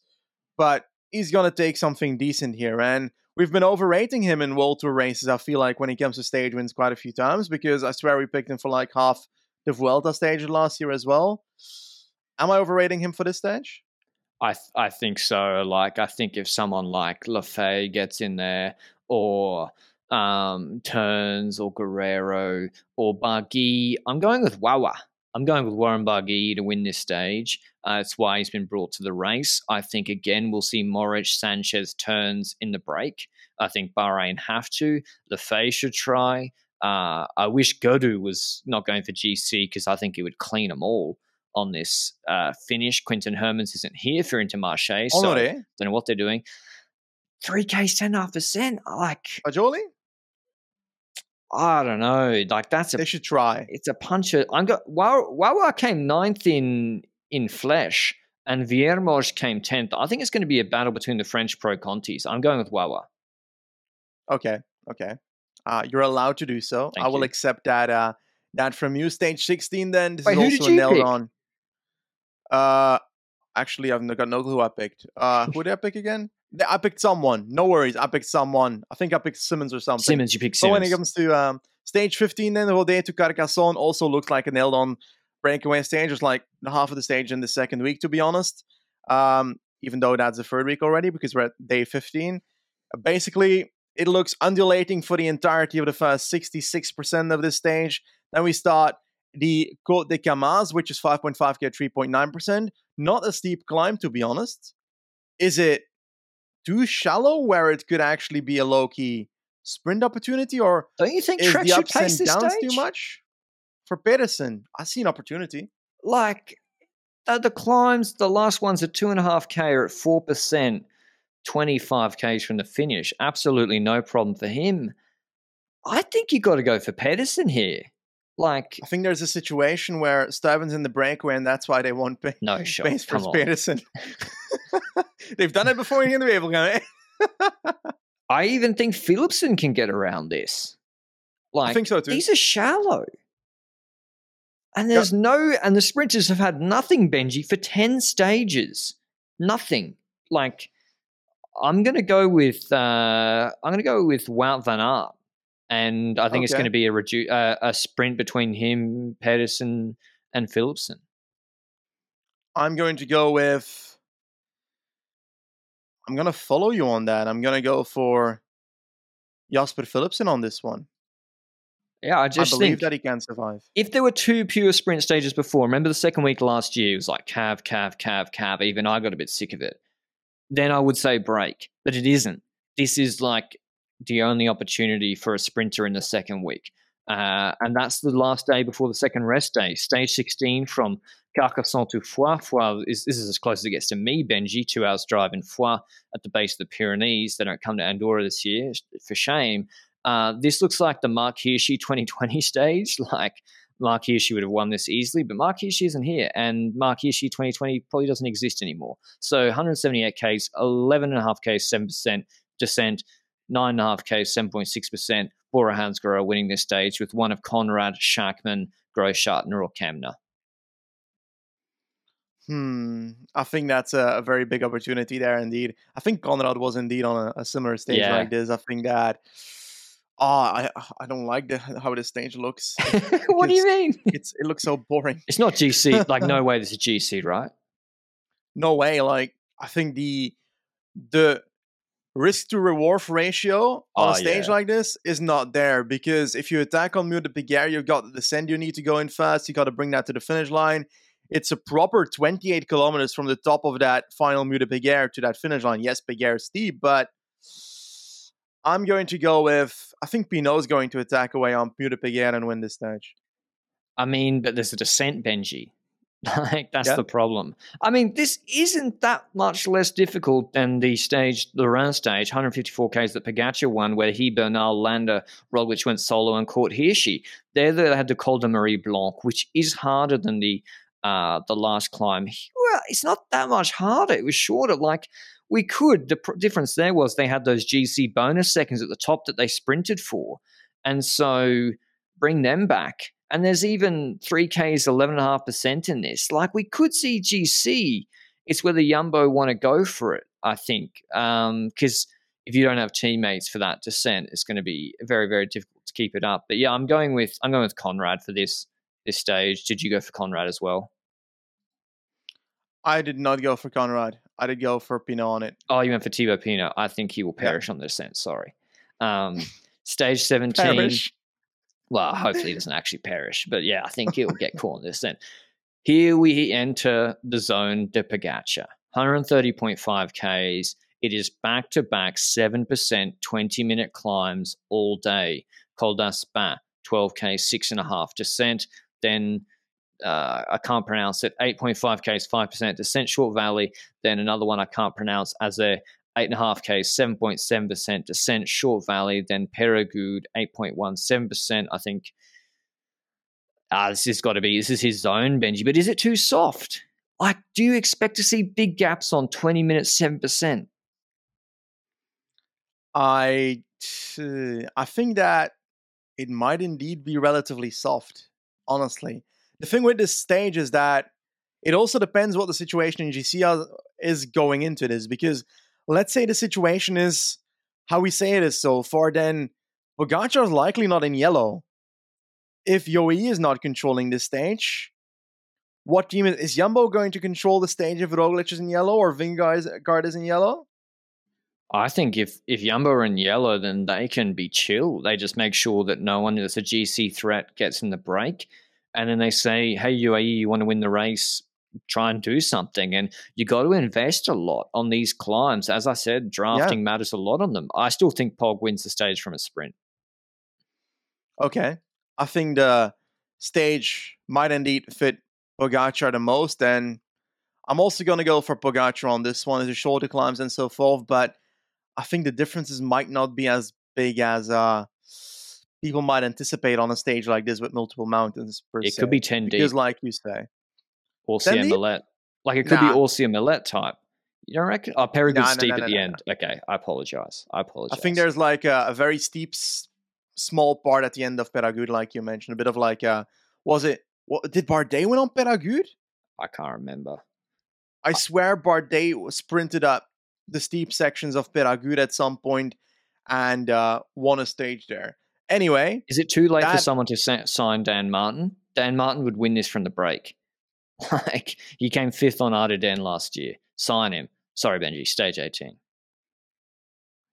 but he's gonna take something decent here. And we've been overrating him in World Tour races. I feel like when he comes to stage wins quite a few times because I swear we picked him for like half the Vuelta stage last year as well. Am I overrating him for this stage? I th- I think so. Like I think if someone like Lafay gets in there, or um, Teuns, or Guerreiro or Barguil, I'm going with Wawa. I'm going with Warren Barguil to win this stage. Uh, that's why he's been brought to the race. I think again we'll see Mohoric, Sanchez Teuns in the break. I think Bahrain have to. Lafay should try. Uh, I wish Gaudu was not going for GC because I think he would clean them all on this uh, finish. Quinten Hermans isn't here for Intermarché, so I don't know what they're doing. 3K, 10.5%. Like, Ajoli? I don't know. Like, that's a They should try. it's a puncher. I'm got Wawa, Wawa came ninth in in Flèche, and Vuillermoz came tenth. I think it's going to be a battle between the French pro Contis. I'm going with Wawa. Okay, okay. Uh, you're allowed to do so. Thank I will you. accept that. Uh, that from you. Stage 16. Then this Wait, who is did also you nailed pick? on. Uh, actually, I've got no clue who I picked. Uh, who did I pick again? I picked someone. No worries. I picked someone. I think I picked Simmons or something. Simmons, you pick But when it comes to um, stage 15, then Rodez to Carcassonne also looks like a nailed on breakaway stage. It was like half of the stage in the second week, to be honest. Um, even though that's the third week already because we're at day 15. Uh, Basically, it looks undulating for the entirety of the first 66% of this stage. Then we start the Côte de Camas, which is 5.5k 3.9%. Not a steep climb, to be honest. Is it too shallow where it could actually be a low key sprint opportunity, or Don't you think is Trek the should ups and pace this downs stage? too much? For Pedersen, I see an opportunity. Like uh, the climbs, the last ones at two and a half k are at four percent, twenty five k's from the finish. Absolutely no problem for him. I think you got to go for Pedersen here. Like I think there's a situation where Stuyven's in the breakaway, and that's why they won't pay no shot. space for Come on. They've done it before in the Wevelgem. I even think Philipsen can get around this. Like I think so too. these are shallow. And there's no and the sprinters have had nothing, Benji, for 10 stages. Nothing. Like I'm gonna go with uh I'm gonna go with Wout van Aert. And I think it's going to be a redu- uh, a sprint between him, Pedersen, and Philipsen. I'm going to go with. I'm going to follow you on that. I'm going to go for Jasper Philipsen on this one. Yeah, I I just believe think that he can survive. if there were two pure sprint stages before, remember the second week last year, it was like cav, cav, cav, cav. Even I got a bit sick of it. Then I would say break, but it isn't. This is like the only opportunity for a sprinter in the second week. Uh, and that's the last day before the second rest day. Stage 16 from Carcassonne to Foix. Foix is, this is as close as it gets to me, Benji. Two hours drive in Foix at the base of the Pyrenees. They don't come to Andorra this year, for shame. Uh, this looks like the Marc Hirschi 2020 stage. Like Marc Hirschi would have won this easily, but Marc Hirschi isn't here, and Marc Hirschi 2020 probably doesn't exist anymore. So 178 Ks, 11.5 Ks, 7% descent, 9.5 Ks, 7.6%. Bora Hansgrohe winning this stage with one of Konrad, Schachmann, Grossschartner, or Kämna. Hmm. I think that's a, a very big opportunity there, indeed. I think Konrad was indeed on a, a similar stage Yeah. like this. I think that. Oh, I I don't like the, how this stage looks. what do you mean? It's it looks so boring. It's not GC. Like, no way this is GC, right? no way. Like I think the the risk to reward ratio on Oh, a stage yeah. like this is not there because if you attack on Mur de Péguère, you've got the descent you need to go in fast. You got to bring that to the finish line. it's a proper 28 kilometers from the top of that final de Péguère to that finish line. Yes, Péguère is steep, but I'm going to go with I think Pinot's going to attack away on de Péguère and win this stage. I mean, but there's a descent, Benji. Like that's Yeah. the problem. I mean, this isn't that much less difficult than the stage, the round stage, 154 k's that Pogacar won, where he, Bernal, Landa, Roglic went solo and caught Hirschi. There they had the Col de Marie-Blanque, which is harder than the uh, the last climb. Well, it's not that much harder. It was shorter. Like we could. The pr- difference there was they had those GC bonus seconds at the top that they sprinted for, and so bring them back. And there's even 3Ks, 11.5% in this. Like we could see GC. It's whether Jumbo want to go for it, I think. Because if you don't have teammates for that descent, it's going to be very, very difficult to keep it up. But yeah, I'm going with I'm going with Konrad for this this stage. Did you go for Konrad as well? I did not go for Konrad. I did go for Pinot on it. Oh, you went for Thibaut Pinot. I think he will Yeah. perish on the descent. Sorry. Um, stage 17. Perish. Well, hopefully he doesn't actually perish, but yeah, I think he'll get caught in this then. Here we enter the zone de Pogacar, 130.5 Ks. It is back to back 7% 20 minute climbs all day. Col d'Aspin, 12K, 6.5 descent. Then uh, I can't pronounce it, 8.5 Ks, 5% descent, short valley. Then another one I can't pronounce as a 8.5K, 7.7% descent, short valley. Then Peyragudes, 8.17%. I think ah, this has got to be, this is his zone, Benji. But is it too soft? Like, do you expect to see big gaps on 20 minutes, 7%? I I think that it might indeed be relatively soft. Honestly, the thing with this stage is that it also depends what the situation in GC is going into this. Because let's say the situation is how we say it is so far, then Pogacar is likely not in yellow. If Yoe is not controlling this stage, what team is, is Jumbo going to control the stage if Roglic is in yellow or Vingegaard is in yellow? I think if if Jumbo are in yellow, then they can be chill. They just make sure that no one that's a GC threat gets in the break, and then they say, "Hey UAE, you want to win the race? Try and do something." And you got to invest a lot on these climbs. As I said, drafting matters a lot on them. I still think Pog wins the stage from a sprint. Okay. I think the stage might indeed fit Pogacar the most. And I'm also going to go for Pogacar on this one. A shorter climbs and so forth. But I think the differences might not be as big as uh, people might anticipate on a stage like this with multiple mountains. Per It se. could be ten deep, Because, like you say, Deep? Millet. Like it could Nah. be Orcières-Merlette type. You don't reckon? Oh, nah, steep at the end. Okay, I apologize. I apologize. I think there's like a, a very steep, s- small part at the end of Peyragudes, like you mentioned. A bit of like, uh, was it, what, did Bardet win on Peyragudes? I can't remember. I swear Bardet sprinted up the steep sections of Peyragudes at some point and uh, won a stage there. Anyway, Is it too late for someone to sa- sign Dan Martin? Dan Martin would win this from the break. Like he came fifth on Ardennes last year. Sign him. Sorry, Benji. Stage eighteen.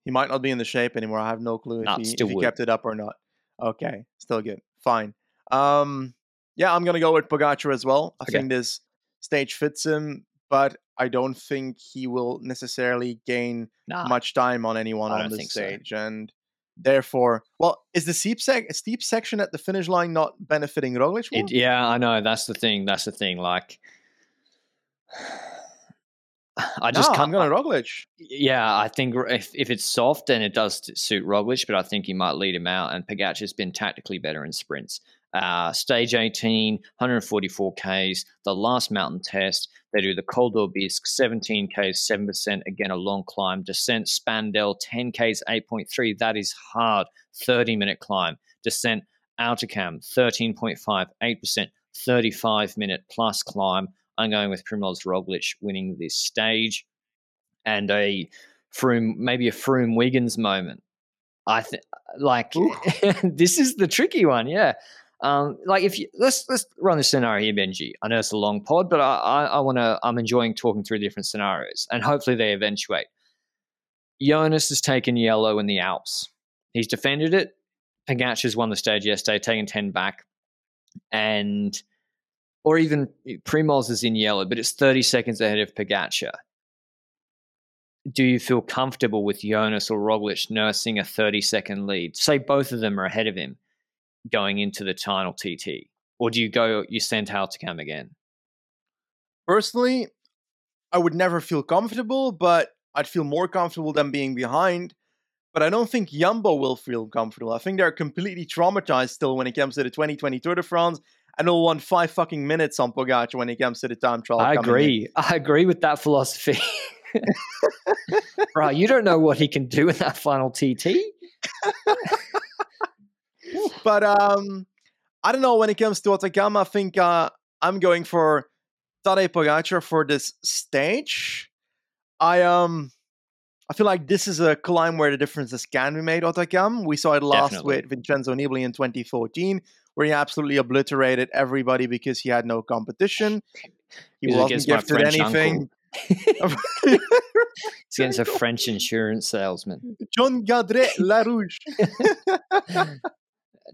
he might not be in the shape anymore. I have no clue if Nah, he, if he kept it up or not. Okay, still good. Fine. Um, yeah, I'm gonna go with Pogacar as well. I Okay. think this stage fits him, but I don't think he will necessarily gain Nah, much time on anyone on this think so. stage, and therefore, well, is the steep sec- steep section at the finish line not benefiting Roglic? it, yeah, I know. That's the thing. That's the thing. Like, I just no, can't. I'm going to Roglic. Yeah, I think if, if it's soft, then it does suit Roglic, but I think he might lead him out. And Pogacar's been tactically better in sprints. Uh, stage 18, 144 Ks, the last mountain test. They do the Col d'Aubisque, 17 Ks, 7%, again, a long climb. Descent, Spandelles, 10 Ks, 8.3. That is hard. 30 minute climb. Descent, Hautacam, 13.5, 8%, 35 minute plus climb. I'm going with Primoz Roglic winning this stage and a Froome, maybe a Froome Wiggins moment. I think, like, this is the tricky one. Yeah. Um, like if you let's let's run the scenario here, Benji. I know it's a long pod, but I I, I want to. I'm enjoying talking through different scenarios, and hopefully they eventuate. Jonas has taken yellow in the Alps. He's defended it. Pogacar's won the stage yesterday, taking ten back, and or even Primoz is in yellow, but it's 30 seconds ahead of Pogacar. Do you feel comfortable with Jonas or Roglic nursing a 30 second lead? Say both of them are ahead of him going into the final TT, or do you go you send Hautacam again? Personally, I would never feel comfortable, but I'd feel more comfortable than being behind. But I don't think Jumbo will feel comfortable. I think they're completely traumatized still when it comes to the 2020 Tour de France, and they'll want five fucking minutes on Pogacar when it comes to the time trial. I agree. In. I agree with that philosophy. right, you don't know what he can do in that final TT. but um, I don't know when it comes to Hautacam. I think uh, I'm going for Tadej Pogacar for this stage. I um I feel like this is a climb where the differences can be made, Hautacam. We saw it last Definitely. with Vincenzo Nibali in 2014, where he absolutely obliterated everybody because he had no competition. He wasn't gifted anything. it's against a French insurance salesman. John Gadret Larouche.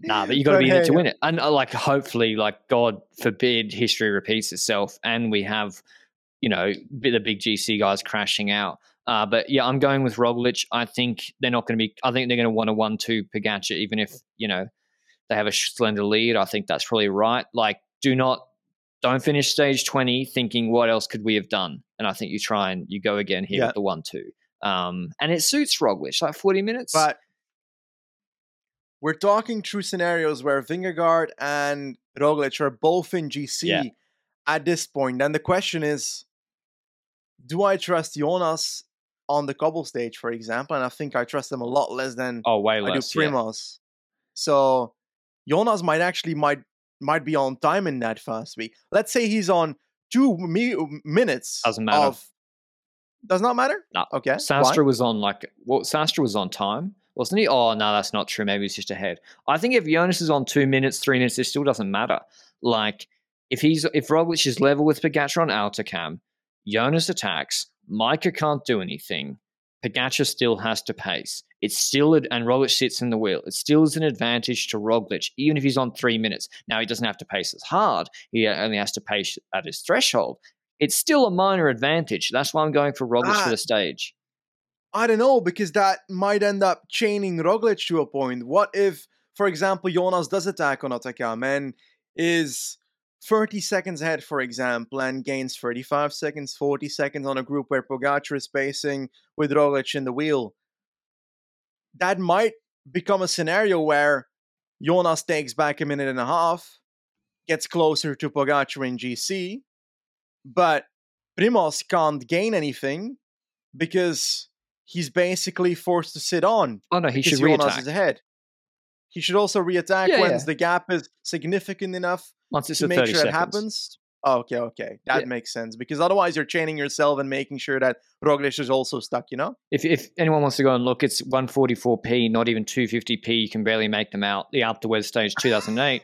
nah, but you got to be in it to win it, and uh, like hopefully, like God forbid, history repeats itself, and we have, you know, the big GC guys crashing out. Uh, but yeah, I'm going with Roglic. I think they're not going to be. I think they're going to want a one-two Pogacar, even if you know they have a slender lead. I think that's probably right. Like, do not don't finish stage 20 thinking what else could we have done and i think you try and you go again here yeah. with the one two um, and it suits roglic like 40 minutes but we're talking through scenarios where Vingegaard and Roglic are both in GC yeah. at this point. Then the question is, do I trust Jonas on the cobble stage, for example? And I think I trust them a lot less than oh, way less, I do Primoz. Yeah. So Jonas might actually might might be on time in that first week. Let's say he's on two mi- minutes. Doesn't matter. Of, does not matter. No. Okay. Sastre was on like well, Sastre was on time wasn't he? Oh, no, that's not true. Maybe he's just ahead. I think if Jonas is on two minutes, three minutes, it still doesn't matter. Like, if he's if Roglic is level with Pogacar on Hautacam, Jonas attacks, Majka can't do anything. Pogacar still has to pace. It's still, and Roglic sits in the wheel. It still is an advantage to Roglic, even if he's on three minutes. Now, he doesn't have to pace as hard. He only has to pace at his threshold. It's still a minor advantage. That's why I'm going for Roglic ah, for the stage. I don't know because that might end up chaining Roglic to a point. What if, for example, Jonas does attack on Hautacam and is 30 seconds ahead, for example, and gains 35 seconds, 40 seconds on a group where Pogacar is pacing with Roglic in the wheel? That might become a scenario where Jonas takes back a minute and a half, gets closer to Pogacar in GC, but Primoz can't gain anything because he's basically forced to sit on. Oh no, he should reattack. Is ahead. He should also reattack yeah, once yeah. the gap is significant enough once it's to make sure seconds. it happens. Oh, okay, okay, that yeah. makes sense because otherwise you're chaining yourself and making sure that Roglic is also stuck. You know, if if anyone wants to go and look, it's 144p, not even 250p. You can barely make them out. The d'Huez stage 2008.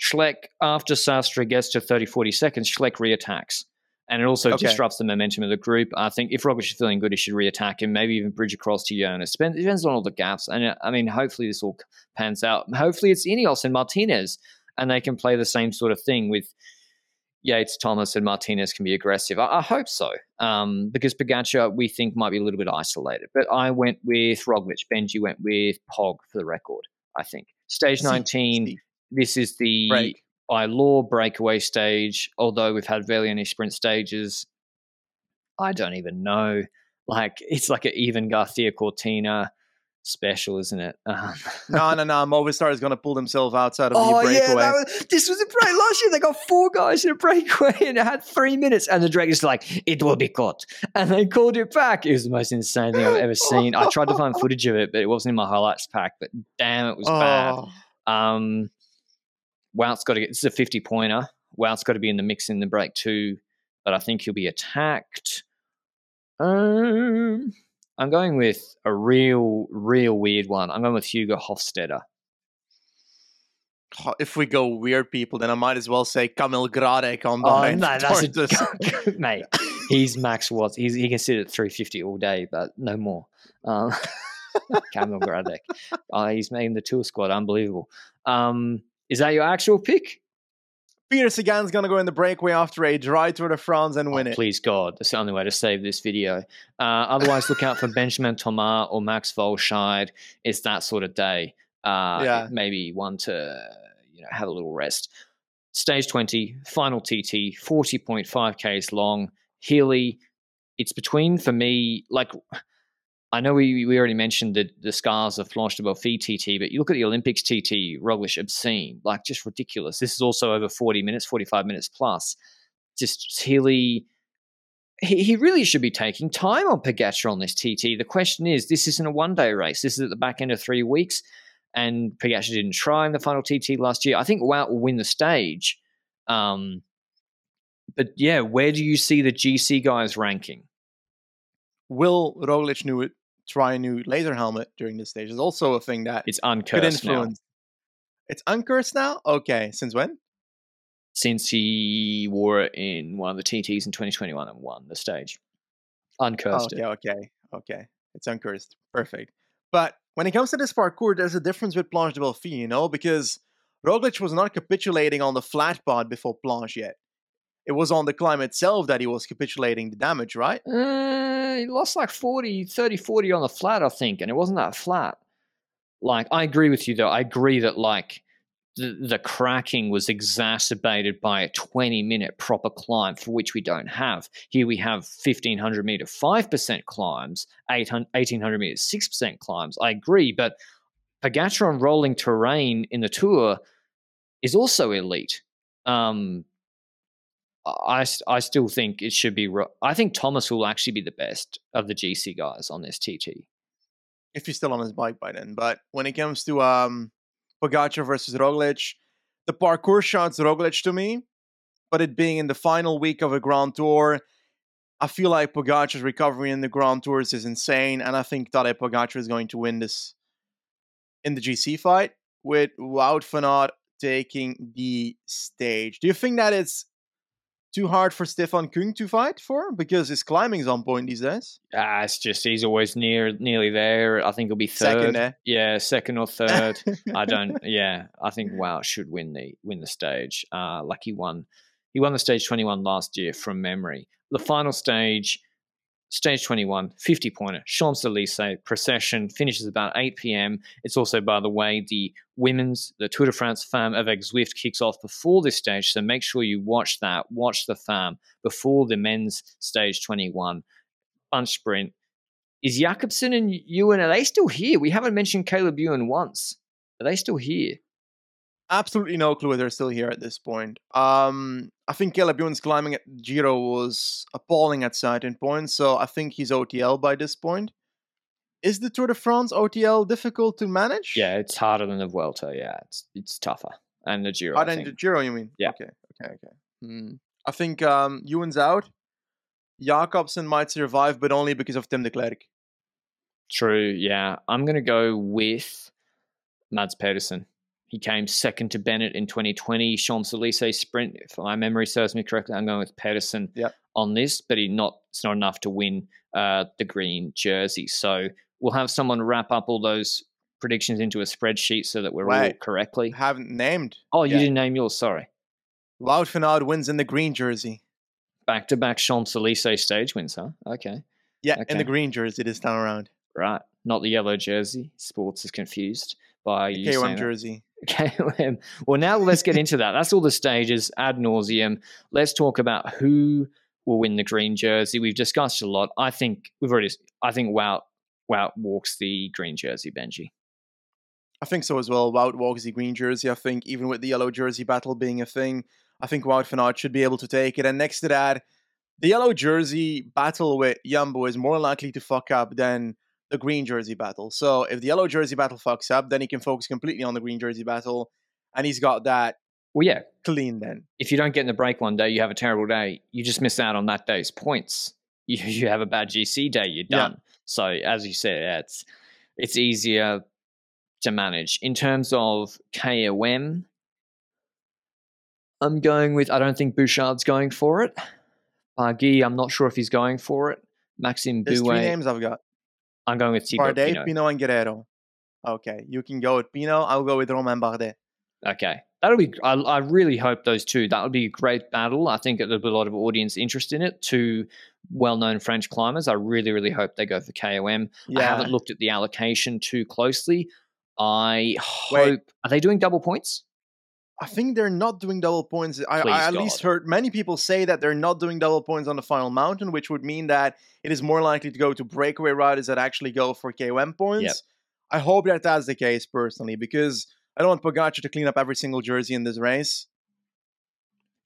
Schleck after Sastre gets to 30, 40 seconds, Schleck reattacks and it also okay. disrupts the momentum of the group. I think if Roglic is feeling good, he should re-attack him, maybe even bridge across to Jonas. It depends on all the gaps. And uh, I mean, hopefully this all pans out. Hopefully it's Ineos and Martinez, and they can play the same sort of thing with Yates, Thomas, and Martinez can be aggressive. I, I hope so, um, because Pogacar we think might be a little bit isolated. But I went with Roglic. Benji went with Pog for the record. I think stage nineteen. This is the Break by law breakaway stage, although we've had barely any sprint stages. I don't even know. Like it's like an even Garcia Cortina special, isn't it? Um, no, no, no. Movistar is going to pull themselves outside of oh, the breakaway. Yeah, was, this was a break last year. They got four guys in a breakaway and it had three minutes, and the director's like, "It will be caught," and they called it back. It was the most insane thing I've ever seen. I tried to find footage of it, but it wasn't in my highlights pack. But damn, it was oh. bad. Um, Wout's got to get this is a 50 pointer. Wout's got to be in the mix in the break too, but I think he'll be attacked. Um, I'm going with a real, real weird one. I'm going with Hugo Hofstetter. If we go weird people, then I might as well say Kamil Gradek on the oh, no, that's a, mate. He's max Watts. He's, he can sit at 350 all day, but no more. Um, Kamil Gradek. Oh, he's making the tour squad. Unbelievable. Um, is that your actual pick? Peter Sagan's gonna go in the breakaway after a dry Tour de France and win Oh, it. please God, that's the only way to save this video. Uh, otherwise, look out for Benjamin Thomas or Max Walscheid. It's that sort of day. Uh, Yeah. Maybe one to you know have a little rest. Stage 20, final TT, 40.5 Ks long. Healy, it's between for me, like I know we, we already mentioned the, the scars of Planche des Belles Filles TT, but you look at the Olympics TT, Roglic obscene, like just ridiculous. This is also over 40 minutes, 45 minutes plus. Just Healy, he, he really should be taking time on Pogacar on this TT. The question is, this isn't a one day race. This is at the back end of three weeks, and Pogacar didn't try in the final TT last year. I think Wout will win the stage. Um, but yeah, where do you see the GC guys ranking? Will Roglic new it, try a new laser helmet during this stage? Is also a thing that It's could uncursed now. It's uncursed now. Okay, since when? since he wore it in one of the TTs in 2021 and won the stage. Uncursed okay, it. okay, okay. It's uncursed. Perfect. But when it comes to this parkour, there's a difference with Planche des Belles Filles, you know, because Roglic was not capitulating on the flat part before Planche yet. It was on the climb itself that he was capitulating the damage, right? Uh, he lost like 40, 30, 40 on the flat, I think, and it wasn't that flat. Like, I agree with you, though. I agree that, like, the, the cracking was exacerbated by a 20 minute proper climb for which we don't have. Here we have 1500 meter 5% climbs, 800, 1800 meters 6% climbs. I agree, but Pogacar on rolling terrain in the tour is also elite. Um, I, I still think it should be. I think Thomas will actually be the best of the GC guys on this TT. If he's still on his bike by then. But when it comes to um Pogacar versus Roglic, the parkour shouts Roglic to me. But it being in the final week of a Grand Tour, I feel like Pogacar's recovery in the Grand Tours is insane, and I think Tadej Pogacar is going to win this in the GC fight with Wout van Aert taking the stage. Do you think that it's too hard for Stefan Küng to fight for because his climbing's on point these days? Ah, it's just he's always near, nearly there. I think he'll be third. Second, eh? Yeah, second or third. I don't. Yeah, I think Wout should win the win the stage. Uh, like he won, he won the stage twenty one last year from memory. The final stage, stage 21, 50 pointer, Champs Elysees procession finishes about eight p.m. It's also, by the way, the women's the Tour de France Femme avec Zwift kicks off before this stage, so make sure you watch that. Watch the Femme before the men's stage twenty one bunch sprint. Is Jakobsen and Ewan are they still here? We haven't mentioned Caleb Ewan once. Are they still here? Absolutely no clue whether they're still here at this point. Um, I think Caleb Ewan's climbing at Giro was appalling at certain points, so I think he's OTL by this point. Is the Tour de France OTL difficult to manage? Yeah, it's harder than the Vuelta. Yeah, it's it's tougher. And the Giro. I Harder than think. the Giro, you mean? Yeah. Okay, okay, okay. Hmm. I think um, Ewan's out. Jakobsen might survive, but only because of Tim Declercq. True. Yeah, I'm gonna go with Mads Pedersen. He came second to Bennett in 2020 Champs Elysees sprint. If my memory serves me correctly, I'm going with Pedersen Yep. on this, but he not it's not enough to win uh, the green jersey. So we'll have someone wrap up all those predictions into a spreadsheet so that we're all Wait. correctly. Haven't named. Oh, you didn't name yours. Sorry. Wout van wins in the green jersey. Back to back Champs Elysees stage wins, huh? Okay. Yeah, in the green jersey this time around. Right. Not the yellow jersey. Sports is confused by you KOM saying that. jersey. KOM. Well, now let's get into that. That's all the stages ad nauseum. Let's talk about who will win the green jersey. We've discussed a lot. I think we've already. I think Wout Wout walks the green jersey. Benji. I think so as well. Wout walks the green jersey. I think even with the yellow jersey battle being a thing, I think Wout van Aert should be able to take it. And next to that, the yellow jersey battle with Jumbo is more likely to fuck up than the green jersey battle. So if the yellow jersey battle fucks up, then he can focus completely on the green jersey battle, and he's got that Well, yeah. clean then. If you don't get in the break one day, you have a terrible day. You just miss out on that day's points. You, you have a bad GC day, you're Yeah. done. So as you said, yeah, it's it's easier to manage in terms of KOM. I'm going with. I don't think Bouchard's going for it. Barguil, I'm not sure if he's going for it. Maxime There's three names I've got: I'm going with Thibaut Bardet, Pinot. Pinot, and Guerreiro. Okay, you can go with Pinot. I'll go with Romain Bardet. Okay. That'll be, I, I really hope those two, that would be a great battle. I think there'll be a lot of audience interest in it. Two well known French climbers. I really, really hope they go for KOM. Yeah. I haven't looked at the allocation too closely. I Wait. hope, are they doing double points? I think they're not doing double points. I, I at God. least heard many people say that they're not doing double points on the final mountain, which would mean that it is more likely to go to breakaway riders that actually go for KOM points. Yep. I hope that that's the case personally, because I don't want Pogacar to clean up every single jersey in this race.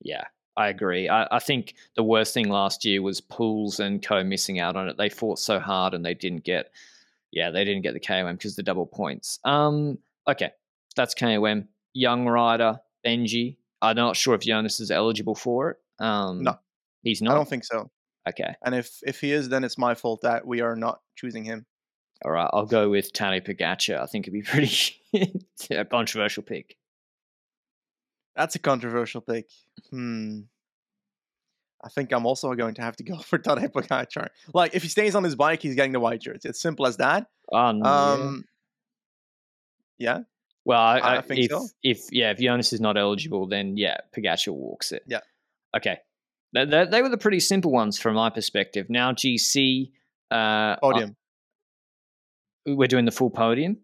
Yeah, I agree. I, I think the worst thing last year was Poels and Co missing out on it. They fought so hard and they didn't get, yeah, they didn't get the KOM because the double points. Um, okay, that's KOM. Young rider Benji. I'm not sure if Jonas is eligible for it. Um, No. he's not. I don't think so. okay, And if if he is, then it's my fault that we are not choosing him. all right. I'll go with Tadej Pogacar. I think it'd be pretty a controversial pick. That's a controversial pick. Hmm. I think I'm also going to have to go for Tadej Pogacar. Like, if he stays on his bike, he's getting the white jersey. It's simple as that. Oh, no. Um, yeah. Well, I, I I, think if so. if yeah, if Jonas is not eligible, then yeah, Pogacar walks it. Yeah. Okay. They, they, they were the pretty simple ones from my perspective. Now GC, uh, Podium. uh, we're doing the full podium.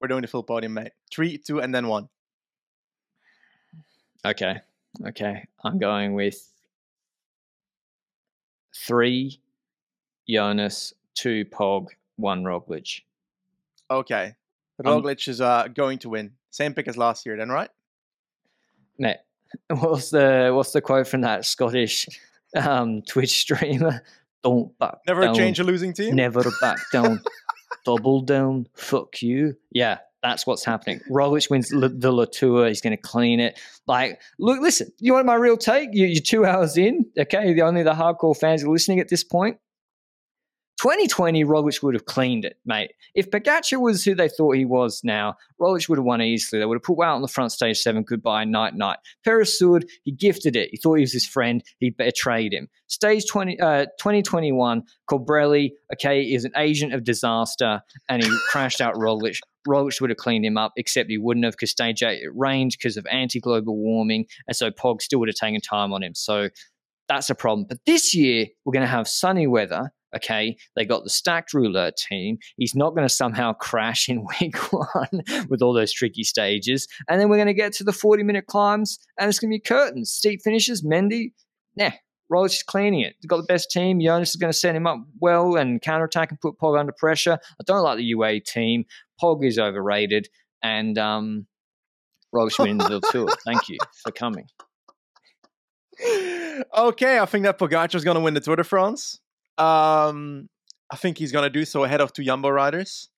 We're doing the full podium, mate. Three, two, and then one. Okay. Okay. I'm going with three Jonas, two Pog, one Roglic. Okay. Um, is uh, going to win. Same pick as last year, then, right? Now, what's the what's the quote from that Scottish um, Twitch streamer? Don't back Never down. change a losing team. Never back down. Double down. Fuck you. Yeah, that's what's happening. Roglic wins L- the Latour. He's going to clean it. Like, look, listen. You want my real take? You, you're two hours in. Okay, the only the hardcore fans are listening at this point. 2020, Roglic would have cleaned it, mate. If Pogacar was who they thought he was now, Roglic would have won easily. They would have put Wout on the front stage seven, goodbye, night, night. Peresud, he gifted it. He thought he was his friend. He betrayed him. Stage 20, uh, 2021, Colbrelli, okay, is an agent of disaster, and he crashed out Roglic. Roglic would have cleaned him up, except he wouldn't have because stage eight it rained because of anti-global warming, and so Pog still would have taken time on him. So that's a problem. But this year we're going to have sunny weather. Okay, they got the stacked ruler team. He's not going to somehow crash in week one with all those tricky stages. And then we're going to get to the 40 minute climbs and it's going to be curtains, steep finishes. Mende, nah, Roglic is cleaning it. He's got the best team. Jonas is going to set him up well and counterattack and put Pog under pressure. I don't like the UA team. Pog is overrated. And um, wins the tour. Thank you for coming. okay, I think that Pogacar's going to win the Tour de France. Um, I think he's going to do so ahead of two Jumbo riders.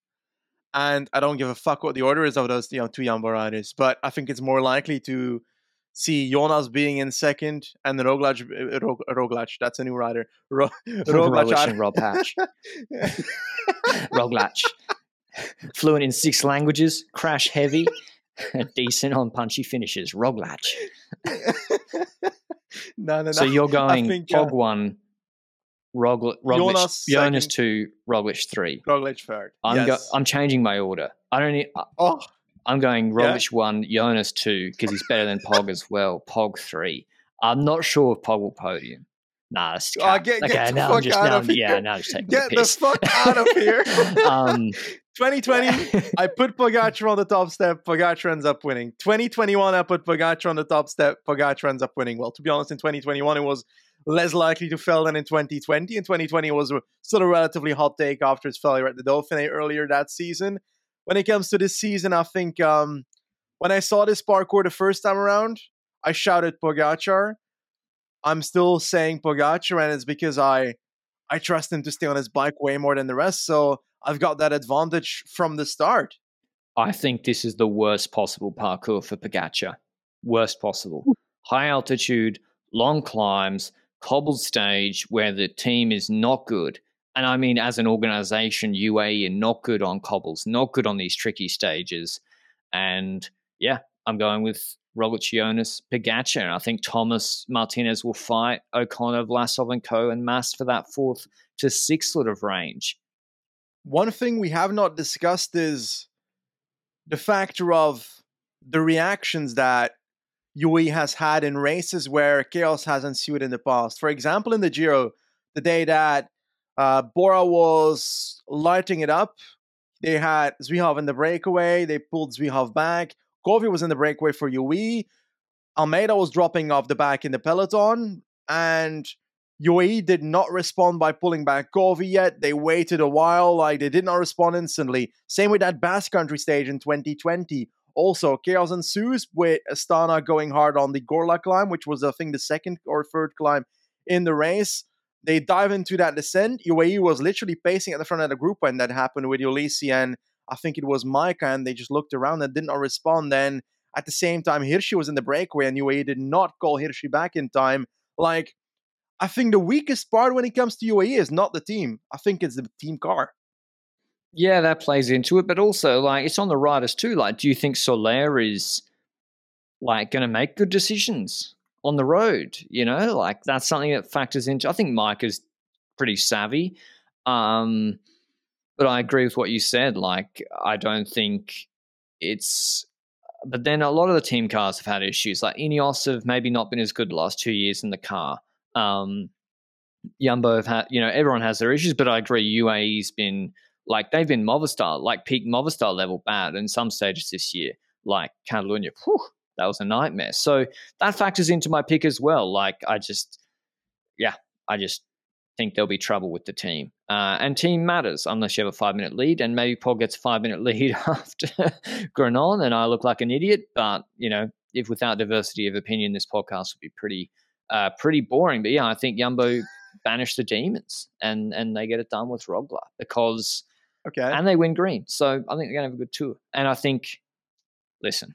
And I don't give a fuck what the order is of those you know, two Jumbo riders, but I think it's more likely to see Jonas being in second and Roglic, uh, Rog, Roglic that's a new rider. Ro, Roglic, Roglic and Rob Hatch. Roglic. Fluent in six languages, crash heavy, decent on punchy finishes. Roglic. no, no, no. So you're going think, uh, one, Roglic, Roglic Jonas Jonas two, Roglic three. Roglic third. I'm yes. go- I'm changing my order. I don't need. Oh, I'm going Yeah. Roglic one, Jonas two because he's better than Pog as well. Pog three. I'm not sure if Pog will podium. Nah, that's Oh, get- get okay. now I'm just now, I'm- yeah, now I'm just taking get the the fuck out of here. um, 2020, I put Pogacar on the top step. Pogacar ends up winning. 2021, I put Pogacar on the top step. Pogacar ends up winning. Well, to be honest, in 2021, it was less likely to fail than in 2020. In 2020, it was a- still a relatively hot take after his failure at the Dauphiné earlier that season. When it comes to this season, I think um, when I saw this parkour the first time around, I shouted Pogacar. I'm still saying Pogacar, and it's because I I trust him to stay on his bike way more than the rest. So I've got that advantage from the start. I think this is the worst possible parkour for Pogacar. Worst possible. High altitude, long climbs, cobbled stage where the team is not good. And I mean, as an organization, UAE are not good on cobbles, not good on these tricky stages. And yeah, I'm going with Roglic, Jonas, Pogacar. And I think Thomas Martinez will fight O'Connor, Vlasov, and Co. and Mas for that fourth to sixth sort of range. One thing we have not discussed is the factor of the reactions that UAE has had in races where chaos has ensued in the past. For example, in the Giro, the day that uh, Bora was lighting it up, they had Zvijov in the breakaway. They pulled Zvijov back. Govey was in the breakaway for UAE. Almeida was dropping off the back in the peloton, and UAE did not respond by pulling back Govey yet. They waited a while, like they did not respond instantly. Same with that Basque Country stage in 2020. Also, chaos ensues with Astana going hard on the Gorla climb, which was, I think, the second or third climb in the race. They dive into that descent. UAE was literally pacing at the front of the group when that happened with Ulissi and I think it was Majka, and they just looked around and did not respond. Then at the same time, Hirschi was in the breakaway, and UAE did not call Hirschi back in time. Like, I think the weakest part when it comes to UAE is not the team. I think it's the team car. Yeah, that plays into it, but also like it's on the riders too. Like, do you think Soler is like going to make good decisions on the road? You know, like that's something that factors into. I think Mike is pretty savvy, um, but I agree with what you said. Like, I don't think it's. But then a lot of the team cars have had issues. Like Ineos have maybe not been as good the last two years in the car. Um, Jumbo have had, you know, everyone has their issues, but I agree. UAE's been like they've been Movistar, like peak Movistar level bad in some stages this year. Like Catalunya, whew, that was a nightmare. So that factors into my pick as well. Like I just, yeah, I just think there'll be trouble with the team. Uh, and team matters unless you have a five minute lead. And maybe Paul gets a five minute lead after Granon, and I look like an idiot. But you know, if without diversity of opinion, this podcast would be pretty, uh, pretty boring. But yeah, I think Jumbo banish the demons and and they get it done with Rogla because Okay. and they win green. So I think they're going to have a good tour. And I think, listen,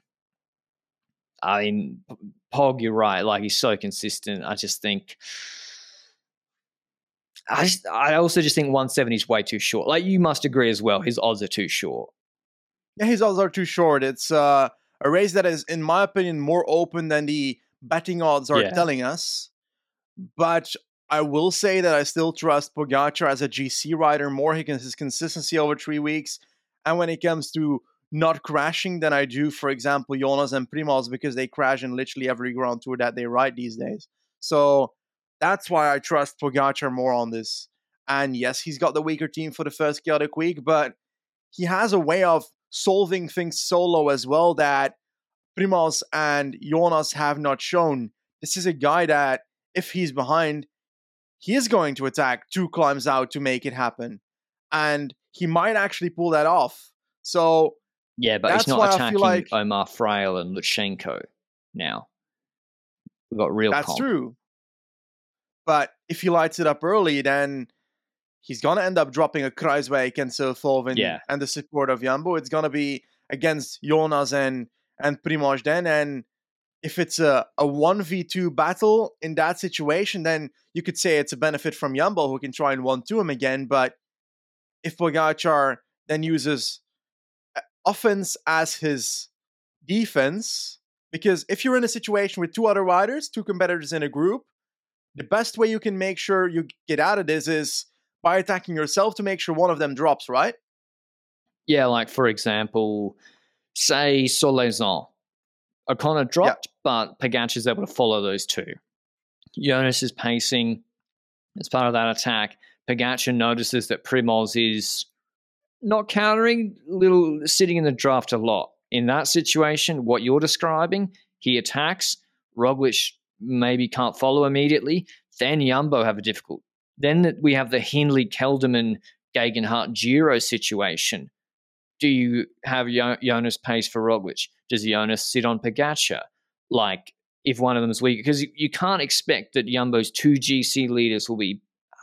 I mean, Pog, you're right. Like he's so consistent. I just think. I just, I also just think 170 is way too short. Like you must agree as well. His odds are too short. Yeah, his odds are too short. It's uh, a race that is, in my opinion, more open than the betting odds are Yeah. telling us. But I will say that I still trust Pogacar as a GC rider more. He can his consistency over three weeks, and when it comes to not crashing, than I do, for example, Jonas and Primoz because they crash in literally every Grand Tour that they ride these days. So that's why I trust Pogacar more on this. And yes, he's got the weaker team for the first chaotic week, but he has a way of solving things solo as well that Primoz and Jonas have not shown. This is a guy that, if he's behind, he is going to attack two climbs out to make it happen. And he might actually pull that off. So Yeah, but That's he's not why I feel attacking like- Omar Fraile and Lutsenko now. We've got real that's comp. true. But if he lights it up early, then he's gonna end up dropping a Kruijswijk and and, Yeah. and the support of Jumbo. It's gonna be against Jonas and and Primoz then. And if it's a, a 1v2 battle in that situation, then you could say it's a benefit from Jumbo who can try and 1-2 him again. But if Pogacar then uses uh, offense as his defense, because if you're in a situation with two other riders, two competitors in a group, the best way you can make sure you get out of this is by attacking yourself to make sure one of them drops, right? Yeah, like for example, say Solaison. O'Connor dropped, but Pogacar is able to follow those two. Jonas is pacing as part of that attack. Pogacar notices that Primoz is not countering, little sitting in the draft a lot. In that situation, what you're describing, he attacks. Roglic maybe can't follow immediately. Then Jumbo have a difficult. Then we have the Hindley Kelderman Geoghegan Hart Giro situation. Do you have Jonas pace for Roglic? Does Jonas sit on Pogacar? Like, if one of them is weak, because you, can't expect that Jumbo's two GC leaders will be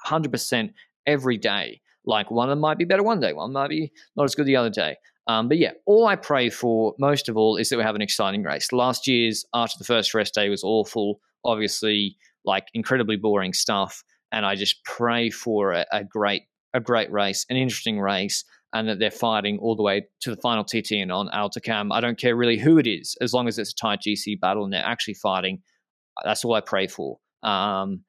100% every day. Like, one of them might be better one day, one might be not as good the other day. Um, but yeah, all I pray for most of all is that we have an exciting race. Last year's after the first rest day was awful, obviously, like incredibly boring stuff. And I just pray for a, a great, a great race, an interesting race, and that they're fighting all the way to the final TT and on Hautacam. I don't care really who it is, as long as it's a tight GC battle and they're actually fighting. That's all I pray for. Um,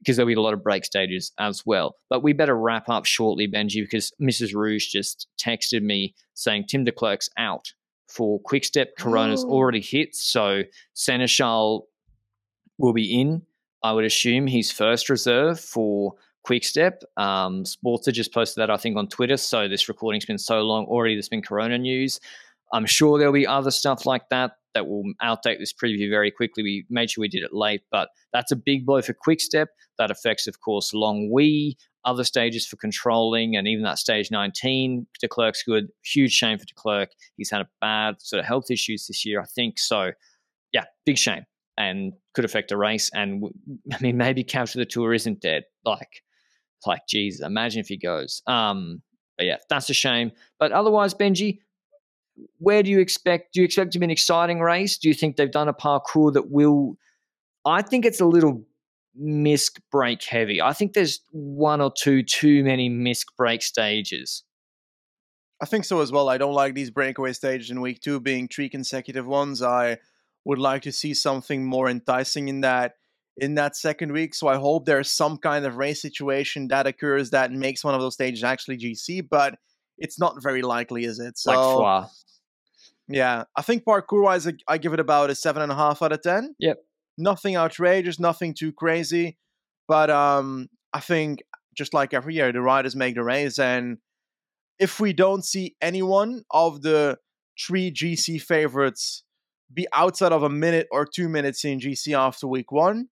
because there'll be a lot of break stages as well. But we better wrap up shortly, Benji, because Mrs. Rouge just texted me saying Tim Declercq's out for Quickstep. Corona's Oh. already hit, so Sénéchal will be in. I would assume he's first reserve for Quickstep. Um, Sporza just posted that I think on Twitter. So this recording's been so long already. There's been Corona news. I'm sure there'll be other stuff like that that will outdate this preview very quickly. We made sure we did it late, but that's a big blow for Quickstep. That affects, of course, Longwy, other stages for controlling, and even that stage 19. Declercq's good. Huge shame for Declercq. He's had a bad sort of health issues this year, I think. So, yeah, big shame and could affect a race. And I mean, maybe Capture the Tour isn't dead. Like, like, Jesus, imagine if he goes. Um, but yeah, that's a shame. But otherwise, Benji, where do you expect? Do you expect to be an exciting race? Do you think they've done a parcours that will? I think it's a little misc break heavy. I think there's one or two too many misc break stages. I think so as well. I don't like these breakaway stages in week two being three consecutive ones. I would like to see something more enticing in that in that second week. So I hope there's some kind of race situation that occurs that makes one of those stages actually GC, but it's not very likely, is it? So like yeah, I think parcours wise, I- I give it about a seven and a half out of ten. Yep. Nothing outrageous, nothing too crazy, but um, I think just like every year, the riders make the race, and if we don't see anyone of the three GC favorites be outside of a minute or two minutes in GC after week one,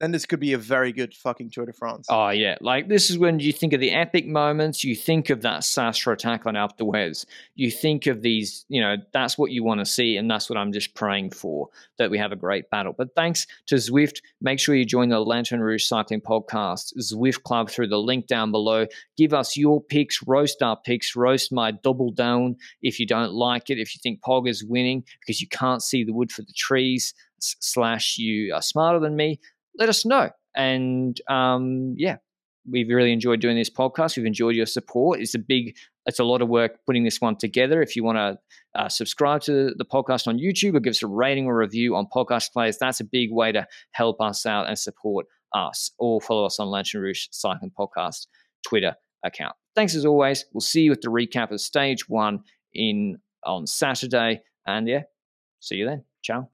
then this could be a very good fucking Tour de France. Oh yeah, like this is when you think of the epic moments. You think of that Sastre attack on Alpe. You think of these, you know, that's what you want to see, and that's what I'm just praying for that we have a great battle. But thanks to Zwift. Make sure you join the Lanterne Rouge Cycling Podcast Zwift Club through the link down below. Give us your picks, roast our picks, roast my double down if you don't like it. If you think Pog is winning because you can't see the wood for the trees, slash you are smarter than me let us know. And um, yeah, we've really enjoyed doing this podcast. We've enjoyed your support. It's a big, it's a lot of work putting this one together. If you want to uh, subscribe to the podcast on YouTube or give us a rating or review on podcast players, that's a big way to help us out and support us. Or follow us on Lanterne Rouge Cycling Podcast Twitter account. Thanks as always. We'll see you at the recap of stage one in on Saturday. And yeah, see you then. Ciao.